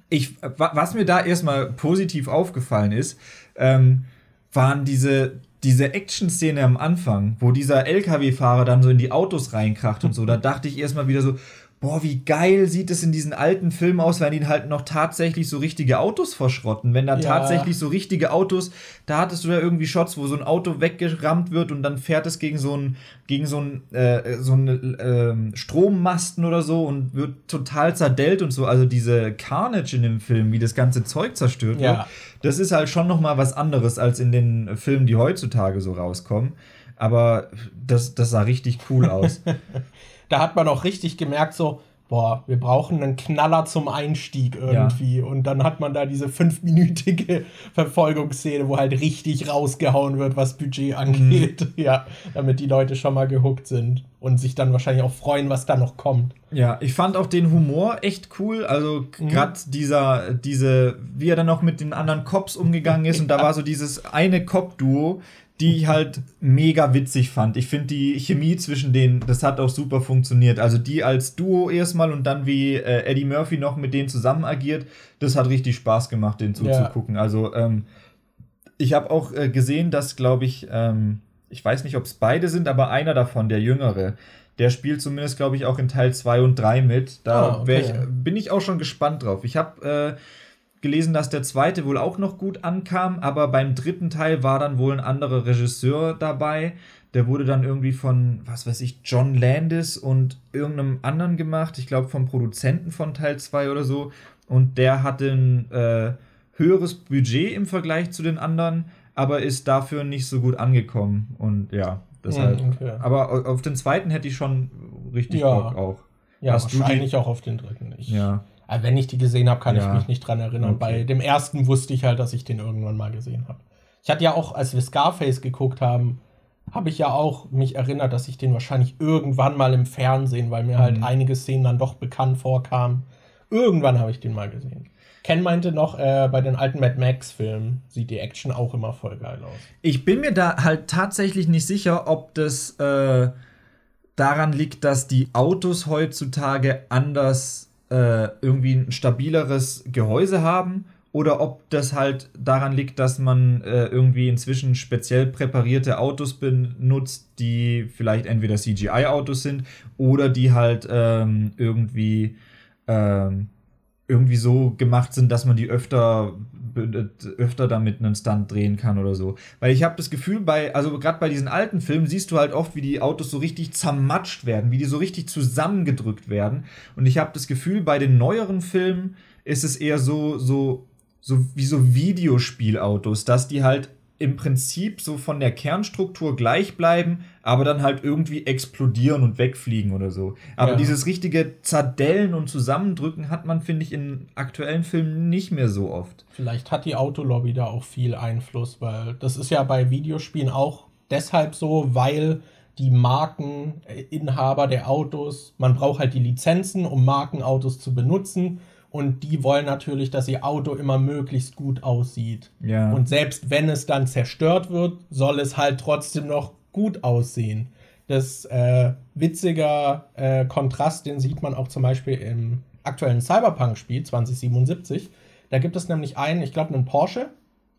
Ich, was mir da erstmal positiv aufgefallen ist, ähm, waren diese, diese Action-Szene am Anfang, wo dieser LKW-Fahrer dann so in die Autos reinkracht und so, da dachte ich erstmal wieder so, boah, wie geil sieht es in diesen alten Filmen aus, wenn die halt noch tatsächlich so richtige Autos verschrotten. Wenn da ja. tatsächlich so richtige Autos, da hattest du ja irgendwie Shots, wo so ein Auto weggerammt wird und dann fährt es gegen so einen, gegen so einen, äh, so einen äh, Strommasten oder so und wird total zerdellt und so. Also diese Carnage in dem Film, wie das ganze Zeug zerstört ja. wird, das ist halt schon noch mal was anderes als in den Filmen, die heutzutage so rauskommen. Aber das, das sah richtig cool aus. da hat man auch richtig gemerkt, so, boah, wir brauchen einen Knaller zum Einstieg irgendwie. Ja. Und dann hat man da diese fünfminütige Verfolgungsszene, wo halt richtig rausgehauen wird, was Budget angeht. Mhm. Ja, damit die Leute schon mal gehuckt sind und sich dann wahrscheinlich auch freuen, was da noch kommt. Ja, ich fand auch den Humor echt cool. Also gerade mhm. dieser, diese, wie er dann noch mit den anderen Cops umgegangen ist. und da war so dieses eine Cop-Duo, die ich halt mega witzig fand. Ich finde die Chemie zwischen denen, das hat auch super funktioniert. Also die als Duo erstmal und dann wie äh, Eddie Murphy noch mit denen zusammen agiert, das hat richtig Spaß gemacht, den zuzugucken. Ja. Also ähm, ich habe auch äh, gesehen, dass, glaube ich, ähm, ich weiß nicht, ob es beide sind, aber einer davon, der Jüngere, der spielt zumindest, glaube ich, auch in Teil 2 und 3 mit. Da oh, okay. ich, bin ich auch schon gespannt drauf. Ich habe äh, gelesen, dass der zweite wohl auch noch gut ankam, aber beim dritten Teil war dann wohl ein anderer Regisseur dabei. Der wurde dann irgendwie von, was weiß ich, John Landis und irgendeinem anderen gemacht. Ich glaube vom Produzenten von Teil 2 oder so. Und der hatte ein äh, höheres Budget im Vergleich zu den anderen, aber ist dafür nicht so gut angekommen. Und ja, deshalb. Okay. Aber auf den zweiten hätte ich schon richtig ja. Bock auch. Ja, Hast wahrscheinlich auch auf den dritten. Ich ja. Aber wenn ich die gesehen habe, kann ja. ich mich nicht dran erinnern. Okay. Bei dem ersten wusste ich halt, dass ich den irgendwann mal gesehen habe. Ich hatte ja auch, als wir Scarface geguckt haben, habe ich ja auch mich erinnert, dass ich den wahrscheinlich irgendwann mal im Fernsehen, weil mir halt mhm. einige Szenen dann doch bekannt vorkamen. Irgendwann habe ich den mal gesehen. Ken meinte noch, äh, bei den alten Mad Max-Filmen sieht die Action auch immer voll geil aus. Ich bin mir da halt tatsächlich nicht sicher, ob das äh, daran liegt, dass die Autos heutzutage anders äh, irgendwie ein stabileres Gehäuse haben? Oder ob das halt daran liegt, dass man äh, irgendwie inzwischen speziell präparierte Autos benutzt, die vielleicht entweder CGI-Autos sind oder die halt ähm, irgendwie ähm, irgendwie so gemacht sind, dass man die öfter öfter damit einen Stunt drehen kann oder so. Weil ich habe das Gefühl, bei, also gerade bei diesen alten Filmen siehst du halt oft, wie die Autos so richtig zermatscht werden, wie die so richtig zusammengedrückt werden. Und ich habe das Gefühl, bei den neueren Filmen ist es eher so, so, so wie so Videospielautos, dass die halt im Prinzip so von der Kernstruktur gleich bleiben, aber dann halt irgendwie explodieren und wegfliegen oder so. Aber ja. dieses richtige Zerdellen und Zusammendrücken hat man, finde ich, in aktuellen Filmen nicht mehr so oft. Vielleicht hat die Autolobby da auch viel Einfluss, weil das ist ja bei Videospielen auch deshalb so, weil die Markeninhaber der Autos, man braucht halt die Lizenzen, um Markenautos zu benutzen und die wollen natürlich, dass ihr Auto immer möglichst gut aussieht. Ja. Und selbst wenn es dann zerstört wird, soll es halt trotzdem noch gut aussehen. Das äh, witziger äh, Kontrast, den sieht man auch zum Beispiel im aktuellen Cyberpunk-Spiel 2077. Da gibt es nämlich einen, ich glaube, einen Porsche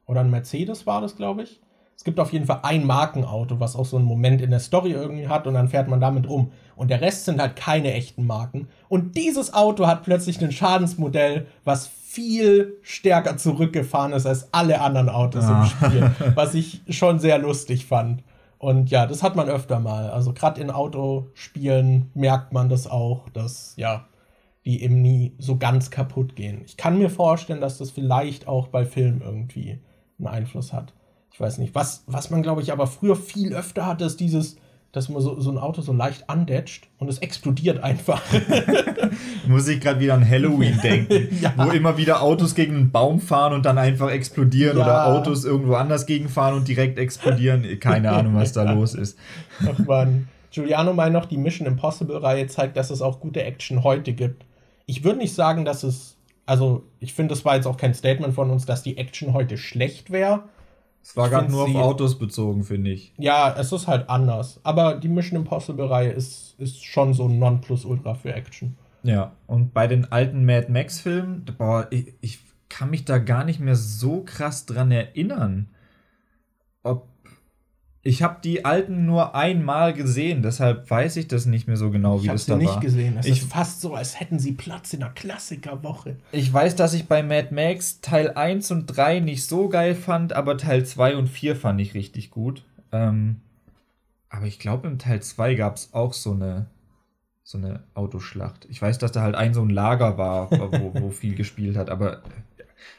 oder einen Mercedes war das, glaube ich. Es gibt auf jeden Fall ein Markenauto, was auch so einen Moment in der Story irgendwie hat und dann fährt man damit rum. Und der Rest sind halt keine echten Marken. Und dieses Auto hat plötzlich ein Schadensmodell, was viel stärker zurückgefahren ist als alle anderen Autos ah. im Spiel, was ich schon sehr lustig fand. Und ja, das hat man öfter mal. Also gerade in Autospielen merkt man das auch, dass ja, die eben nie so ganz kaputt gehen. Ich kann mir vorstellen, dass das vielleicht auch bei Filmen irgendwie einen Einfluss hat ich weiß nicht, was, was man, glaube ich, aber früher viel öfter hatte, ist dieses dass man so, so ein Auto so leicht andetscht und es explodiert einfach. Muss ich gerade wieder an Halloween denken, ja. wo immer wieder Autos gegen einen Baum fahren und dann einfach explodieren ja. oder Autos irgendwo anders gegenfahren und direkt explodieren. Keine Ahnung, was da los ist. Ach man. Giuliano meint noch, die Mission Impossible-Reihe zeigt, dass es auch gute Action heute gibt. Ich würde nicht sagen, dass es, also ich finde, das war jetzt auch kein Statement von uns, dass die Action heute schlecht wäre. Es war gerade nur auf Autos bezogen, finde ich. Ja, es ist halt anders. Aber die Mission Impossible-Reihe ist, ist schon so ein Nonplusultra für Action. Ja, und bei den alten Mad Max-Filmen, boah, ich, ich kann mich da gar nicht mehr so krass dran erinnern. Ob ich habe die alten nur einmal gesehen, deshalb weiß ich das nicht mehr so genau, wie das da war. Ich habe sie nicht gesehen. Es ich, ist fast so, als hätten sie Platz in einer Klassikerwoche. Ich weiß, dass ich bei Mad Max Teil 1 und 3 nicht so geil fand, aber Teil 2 und 4 fand ich richtig gut. Ähm, aber ich glaube, im Teil 2 gab es auch so eine, so eine Autoschlacht. Ich weiß, dass da halt ein so ein Lager war, wo, wo viel gespielt hat, aber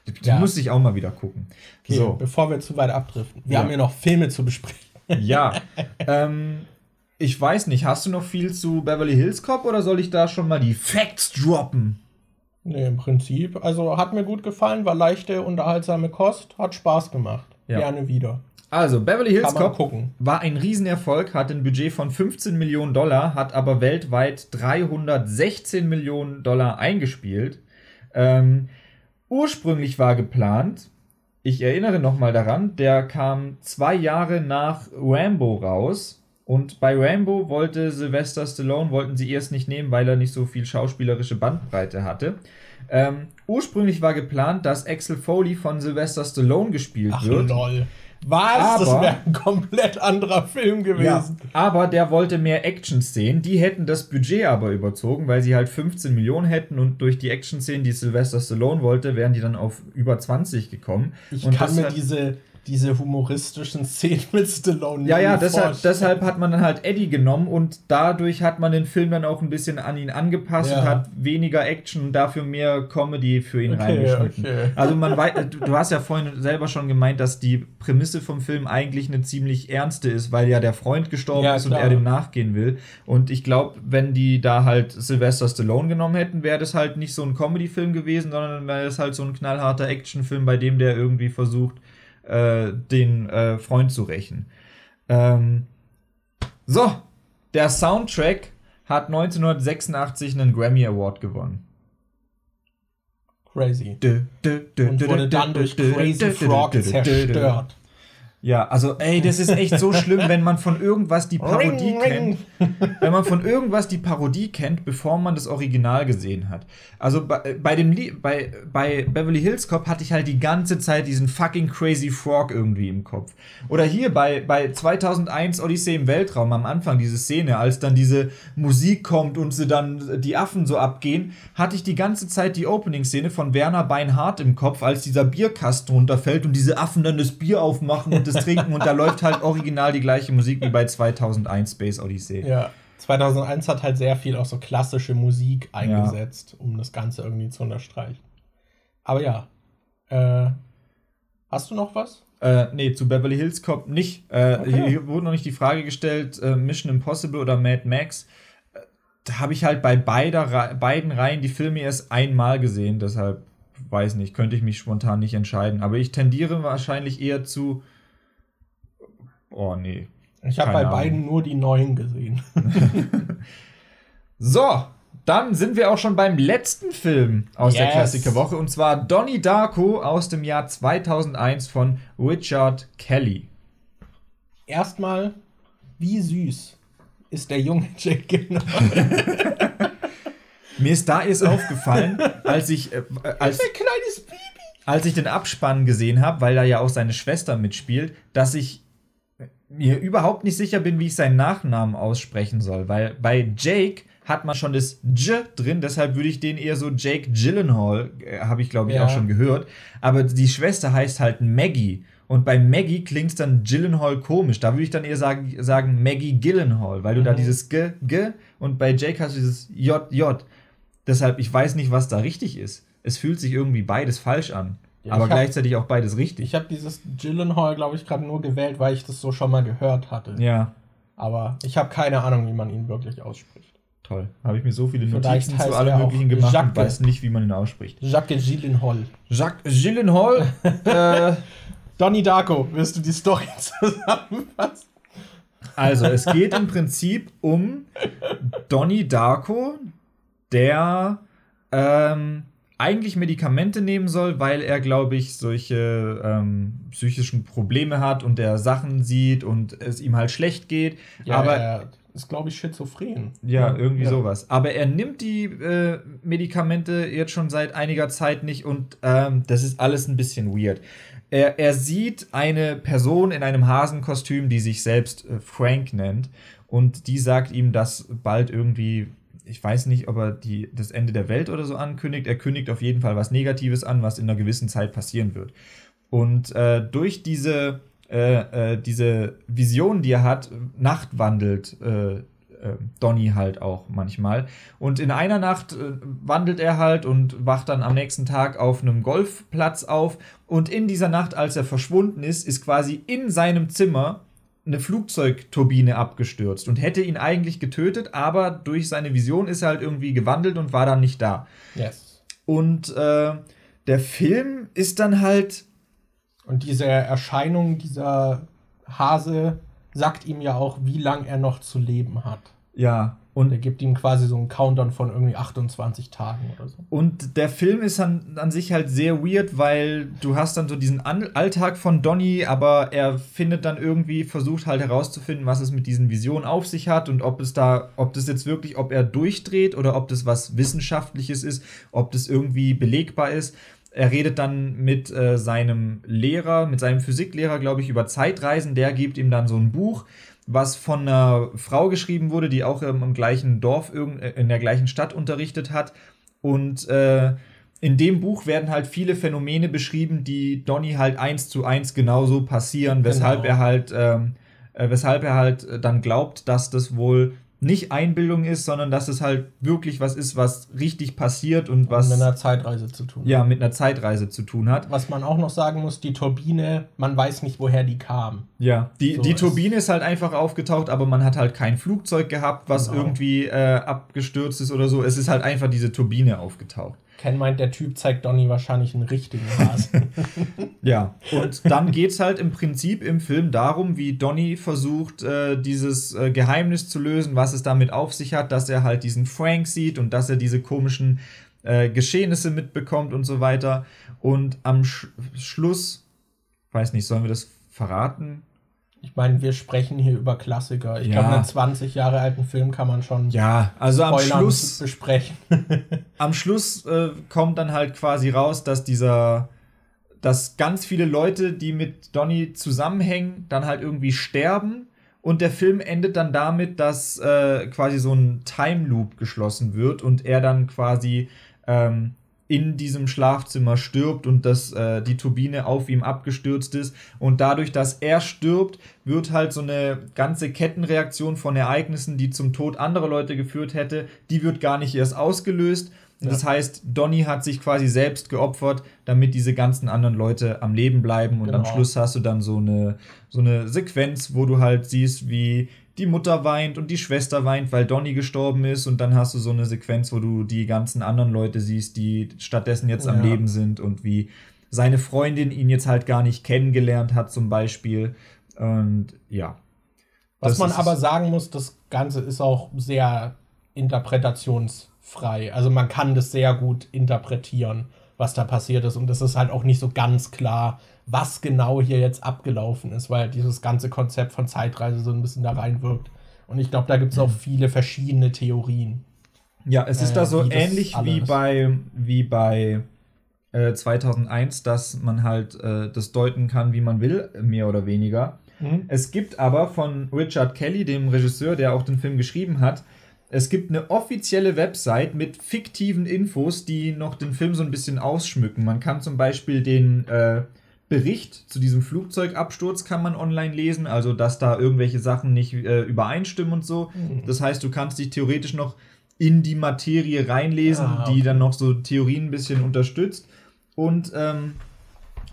die ja. muss ich auch mal wieder gucken. Okay, so. bevor wir zu weit abdriften. Wir ja. haben ja noch Filme zu besprechen. Ja. ähm, ich weiß nicht, hast du noch viel zu Beverly Hills Cop oder soll ich da schon mal die Facts droppen? Nee, im Prinzip. Also hat mir gut gefallen, war leichte, unterhaltsame Kost, hat Spaß gemacht. Ja. Gerne wieder. Also, Beverly Hills Cop gucken. war ein Riesenerfolg, hat ein Budget von 15 Millionen Dollar, hat aber weltweit 316 Millionen Dollar eingespielt. Ähm, ursprünglich war geplant, ich erinnere nochmal daran, der kam zwei Jahre nach Rambo raus. Und bei Rambo wollte Sylvester Stallone, wollten sie erst nicht nehmen, weil er nicht so viel schauspielerische Bandbreite hatte. Ähm, ursprünglich war geplant, dass Axel Foley von Sylvester Stallone gespielt Ach, wird. Lol. Was? Aber, das wäre ein komplett anderer Film gewesen. Ja, aber der wollte mehr Action-Szenen. Die hätten das Budget aber überzogen, weil sie halt 15 Millionen hätten und durch die Action-Szenen, die Sylvester Stallone wollte, wären die dann auf über 20 gekommen. Ich und kann mir diese diese humoristischen Szenen mit Stallone. Ja, ja, deshalb, deshalb hat man dann halt Eddie genommen und dadurch hat man den Film dann auch ein bisschen an ihn angepasst ja. und hat weniger Action und dafür mehr Comedy für ihn okay, reingeschnitten. Okay. Also man weiß, du hast ja vorhin selber schon gemeint, dass die Prämisse vom Film eigentlich eine ziemlich ernste ist, weil ja der Freund gestorben ja, ist und er dem nachgehen will. Und ich glaube, wenn die da halt Sylvester Stallone genommen hätten, wäre das halt nicht so ein Comedy-Film gewesen, sondern wäre es halt so ein knallharter Actionfilm, bei dem der irgendwie versucht, äh, den äh, Freund zu rächen. Ähm, so, der Soundtrack hat 1986 einen Grammy Award gewonnen. Crazy. Und wurde dann durch Crazy Frog zerstört. Ja, also ey, das ist echt so schlimm, wenn man von irgendwas die Parodie ring, kennt. Wenn man von irgendwas die Parodie kennt, bevor man das Original gesehen hat. Also bei, bei dem bei, bei Beverly Hills Cop hatte ich halt die ganze Zeit diesen fucking Crazy Frog irgendwie im Kopf. Oder hier bei, bei 2001 Odyssey im Weltraum am Anfang diese Szene, als dann diese Musik kommt und sie dann die Affen so abgehen, hatte ich die ganze Zeit die Opening-Szene von Werner Beinhardt im Kopf, als dieser Bierkasten runterfällt und diese Affen dann das Bier aufmachen und das trinken und da läuft halt original die gleiche Musik wie bei 2001 Space Odyssey. Ja. 2001 hat halt sehr viel auch so klassische Musik eingesetzt, ja. um das Ganze irgendwie zu unterstreichen. Aber ja. Äh, hast du noch was? Äh, nee, zu Beverly Hills Cop nicht. Äh, okay. Hier wurde noch nicht die Frage gestellt, äh, Mission Impossible oder Mad Max. Äh, da habe ich halt bei beider, beiden Reihen die Filme erst einmal gesehen, deshalb weiß nicht, könnte ich mich spontan nicht entscheiden. Aber ich tendiere wahrscheinlich eher zu Oh, nee. Ich habe bei Ahnung. beiden nur die neuen gesehen. so, dann sind wir auch schon beim letzten Film aus yes. der Klassikerwoche und zwar Donnie Darko aus dem Jahr 2001 von Richard Kelly. Erstmal, wie süß ist der junge Jack Gyllenhaal. Mir ist da erst aufgefallen, als ich äh, als, ein kleines Baby. als ich den Abspann gesehen habe, weil da ja auch seine Schwester mitspielt, dass ich mir überhaupt nicht sicher bin, wie ich seinen Nachnamen aussprechen soll, weil bei Jake hat man schon das J drin, deshalb würde ich den eher so Jake Gyllenhaal, äh, habe ich glaube ich ja. auch schon gehört, aber die Schwester heißt halt Maggie und bei Maggie klingt es dann Gyllenhaal komisch, da würde ich dann eher sagen, sagen Maggie Gyllenhaal, weil du mhm. da dieses G, G und bei Jake hast du dieses J, J. Deshalb, ich weiß nicht, was da richtig ist. Es fühlt sich irgendwie beides falsch an. Ja, aber gleichzeitig auch beides richtig. Ich habe dieses Gyllenhaal, glaube ich, gerade nur gewählt, weil ich das so schon mal gehört hatte. Ja. Aber ich habe keine Ahnung, wie man ihn wirklich ausspricht. Toll. Habe ich mir so viele Notizen zu allem möglichen gemacht Jacques, und weiß nicht, wie man ihn ausspricht. Jacques Gyllenhaal. Jacques Gyllenhaal. äh, Donnie Darko, wirst du die Story zusammenfassen? Also, es geht im Prinzip um Donnie Darko, der ähm, eigentlich Medikamente nehmen soll, weil er, glaube ich, solche ähm, psychischen Probleme hat und der Sachen sieht und es ihm halt schlecht geht. Ja, aber er ist, glaube ich, schizophren. Ja, irgendwie ja. sowas. Aber er nimmt die äh, Medikamente jetzt schon seit einiger Zeit nicht und ähm, das ist alles ein bisschen weird. Er, er sieht eine Person in einem Hasenkostüm, die sich selbst äh, Frank nennt und die sagt ihm, dass bald irgendwie ich weiß nicht, ob er die, das Ende der Welt oder so ankündigt. Er kündigt auf jeden Fall was Negatives an, was in einer gewissen Zeit passieren wird. Und äh, durch diese, äh, äh, diese Vision, die er hat, nachtwandelt äh, äh, Donny halt auch manchmal. Und in einer Nacht äh, wandelt er halt und wacht dann am nächsten Tag auf einem Golfplatz auf. Und in dieser Nacht, als er verschwunden ist, ist quasi in seinem Zimmer eine Flugzeugturbine abgestürzt und hätte ihn eigentlich getötet, aber durch seine Vision ist er halt irgendwie gewandelt und war dann nicht da. Yes. Und äh, der Film ist dann halt. Und diese Erscheinung dieser Hase sagt ihm ja auch, wie lange er noch zu leben hat. Ja. Und er gibt ihm quasi so einen Countdown von irgendwie 28 Tagen oder so. Und der Film ist an, an sich halt sehr weird, weil du hast dann so diesen an Alltag von Donny, aber er findet dann irgendwie, versucht halt herauszufinden, was es mit diesen Visionen auf sich hat und ob es da, ob das jetzt wirklich, ob er durchdreht oder ob das was Wissenschaftliches ist, ob das irgendwie belegbar ist. Er redet dann mit äh, seinem Lehrer, mit seinem Physiklehrer, glaube ich, über Zeitreisen. Der gibt ihm dann so ein Buch was von einer Frau geschrieben wurde, die auch im, im gleichen Dorf, äh, in der gleichen Stadt unterrichtet hat. Und äh, in dem Buch werden halt viele Phänomene beschrieben, die Donny halt eins zu eins genauso passieren, weshalb genau. er halt, ähm, äh, weshalb er halt dann glaubt, dass das wohl nicht Einbildung ist, sondern dass es halt wirklich was ist, was richtig passiert und was. mit einer Zeitreise zu tun Ja, mit einer Zeitreise zu tun hat. Was man auch noch sagen muss, die Turbine, man weiß nicht, woher die kam. Ja, die, so die Turbine ist halt einfach aufgetaucht, aber man hat halt kein Flugzeug gehabt, was genau. irgendwie äh, abgestürzt ist oder so. Es ist halt einfach diese Turbine aufgetaucht. Ken meint, der Typ zeigt Donny wahrscheinlich einen richtigen Hasen. ja, und dann geht es halt im Prinzip im Film darum, wie Donny versucht, äh, dieses äh, Geheimnis zu lösen, was es damit auf sich hat, dass er halt diesen Frank sieht und dass er diese komischen äh, Geschehnisse mitbekommt und so weiter. Und am Sch Schluss, weiß nicht, sollen wir das verraten? Ich meine, wir sprechen hier über Klassiker. Ich ja. glaube, einen 20 Jahre alten Film kann man schon ja, also am Schluss besprechen. am Schluss äh, kommt dann halt quasi raus, dass dieser, dass ganz viele Leute, die mit Donny zusammenhängen, dann halt irgendwie sterben. Und der Film endet dann damit, dass äh, quasi so ein Time Loop geschlossen wird und er dann quasi ähm, in diesem Schlafzimmer stirbt und dass äh, die Turbine auf ihm abgestürzt ist. Und dadurch, dass er stirbt, wird halt so eine ganze Kettenreaktion von Ereignissen, die zum Tod anderer Leute geführt hätte, die wird gar nicht erst ausgelöst. Ja. Das heißt, Donny hat sich quasi selbst geopfert, damit diese ganzen anderen Leute am Leben bleiben. Und genau. am Schluss hast du dann so eine, so eine Sequenz, wo du halt siehst, wie die Mutter weint und die Schwester weint, weil Donny gestorben ist und dann hast du so eine Sequenz, wo du die ganzen anderen Leute siehst, die stattdessen jetzt ja. am Leben sind und wie seine Freundin ihn jetzt halt gar nicht kennengelernt hat zum Beispiel und ja. Was man aber sagen muss, das Ganze ist auch sehr interpretationsfrei. Also man kann das sehr gut interpretieren, was da passiert ist und es ist halt auch nicht so ganz klar, was genau hier jetzt abgelaufen ist, weil dieses ganze Konzept von Zeitreise so ein bisschen da reinwirkt. Und ich glaube, da gibt es auch viele verschiedene Theorien. Ja, es ist äh, da so ähnlich wie bei, wie bei äh, 2001, dass man halt äh, das deuten kann, wie man will, mehr oder weniger. Mhm. Es gibt aber von Richard Kelly, dem Regisseur, der auch den Film geschrieben hat, es gibt eine offizielle Website mit fiktiven Infos, die noch den Film so ein bisschen ausschmücken. Man kann zum Beispiel den äh, Bericht zu diesem Flugzeugabsturz kann man online lesen, also dass da irgendwelche Sachen nicht äh, übereinstimmen und so. Mhm. Das heißt, du kannst dich theoretisch noch in die Materie reinlesen, ah, okay. die dann noch so Theorien ein bisschen unterstützt. Und ähm,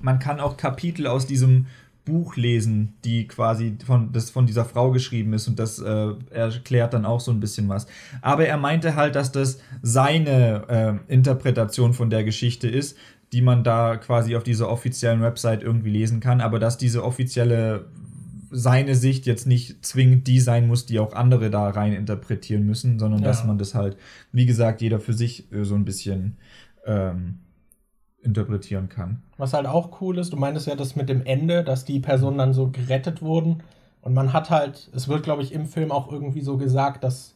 man kann auch Kapitel aus diesem Buch lesen, die quasi von, das von dieser Frau geschrieben ist und das äh, erklärt dann auch so ein bisschen was. Aber er meinte halt, dass das seine äh, Interpretation von der Geschichte ist, die man da quasi auf dieser offiziellen Website irgendwie lesen kann, aber dass diese offizielle seine Sicht jetzt nicht zwingend die sein muss, die auch andere da rein interpretieren müssen, sondern ja. dass man das halt, wie gesagt, jeder für sich äh, so ein bisschen ähm, interpretieren kann. Was halt auch cool ist, du meintest ja das mit dem Ende, dass die Personen dann so gerettet wurden. Und man hat halt, es wird, glaube ich, im Film auch irgendwie so gesagt, dass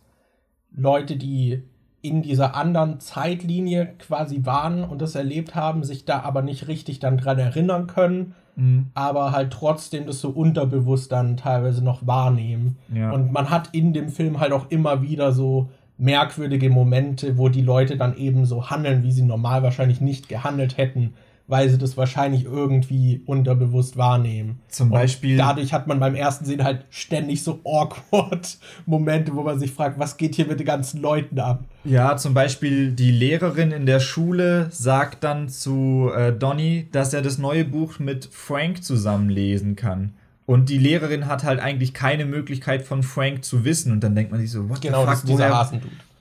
Leute, die in dieser anderen Zeitlinie quasi waren und das erlebt haben, sich da aber nicht richtig dann dran erinnern können, mhm. aber halt trotzdem das so unterbewusst dann teilweise noch wahrnehmen. Ja. Und man hat in dem Film halt auch immer wieder so merkwürdige Momente, wo die Leute dann eben so handeln, wie sie normal wahrscheinlich nicht gehandelt hätten, weil sie das wahrscheinlich irgendwie unterbewusst wahrnehmen. Zum Beispiel. Und dadurch hat man beim ersten Sehen halt ständig so awkward Momente, wo man sich fragt, was geht hier mit den ganzen Leuten ab? Ja, zum Beispiel die Lehrerin in der Schule sagt dann zu äh, Donny, dass er das neue Buch mit Frank zusammenlesen kann. Und die Lehrerin hat halt eigentlich keine Möglichkeit von Frank zu wissen. Und dann denkt man sich so, what genau, the fuck, woher.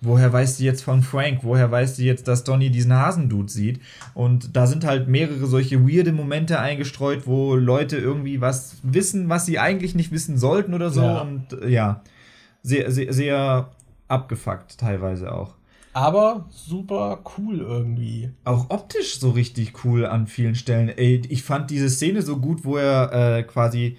Woher weiß sie jetzt von Frank? Woher weiß sie jetzt, dass Donny diesen Hasendude sieht? Und da sind halt mehrere solche weirde Momente eingestreut, wo Leute irgendwie was wissen, was sie eigentlich nicht wissen sollten oder so. Ja. Und äh, ja, sehr, sehr, sehr abgefuckt teilweise auch aber super cool irgendwie. Auch optisch so richtig cool an vielen Stellen. Ey, ich fand diese Szene so gut, wo er äh, quasi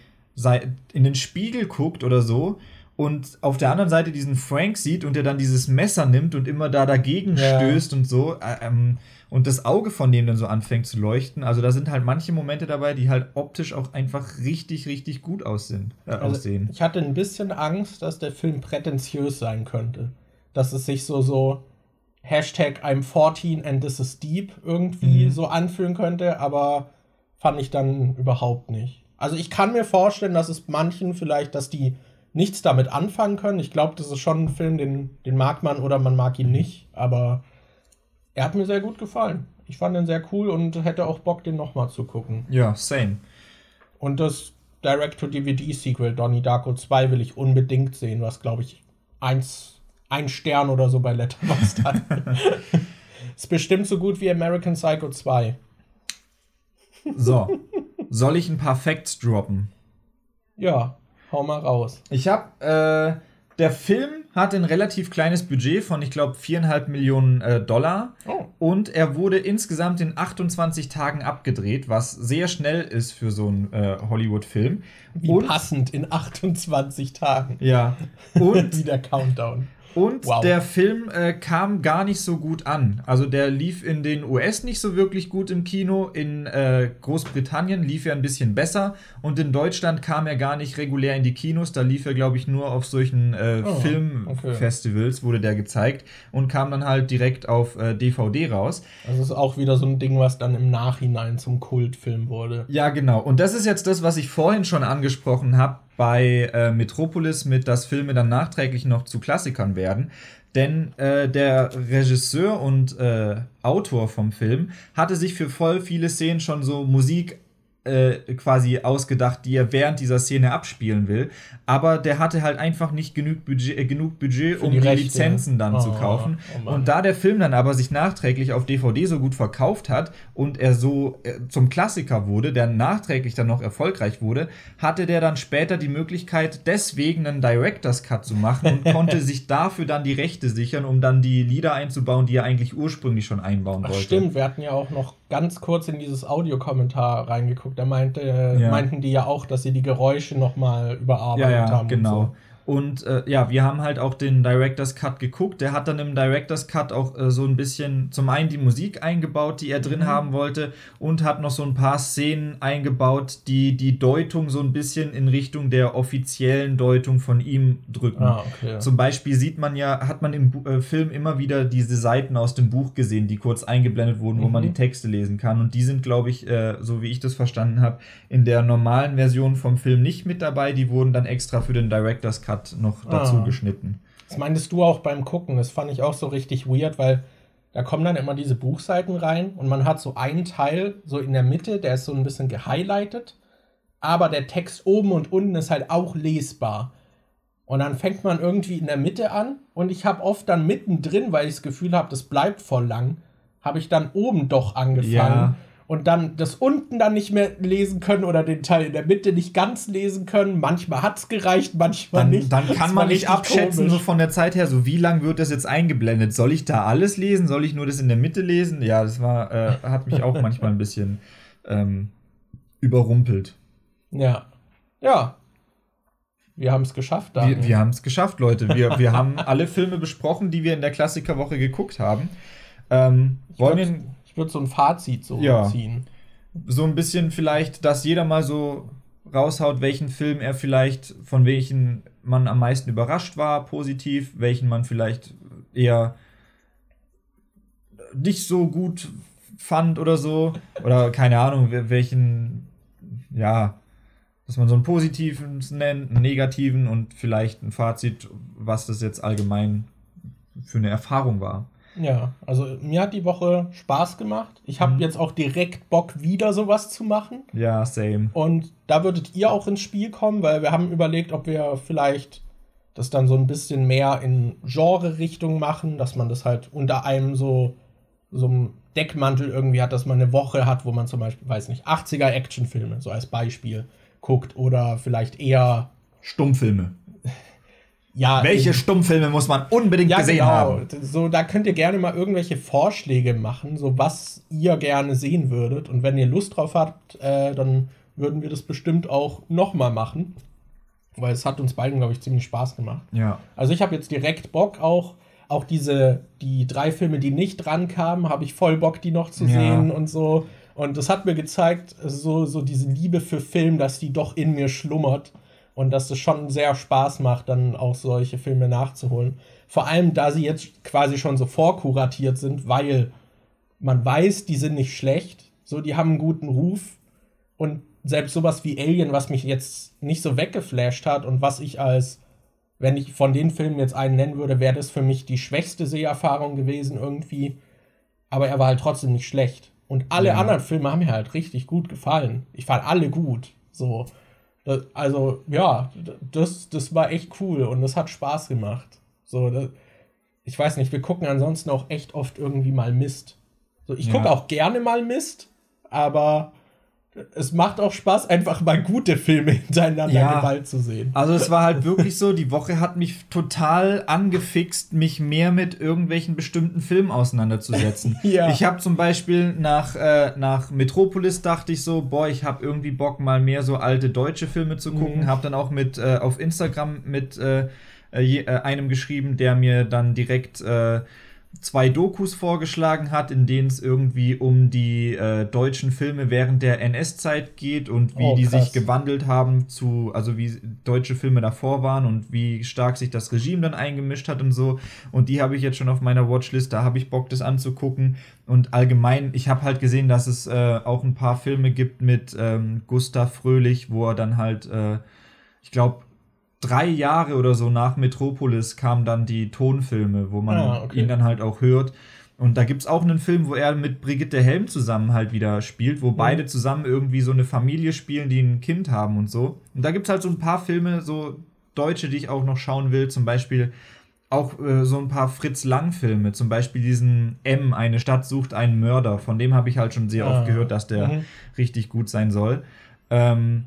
in den Spiegel guckt oder so und auf der anderen Seite diesen Frank sieht und er dann dieses Messer nimmt und immer da dagegen ja. stößt und so. Äh, ähm, und das Auge von dem dann so anfängt zu leuchten. Also da sind halt manche Momente dabei, die halt optisch auch einfach richtig, richtig gut aussehen, äh, also aussehen. Ich hatte ein bisschen Angst, dass der Film prätentiös sein könnte. Dass es sich so, so Hashtag I'm 14 and this is deep irgendwie mhm. so anfühlen könnte, aber fand ich dann überhaupt nicht. Also ich kann mir vorstellen, dass es manchen vielleicht, dass die nichts damit anfangen können. Ich glaube, das ist schon ein Film, den, den mag man oder man mag ihn nicht. Aber er hat mir sehr gut gefallen. Ich fand ihn sehr cool und hätte auch Bock, den nochmal zu gucken. Ja, same. Und das Direct-to-DVD-Sequel Donnie Darko 2 will ich unbedingt sehen, was, glaube ich, eins, ein Stern oder so bei Letterboxd hat. ist bestimmt so gut wie American Psycho 2. So. Soll ich ein paar Facts droppen? Ja, hau mal raus. Ich hab, äh, der Film hat ein relativ kleines Budget von, ich glaube, viereinhalb Millionen äh, Dollar. Oh. Und er wurde insgesamt in 28 Tagen abgedreht, was sehr schnell ist für so einen äh, Hollywood-Film. Wie und, passend in 28 Tagen. Ja. Und wie der Countdown. Und wow. der Film äh, kam gar nicht so gut an. Also der lief in den US nicht so wirklich gut im Kino. In äh, Großbritannien lief er ein bisschen besser. Und in Deutschland kam er gar nicht regulär in die Kinos. Da lief er, glaube ich, nur auf solchen äh, oh, Filmfestivals, okay. wurde der gezeigt. Und kam dann halt direkt auf DVD äh, raus. Also ist auch wieder so ein Ding, was dann im Nachhinein zum Kultfilm wurde. Ja, genau. Und das ist jetzt das, was ich vorhin schon angesprochen habe bei äh, Metropolis mit, dass Filme dann nachträglich noch zu Klassikern werden. Denn äh, der Regisseur und äh, Autor vom Film hatte sich für voll viele Szenen schon so Musik äh, quasi ausgedacht, die er während dieser Szene abspielen will. Aber der hatte halt einfach nicht genug Budget, äh, genug Budget um die, die Lizenzen dann oh, zu kaufen. Oh und da der Film dann aber sich nachträglich auf DVD so gut verkauft hat und er so äh, zum Klassiker wurde, der nachträglich dann noch erfolgreich wurde, hatte der dann später die Möglichkeit, deswegen einen Director's Cut zu machen und konnte sich dafür dann die Rechte sichern, um dann die Lieder einzubauen, die er eigentlich ursprünglich schon einbauen Ach, wollte. Stimmt, wir hatten ja auch noch ganz kurz in dieses Audiokommentar reingeguckt. Da meinte, ja. meinten die ja auch, dass sie die Geräusche nochmal überarbeitet ja, ja, haben. Genau. Und so. Und äh, ja, wir haben halt auch den Director's Cut geguckt. Der hat dann im Director's Cut auch äh, so ein bisschen zum einen die Musik eingebaut, die er drin mhm. haben wollte, und hat noch so ein paar Szenen eingebaut, die die Deutung so ein bisschen in Richtung der offiziellen Deutung von ihm drücken. Ah, okay. Zum Beispiel sieht man ja, hat man im äh, Film immer wieder diese Seiten aus dem Buch gesehen, die kurz eingeblendet wurden, mhm. wo man mhm. die Texte lesen kann. Und die sind, glaube ich, äh, so wie ich das verstanden habe, in der normalen Version vom Film nicht mit dabei. Die wurden dann extra für den Director's Cut hat noch dazu ah. geschnitten. Das meintest du auch beim Gucken. Das fand ich auch so richtig weird, weil da kommen dann immer diese Buchseiten rein und man hat so einen Teil so in der Mitte, der ist so ein bisschen gehighlightet. aber der Text oben und unten ist halt auch lesbar. Und dann fängt man irgendwie in der Mitte an und ich habe oft dann mittendrin, weil ich das Gefühl habe, das bleibt voll lang, habe ich dann oben doch angefangen. Ja. Und dann das unten dann nicht mehr lesen können oder den Teil in der Mitte nicht ganz lesen können. Manchmal hat es gereicht, manchmal dann, nicht. Dann kann man nicht abschätzen, so von der Zeit her, so wie lang wird das jetzt eingeblendet. Soll ich da alles lesen? Soll ich nur das in der Mitte lesen? Ja, das war, äh, hat mich auch manchmal ein bisschen ähm, überrumpelt. Ja. Ja, wir haben es geschafft, Daniel. Wir, wir haben es geschafft, Leute. Wir, wir haben alle Filme besprochen, die wir in der Klassikerwoche geguckt haben. Ähm, ich würde würd so ein Fazit so ja, ziehen. So ein bisschen vielleicht, dass jeder mal so raushaut, welchen Film er vielleicht, von welchen man am meisten überrascht war, positiv, welchen man vielleicht eher nicht so gut fand oder so. Oder keine Ahnung, welchen, ja, dass man so einen positiven nennt, einen negativen und vielleicht ein Fazit, was das jetzt allgemein für eine Erfahrung war. Ja, also mir hat die Woche Spaß gemacht. Ich habe mhm. jetzt auch direkt Bock, wieder sowas zu machen. Ja, same. Und da würdet ihr auch ins Spiel kommen, weil wir haben überlegt, ob wir vielleicht das dann so ein bisschen mehr in Genre-Richtung machen, dass man das halt unter einem so, so einem Deckmantel irgendwie hat, dass man eine Woche hat, wo man zum Beispiel, weiß nicht, 80er Actionfilme, so als Beispiel, guckt oder vielleicht eher Stummfilme. Ja, Welche Stummfilme muss man unbedingt ja, gesehen genau. haben? So, da könnt ihr gerne mal irgendwelche Vorschläge machen, so was ihr gerne sehen würdet. Und wenn ihr Lust drauf habt, äh, dann würden wir das bestimmt auch nochmal machen. Weil es hat uns beiden, glaube ich, ziemlich Spaß gemacht. Ja. Also ich habe jetzt direkt Bock auch, auch diese, die drei Filme, die nicht dran kamen, habe ich voll Bock, die noch zu ja. sehen und so. Und das hat mir gezeigt, so, so diese Liebe für Film, dass die doch in mir schlummert. Und dass es schon sehr Spaß macht, dann auch solche Filme nachzuholen. Vor allem, da sie jetzt quasi schon so vorkuratiert sind, weil man weiß, die sind nicht schlecht. So, die haben einen guten Ruf. Und selbst sowas wie Alien, was mich jetzt nicht so weggeflasht hat und was ich als, wenn ich von den Filmen jetzt einen nennen würde, wäre das für mich die schwächste Seherfahrung gewesen irgendwie. Aber er war halt trotzdem nicht schlecht. Und alle ja. anderen Filme haben mir halt richtig gut gefallen. Ich fand alle gut. So. Also, ja, das, das war echt cool und das hat Spaß gemacht. So, das, ich weiß nicht, wir gucken ansonsten auch echt oft irgendwie mal Mist. So, ich ja. gucke auch gerne mal Mist, aber es macht auch Spaß, einfach mal gute Filme hintereinander ja, Gewalt zu sehen. Also es war halt wirklich so, die Woche hat mich total angefixt, mich mehr mit irgendwelchen bestimmten Filmen auseinanderzusetzen. ja. Ich habe zum Beispiel nach, äh, nach Metropolis dachte ich so, boah, ich habe irgendwie Bock, mal mehr so alte deutsche Filme zu gucken. Mhm. Habe dann auch mit äh, auf Instagram mit äh, äh einem geschrieben, der mir dann direkt äh, zwei Dokus vorgeschlagen hat, in denen es irgendwie um die äh, deutschen Filme während der NS-Zeit geht und wie oh, die sich gewandelt haben zu, also wie deutsche Filme davor waren und wie stark sich das Regime dann eingemischt hat und so. Und die habe ich jetzt schon auf meiner Watchlist, da habe ich Bock, das anzugucken. Und allgemein, ich habe halt gesehen, dass es äh, auch ein paar Filme gibt mit ähm, Gustav Fröhlich, wo er dann halt, äh, ich glaube, drei Jahre oder so nach Metropolis kamen dann die Tonfilme, wo man ah, okay. ihn dann halt auch hört. Und da gibt es auch einen Film, wo er mit Brigitte Helm zusammen halt wieder spielt, wo mhm. beide zusammen irgendwie so eine Familie spielen, die ein Kind haben und so. Und da gibt es halt so ein paar Filme, so deutsche, die ich auch noch schauen will. Zum Beispiel auch äh, so ein paar Fritz Lang-Filme. Zum Beispiel diesen M, eine Stadt sucht einen Mörder. Von dem habe ich halt schon sehr ah. oft gehört, dass der mhm. richtig gut sein soll. Ähm,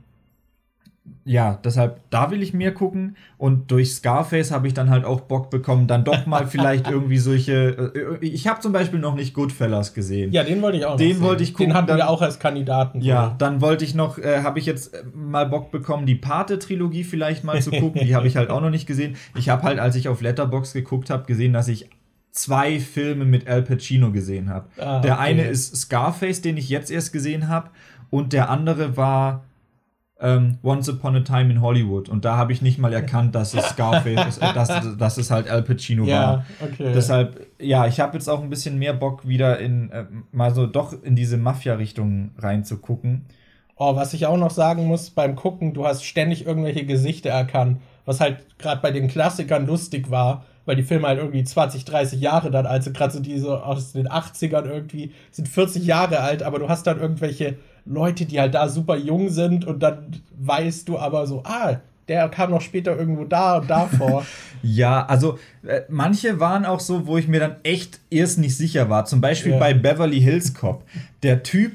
ja, deshalb, da will ich mehr gucken. Und durch Scarface habe ich dann halt auch Bock bekommen, dann doch mal vielleicht irgendwie solche. Äh, ich habe zum Beispiel noch nicht Goodfellas gesehen. Ja, den wollte ich auch. Den wollte ich gucken. Den hatten dann, wir auch als Kandidaten. Ja, dann wollte ich noch, äh, habe ich jetzt äh, mal Bock bekommen, die Pate-Trilogie vielleicht mal zu gucken. die habe ich halt auch noch nicht gesehen. Ich habe halt, als ich auf Letterbox geguckt habe, gesehen, dass ich zwei Filme mit Al Pacino gesehen habe. Ah, der okay. eine ist Scarface, den ich jetzt erst gesehen habe, und der andere war ähm, Once Upon a Time in Hollywood. Und da habe ich nicht mal erkannt, dass es Scarface ist, äh, dass, dass es halt Al Pacino ja, war. Okay. Deshalb, ja, ich habe jetzt auch ein bisschen mehr Bock, wieder in äh, mal so doch in diese Mafia-Richtung reinzugucken. Oh, was ich auch noch sagen muss beim Gucken, du hast ständig irgendwelche Gesichter erkannt, was halt gerade bei den Klassikern lustig war, weil die Filme halt irgendwie 20, 30 Jahre dann alt sind, gerade so diese aus den 80ern irgendwie, sind 40 Jahre alt, aber du hast dann irgendwelche Leute, die halt da super jung sind und dann weißt du aber so, ah, der kam noch später irgendwo da und da vor. ja, also äh, manche waren auch so, wo ich mir dann echt erst nicht sicher war. Zum Beispiel ja. bei Beverly Hills Cop. Der Typ,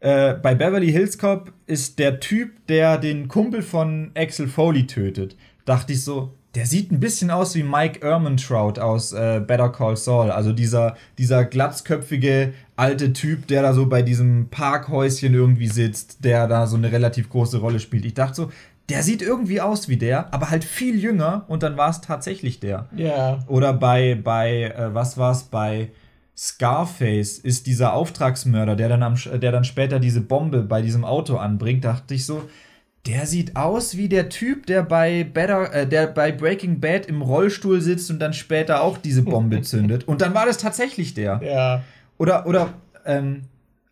äh, bei Beverly Hills Cop ist der Typ, der den Kumpel von Axel Foley tötet. Dachte ich so, der sieht ein bisschen aus wie Mike Ehrmantraut aus äh, Better Call Saul. Also dieser, dieser glatzköpfige alte Typ, der da so bei diesem Parkhäuschen irgendwie sitzt, der da so eine relativ große Rolle spielt. Ich dachte so, der sieht irgendwie aus wie der, aber halt viel jünger und dann war es tatsächlich der. Ja. Yeah. Oder bei, bei äh, was war es, bei Scarface ist dieser Auftragsmörder, der dann, am, der dann später diese Bombe bei diesem Auto anbringt, dachte ich so, der sieht aus wie der Typ, der bei Better, äh, der bei Breaking Bad im Rollstuhl sitzt und dann später auch diese Bombe zündet. Und dann war das tatsächlich der. Ja. Oder, oder, ähm,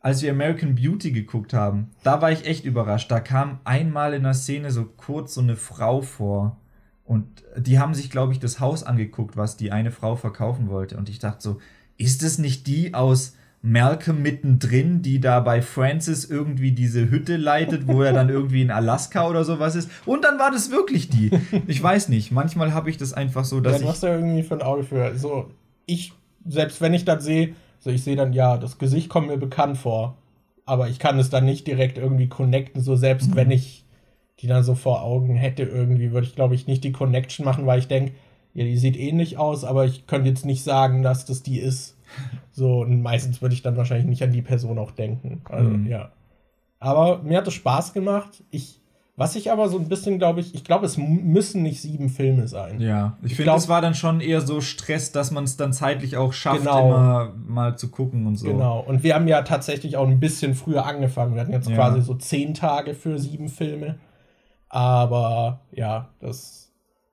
als wir American Beauty geguckt haben, da war ich echt überrascht. Da kam einmal in der Szene so kurz so eine Frau vor. Und die haben sich, glaube ich, das Haus angeguckt, was die eine Frau verkaufen wollte. Und ich dachte so, ist es nicht die aus Malcolm mittendrin, die da bei Francis irgendwie diese Hütte leitet, wo er dann irgendwie in Alaska oder sowas ist. Und dann war das wirklich die. Ich weiß nicht. Manchmal habe ich das einfach so, dass ja, du hast ja irgendwie für ein Auge für. So, ich, selbst wenn ich das sehe, so ich sehe dann, ja, das Gesicht kommt mir bekannt vor. Aber ich kann es dann nicht direkt irgendwie connecten. So, selbst mhm. wenn ich die dann so vor Augen hätte, irgendwie, würde ich, glaube ich, nicht die Connection machen, weil ich denke, ja, die sieht ähnlich aus, aber ich könnte jetzt nicht sagen, dass das die ist. So, und meistens würde ich dann wahrscheinlich nicht an die Person auch denken. Also, mhm. ja. Aber mir hat es Spaß gemacht. Ich, was ich aber so ein bisschen, glaube ich, ich glaube, es müssen nicht sieben Filme sein. Ja, ich, ich finde, es war dann schon eher so Stress, dass man es dann zeitlich auch schafft, genau. immer mal zu gucken und so. Genau, und wir haben ja tatsächlich auch ein bisschen früher angefangen. Wir hatten jetzt ja. quasi so zehn Tage für sieben Filme. Aber ja, das,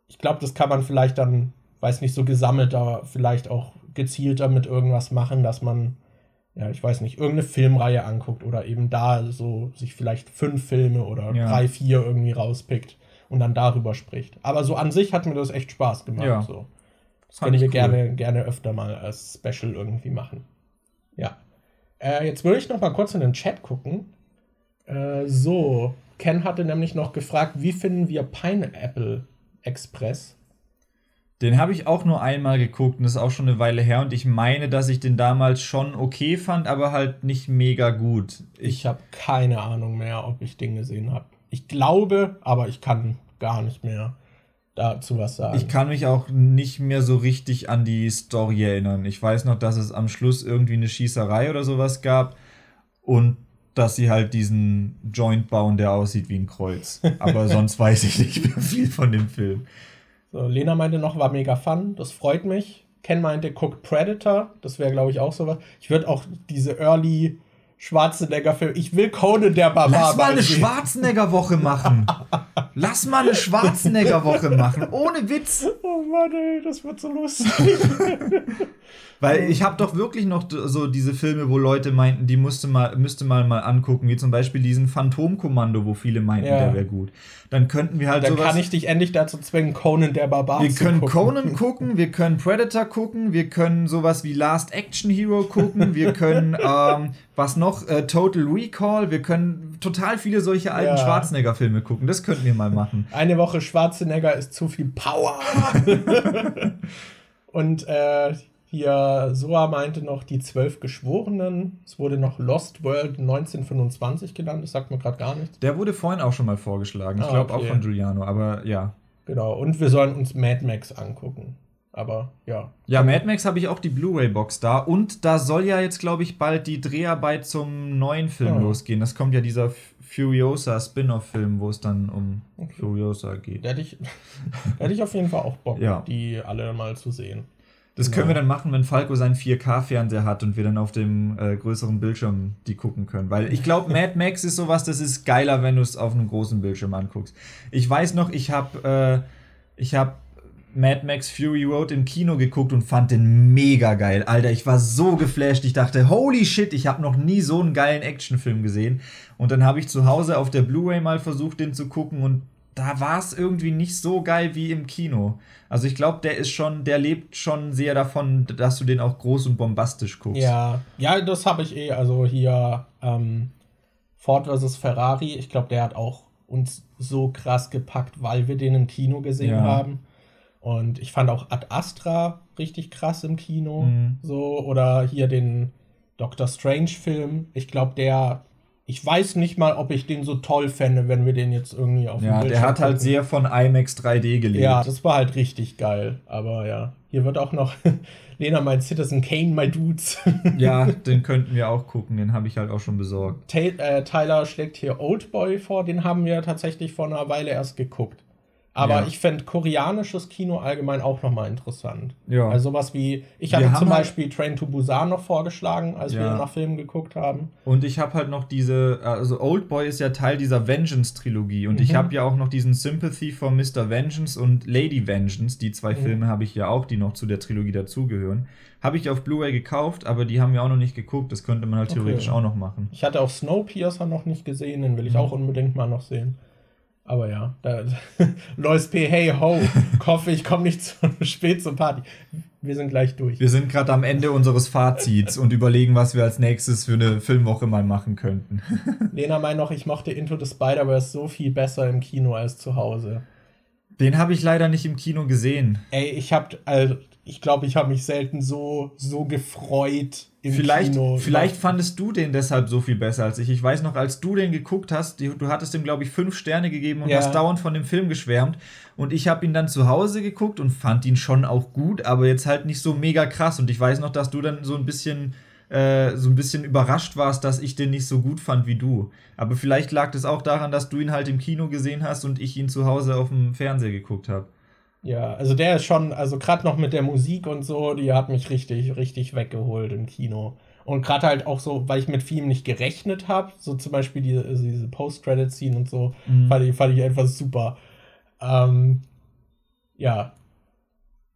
ich glaube, das kann man vielleicht dann, weiß nicht, so gesammelter vielleicht auch gezielter mit irgendwas machen, dass man, ja, ich weiß nicht, irgendeine Filmreihe anguckt oder eben da so sich vielleicht fünf Filme oder ja. drei, vier irgendwie rauspickt und dann darüber spricht. Aber so an sich hat mir das echt Spaß gemacht. Ja. So. Das können wir cool. gerne, gerne öfter mal als Special irgendwie machen. Ja. Äh, jetzt würde ich noch mal kurz in den Chat gucken. Äh, so, Ken hatte nämlich noch gefragt, wie finden wir Pineapple Express? Den habe ich auch nur einmal geguckt und das ist auch schon eine Weile her und ich meine, dass ich den damals schon okay fand, aber halt nicht mega gut. Ich, ich habe keine Ahnung mehr, ob ich den gesehen habe. Ich glaube, aber ich kann gar nicht mehr dazu was sagen. Ich kann mich auch nicht mehr so richtig an die Story erinnern. Ich weiß noch, dass es am Schluss irgendwie eine Schießerei oder sowas gab und dass sie halt diesen Joint bauen, der aussieht wie ein Kreuz. Aber sonst weiß ich nicht mehr viel von dem Film. So, Lena meinte noch, war mega fun, das freut mich. Ken meinte, guckt Predator, das wäre, glaube ich, auch sowas. Ich würde auch diese Early Schwarzenegger-Film. Ich will Conan der Barbar. Lass mal eine Schwarzenegger-Woche machen. Lass mal eine Schwarzenegger-Woche machen. Ohne Witz. Oh Mann, ey, das wird so lustig. Weil ich habe doch wirklich noch so diese Filme, wo Leute meinten, die musste mal, müsste man mal angucken, wie zum Beispiel diesen Phantomkommando, wo viele meinten, ja. der wäre gut. Dann könnten wir halt Dann sowas, kann ich dich endlich dazu zwingen, Conan der Barbar Wir können gucken. Conan gucken, wir können Predator gucken, wir können sowas wie Last Action Hero gucken, wir können, ähm, was noch, äh, Total Recall, wir können total viele solche alten ja. Schwarzenegger-Filme gucken. Das könnten wir mal machen. Eine Woche Schwarzenegger ist zu viel Power. Und äh, hier, Soa meinte noch die zwölf Geschworenen. Es wurde noch Lost World 1925 genannt. Das sagt mir gerade gar nichts. Der wurde vorhin auch schon mal vorgeschlagen. Ich ah, glaube okay. auch von Giuliano, aber ja. Genau. Und wir sollen uns Mad Max angucken. Aber ja. Ja, Mad Max habe ich auch die Blu-ray-Box da. Und da soll ja jetzt, glaube ich, bald die Dreharbeit zum neuen Film ja. losgehen. Das kommt ja dieser Furiosa Spin-off-Film, wo es dann um okay. Furiosa geht. Da hätte ich, da hätte ich auf jeden Fall auch Bock, ja. die alle mal zu sehen. Das können ja. wir dann machen, wenn Falco seinen 4K-Fernseher hat und wir dann auf dem äh, größeren Bildschirm die gucken können. Weil ich glaube, Mad Max ist sowas, das ist geiler, wenn du es auf einem großen Bildschirm anguckst. Ich weiß noch, ich habe äh, ich habe Mad Max Fury Road im Kino geguckt und fand den mega geil. Alter, ich war so geflasht. Ich dachte, holy shit, ich habe noch nie so einen geilen Actionfilm gesehen. Und dann habe ich zu Hause auf der Blu-ray mal versucht, den zu gucken und da war es irgendwie nicht so geil wie im Kino. Also ich glaube, der ist schon, der lebt schon sehr davon, dass du den auch groß und bombastisch guckst. Ja, ja, das habe ich eh. Also hier, ähm, Ford vs. Ferrari, ich glaube, der hat auch uns so krass gepackt, weil wir den im Kino gesehen ja. haben. Und ich fand auch Ad Astra richtig krass im Kino. Mhm. So, oder hier den Doctor Strange-Film. Ich glaube, der. Ich weiß nicht mal, ob ich den so toll fände, wenn wir den jetzt irgendwie auf Ja, der hat halt sehr von IMAX 3D gelebt. Ja, das war halt richtig geil. Aber ja, hier wird auch noch Lena mein Citizen Kane, my Dudes. ja, den könnten wir auch gucken. Den habe ich halt auch schon besorgt. Ta äh, Tyler schlägt hier Oldboy vor. Den haben wir tatsächlich vor einer Weile erst geguckt. Aber ja. ich fände koreanisches Kino allgemein auch nochmal interessant. Ja. Also sowas wie, ich hatte zum halt Beispiel halt Train to Busan noch vorgeschlagen, als ja. wir nach Filmen geguckt haben. Und ich habe halt noch diese, also Old Boy ist ja Teil dieser Vengeance-Trilogie. Und mhm. ich habe ja auch noch diesen Sympathy for Mr. Vengeance und Lady Vengeance. Die zwei mhm. Filme habe ich ja auch, die noch zu der Trilogie dazugehören. Habe ich auf Blu-ray gekauft, aber die haben wir auch noch nicht geguckt. Das könnte man halt theoretisch okay. auch noch machen. Ich hatte auch Snowpiercer noch nicht gesehen, den will ich mhm. auch unbedingt mal noch sehen. Aber ja, da, Lois P., hey ho, hoffe, ich komme nicht zu spät zur Party. Wir sind gleich durch. Wir sind gerade am Ende unseres Fazits und überlegen, was wir als nächstes für eine Filmwoche mal machen könnten. Lena meint noch, ich mochte Into the Spider-Verse so viel besser im Kino als zu Hause. Den habe ich leider nicht im Kino gesehen. Ey, ich habe, also, ich glaube, ich habe mich selten so, so gefreut im vielleicht, Kino. Vielleicht fandest du den deshalb so viel besser als ich. Ich weiß noch, als du den geguckt hast, die, du hattest ihm, glaube ich, fünf Sterne gegeben und ja. hast dauernd von dem Film geschwärmt. Und ich habe ihn dann zu Hause geguckt und fand ihn schon auch gut, aber jetzt halt nicht so mega krass. Und ich weiß noch, dass du dann so ein bisschen äh, so ein bisschen überrascht warst, dass ich den nicht so gut fand wie du. Aber vielleicht lag das auch daran, dass du ihn halt im Kino gesehen hast und ich ihn zu Hause auf dem Fernseher geguckt habe. Ja, also der ist schon, also gerade noch mit der Musik und so, die hat mich richtig, richtig weggeholt im Kino. Und gerade halt auch so, weil ich mit Film nicht gerechnet habe, so zum Beispiel die, also diese Post-Credit-Scene und so, mhm. fand, ich, fand ich einfach super. Ähm, ja.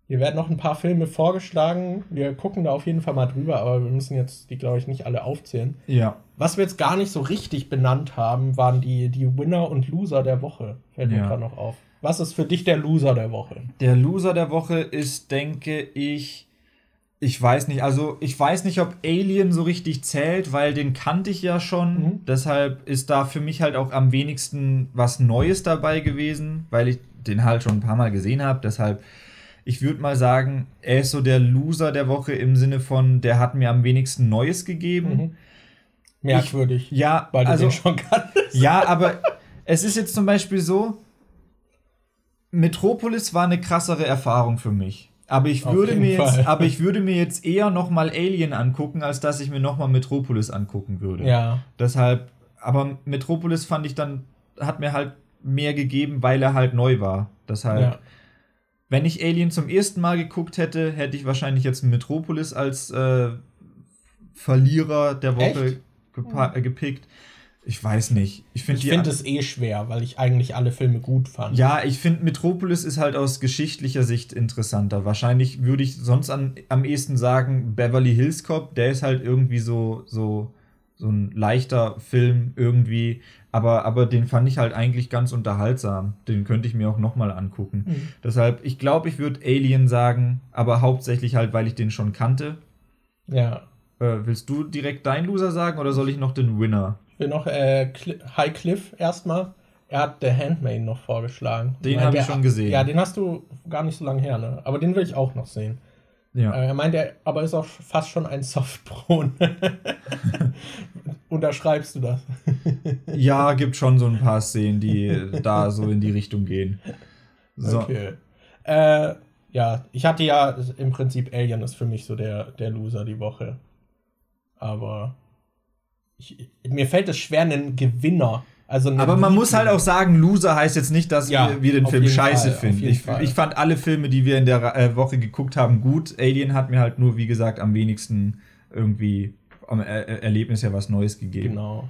Hier werden noch ein paar Filme vorgeschlagen. Wir gucken da auf jeden Fall mal drüber, aber wir müssen jetzt die, glaube ich, nicht alle aufzählen. Ja. Was wir jetzt gar nicht so richtig benannt haben, waren die, die Winner und Loser der Woche. Fällt mir gerade noch auf. Was ist für dich der Loser der Woche? Der Loser der Woche ist, denke ich, ich weiß nicht, also ich weiß nicht, ob Alien so richtig zählt, weil den kannte ich ja schon. Mhm. Deshalb ist da für mich halt auch am wenigsten was Neues dabei gewesen, weil ich den halt schon ein paar Mal gesehen habe. Deshalb, ich würde mal sagen, er ist so der Loser der Woche im Sinne von, der hat mir am wenigsten Neues gegeben. Mhm. Merkwürdig. Ich, ja, weil du also, den schon kanntest. Ja, aber es ist jetzt zum Beispiel so, Metropolis war eine krassere Erfahrung für mich. Aber ich würde mir jetzt, aber ich würde mir jetzt eher noch mal Alien angucken, als dass ich mir noch mal Metropolis angucken würde. Ja. Deshalb, aber Metropolis fand ich dann hat mir halt mehr gegeben, weil er halt neu war. Deshalb, ja. wenn ich Alien zum ersten Mal geguckt hätte, hätte ich wahrscheinlich jetzt Metropolis als äh, Verlierer der Woche gepickt. Ich weiß nicht. Ich finde find es eh schwer, weil ich eigentlich alle Filme gut fand. Ja, ich finde Metropolis ist halt aus geschichtlicher Sicht interessanter. Wahrscheinlich würde ich sonst an, am ehesten sagen, Beverly Hills Cop, der ist halt irgendwie so, so, so ein leichter Film irgendwie. Aber, aber den fand ich halt eigentlich ganz unterhaltsam. Den könnte ich mir auch nochmal angucken. Mhm. Deshalb, ich glaube, ich würde Alien sagen, aber hauptsächlich halt, weil ich den schon kannte. Ja. Äh, willst du direkt deinen Loser sagen oder soll ich noch den Winner? Will noch äh, High Cliff erstmal. Er hat The Handmaid noch vorgeschlagen. Den habe ich schon gesehen. Ja, den hast du gar nicht so lange her, ne? Aber den will ich auch noch sehen. Ja. Äh, er meint, er aber ist auch fast schon ein Softpro. Unterschreibst du das? ja, gibt schon so ein paar Szenen, die da so in die Richtung gehen. So. Okay. Äh, ja, ich hatte ja im Prinzip Alien ist für mich so der, der Loser die Woche. Aber ich, mir fällt es schwer, einen Gewinner. Also Aber man muss halt auch sagen, Loser heißt jetzt nicht, dass ja, wir, wir, den Film scheiße Fall, finden. Ich, ich, fand alle Filme, die wir in der äh, Woche geguckt haben, gut. Alien hat mir halt nur, wie gesagt, am wenigsten irgendwie am er Erlebnis ja was Neues gegeben. Genau.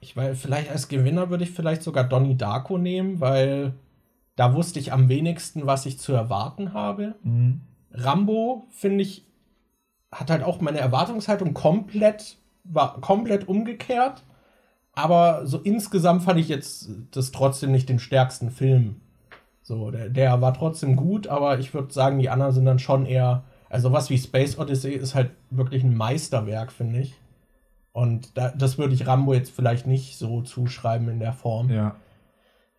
Ich weil vielleicht als Gewinner würde ich vielleicht sogar Donnie Darko nehmen, weil da wusste ich am wenigsten, was ich zu erwarten habe. Mhm. Rambo, finde ich, hat halt auch meine Erwartungshaltung komplett war komplett umgekehrt. Aber so insgesamt fand ich jetzt das trotzdem nicht den stärksten Film. So, der, der war trotzdem gut, aber ich würde sagen, die anderen sind dann schon eher. Also was wie Space Odyssey ist halt wirklich ein Meisterwerk, finde ich. Und da, das würde ich Rambo jetzt vielleicht nicht so zuschreiben in der Form. Ja.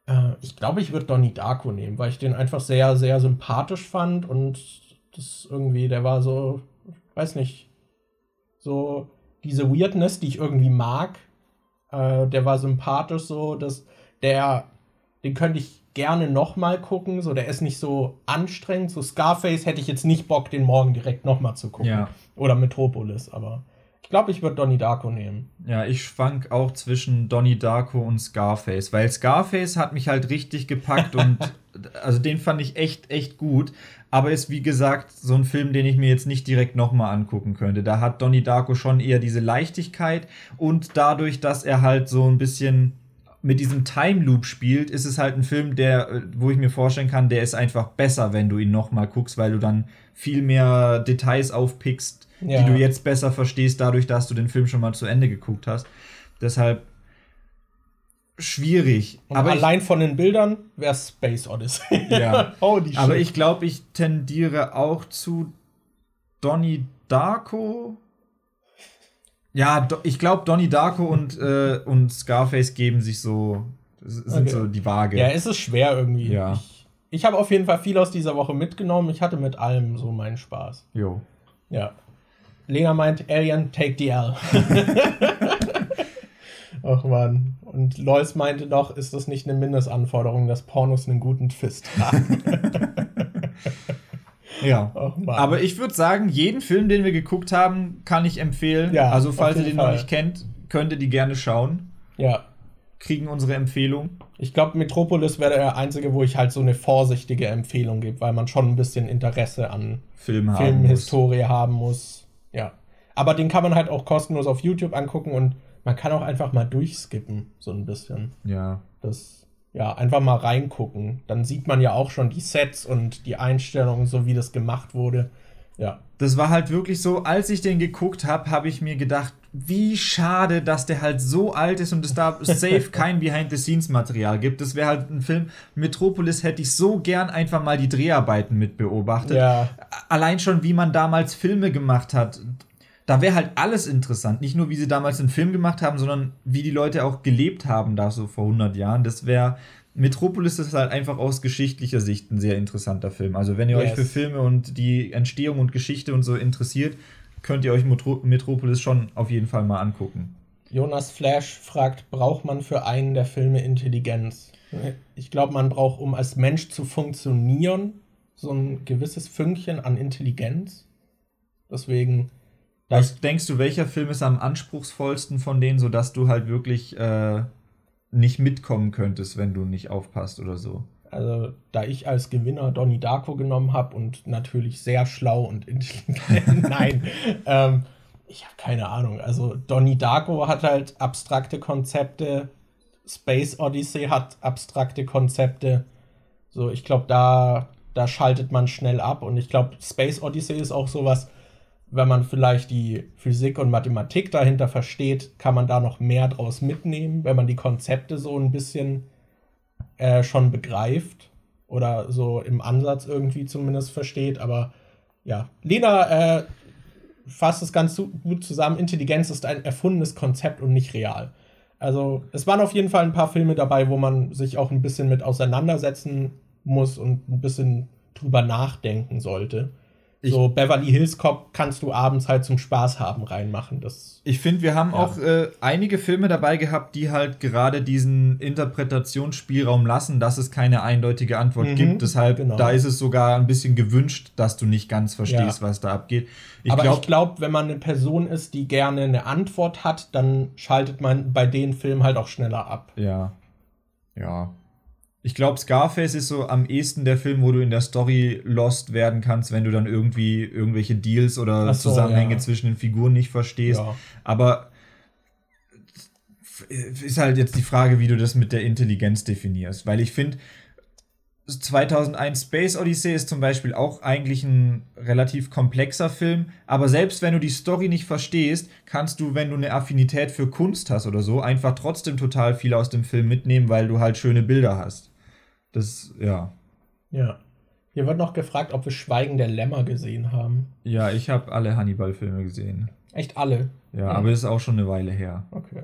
Äh, ich glaube, ich würde Donnie Darko nehmen, weil ich den einfach sehr, sehr sympathisch fand und das irgendwie, der war so, weiß nicht, so diese Weirdness, die ich irgendwie mag. Äh, der war sympathisch so, dass der, den könnte ich gerne nochmal gucken. So, der ist nicht so anstrengend. So Scarface hätte ich jetzt nicht Bock, den morgen direkt nochmal zu gucken. Ja. Oder Metropolis, aber ich glaube, ich würde Donnie Darko nehmen. Ja, ich schwank auch zwischen Donnie Darko und Scarface, weil Scarface hat mich halt richtig gepackt und also den fand ich echt, echt gut. Aber ist wie gesagt so ein Film, den ich mir jetzt nicht direkt nochmal angucken könnte. Da hat Donnie Darko schon eher diese Leichtigkeit und dadurch, dass er halt so ein bisschen mit diesem Time Loop spielt, ist es halt ein Film, der, wo ich mir vorstellen kann, der ist einfach besser, wenn du ihn nochmal guckst, weil du dann viel mehr Details aufpickst, ja. die du jetzt besser verstehst, dadurch, dass du den Film schon mal zu Ende geguckt hast. Deshalb schwierig. Und aber allein ich, von den Bildern wäre Space Odyssey. Ja. aber ich glaube, ich tendiere auch zu Donnie Darko. Ja, ich glaube, Donnie Darko und, äh, und Scarface geben sich so, sind okay. so die Waage. Ja, es ist schwer irgendwie. Ja. Ich, ich habe auf jeden Fall viel aus dieser Woche mitgenommen. Ich hatte mit allem so meinen Spaß. Jo. Ja. Lena meint, Alien, take the L. Ach man. Und Lois meinte noch, ist das nicht eine Mindestanforderung, dass Pornos einen guten Twist haben? Ja. Aber ich würde sagen, jeden Film, den wir geguckt haben, kann ich empfehlen. Ja, also, falls ihr den Fall. noch nicht kennt, könnt ihr die gerne schauen. Ja. Kriegen unsere Empfehlung. Ich glaube, Metropolis wäre der einzige, wo ich halt so eine vorsichtige Empfehlung gebe, weil man schon ein bisschen Interesse an Film Filmhistorie haben muss. Ja. Aber den kann man halt auch kostenlos auf YouTube angucken und man kann auch einfach mal durchskippen, so ein bisschen. Ja. Das ja, einfach mal reingucken. Dann sieht man ja auch schon die Sets und die Einstellungen, so wie das gemacht wurde. Ja. Das war halt wirklich so, als ich den geguckt habe, habe ich mir gedacht, wie schade, dass der halt so alt ist und es da safe kein Behind-the-Scenes-Material gibt. Das wäre halt ein Film. Metropolis hätte ich so gern einfach mal die Dreharbeiten mit beobachtet. Ja. Allein schon, wie man damals Filme gemacht hat. Da wäre halt alles interessant. Nicht nur, wie sie damals einen Film gemacht haben, sondern wie die Leute auch gelebt haben, da so vor 100 Jahren. Das wäre. Metropolis ist halt einfach aus geschichtlicher Sicht ein sehr interessanter Film. Also, wenn ihr yes. euch für Filme und die Entstehung und Geschichte und so interessiert, könnt ihr euch Metropolis schon auf jeden Fall mal angucken. Jonas Flash fragt: Braucht man für einen der Filme Intelligenz? Ich glaube, man braucht, um als Mensch zu funktionieren, so ein gewisses Fünkchen an Intelligenz. Deswegen was denkst du, welcher Film ist am anspruchsvollsten von denen, sodass du halt wirklich äh, nicht mitkommen könntest, wenn du nicht aufpasst oder so? Also, da ich als Gewinner Donnie Darko genommen habe und natürlich sehr schlau und intelligent, nein, ähm, ich habe keine Ahnung. Also, Donnie Darko hat halt abstrakte Konzepte, Space Odyssey hat abstrakte Konzepte. So, ich glaube, da, da schaltet man schnell ab und ich glaube, Space Odyssey ist auch sowas, wenn man vielleicht die Physik und Mathematik dahinter versteht, kann man da noch mehr draus mitnehmen, wenn man die Konzepte so ein bisschen äh, schon begreift oder so im Ansatz irgendwie zumindest versteht. Aber ja, Lena äh, fasst es ganz gut zusammen. Intelligenz ist ein erfundenes Konzept und nicht real. Also es waren auf jeden Fall ein paar Filme dabei, wo man sich auch ein bisschen mit auseinandersetzen muss und ein bisschen drüber nachdenken sollte so Beverly Hills Cop kannst du abends halt zum Spaß haben reinmachen. Das, ich finde, wir haben ja. auch äh, einige Filme dabei gehabt, die halt gerade diesen Interpretationsspielraum lassen, dass es keine eindeutige Antwort mhm, gibt. Deshalb, genau. da ist es sogar ein bisschen gewünscht, dass du nicht ganz verstehst, ja. was da abgeht. Ich Aber glaub, ich glaube, wenn man eine Person ist, die gerne eine Antwort hat, dann schaltet man bei den Filmen halt auch schneller ab. Ja. Ja. Ich glaube, Scarface ist so am ehesten der Film, wo du in der Story lost werden kannst, wenn du dann irgendwie irgendwelche Deals oder so, Zusammenhänge ja. zwischen den Figuren nicht verstehst. Ja. Aber ist halt jetzt die Frage, wie du das mit der Intelligenz definierst. Weil ich finde, 2001 Space Odyssey ist zum Beispiel auch eigentlich ein relativ komplexer Film, aber selbst wenn du die Story nicht verstehst, kannst du, wenn du eine Affinität für Kunst hast oder so, einfach trotzdem total viel aus dem Film mitnehmen, weil du halt schöne Bilder hast. Das, ja. Ja. Hier wird noch gefragt, ob wir Schweigen der Lämmer gesehen haben. Ja, ich habe alle Hannibal-Filme gesehen. Echt alle? Ja, mhm. aber ist auch schon eine Weile her. Okay.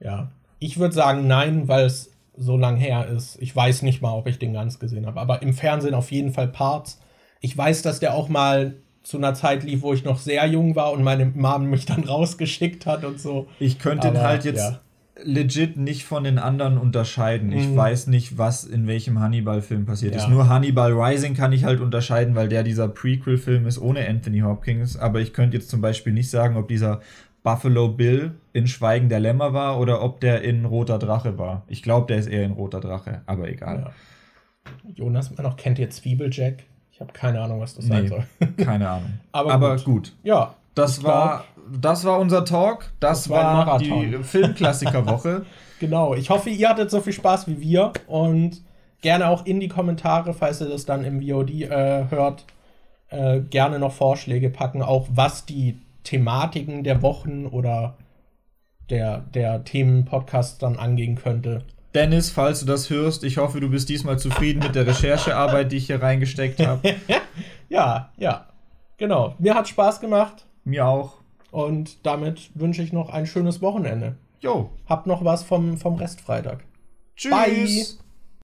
Ja. Ich würde sagen nein, weil es so lang her ist. Ich weiß nicht mal, ob ich den ganz gesehen habe. Aber im Fernsehen auf jeden Fall Parts. Ich weiß, dass der auch mal zu einer Zeit lief, wo ich noch sehr jung war und meine Mom mich dann rausgeschickt hat und so. Ich könnte den halt jetzt ja. Legit nicht von den anderen unterscheiden. Ich mhm. weiß nicht, was in welchem Hannibal-Film passiert ja. ist. Nur Hannibal Rising kann ich halt unterscheiden, weil der dieser Prequel-Film ist ohne Anthony Hopkins. Aber ich könnte jetzt zum Beispiel nicht sagen, ob dieser Buffalo Bill in Schweigen der Lämmer war oder ob der in Roter Drache war. Ich glaube, der ist eher in Roter Drache, aber egal. Ja. Jonas, man noch kennt ihr Zwiebeljack? Ich habe keine Ahnung, was das nee, sein soll. keine Ahnung. Aber, Aber gut. gut. Ja. Das war, das war unser Talk. Das, das war, war die Filmklassikerwoche. genau. Ich hoffe, ihr hattet so viel Spaß wie wir. Und gerne auch in die Kommentare, falls ihr das dann im VOD äh, hört, äh, gerne noch Vorschläge packen, auch was die Thematiken der Wochen oder der, der Themenpodcast dann angehen könnte. Dennis, falls du das hörst, ich hoffe, du bist diesmal zufrieden mit der Recherchearbeit, die ich hier reingesteckt habe. ja, ja. Genau. Mir hat Spaß gemacht. Mir auch. Und damit wünsche ich noch ein schönes Wochenende. Jo. Habt noch was vom, vom Restfreitag. Tschüss. Bye.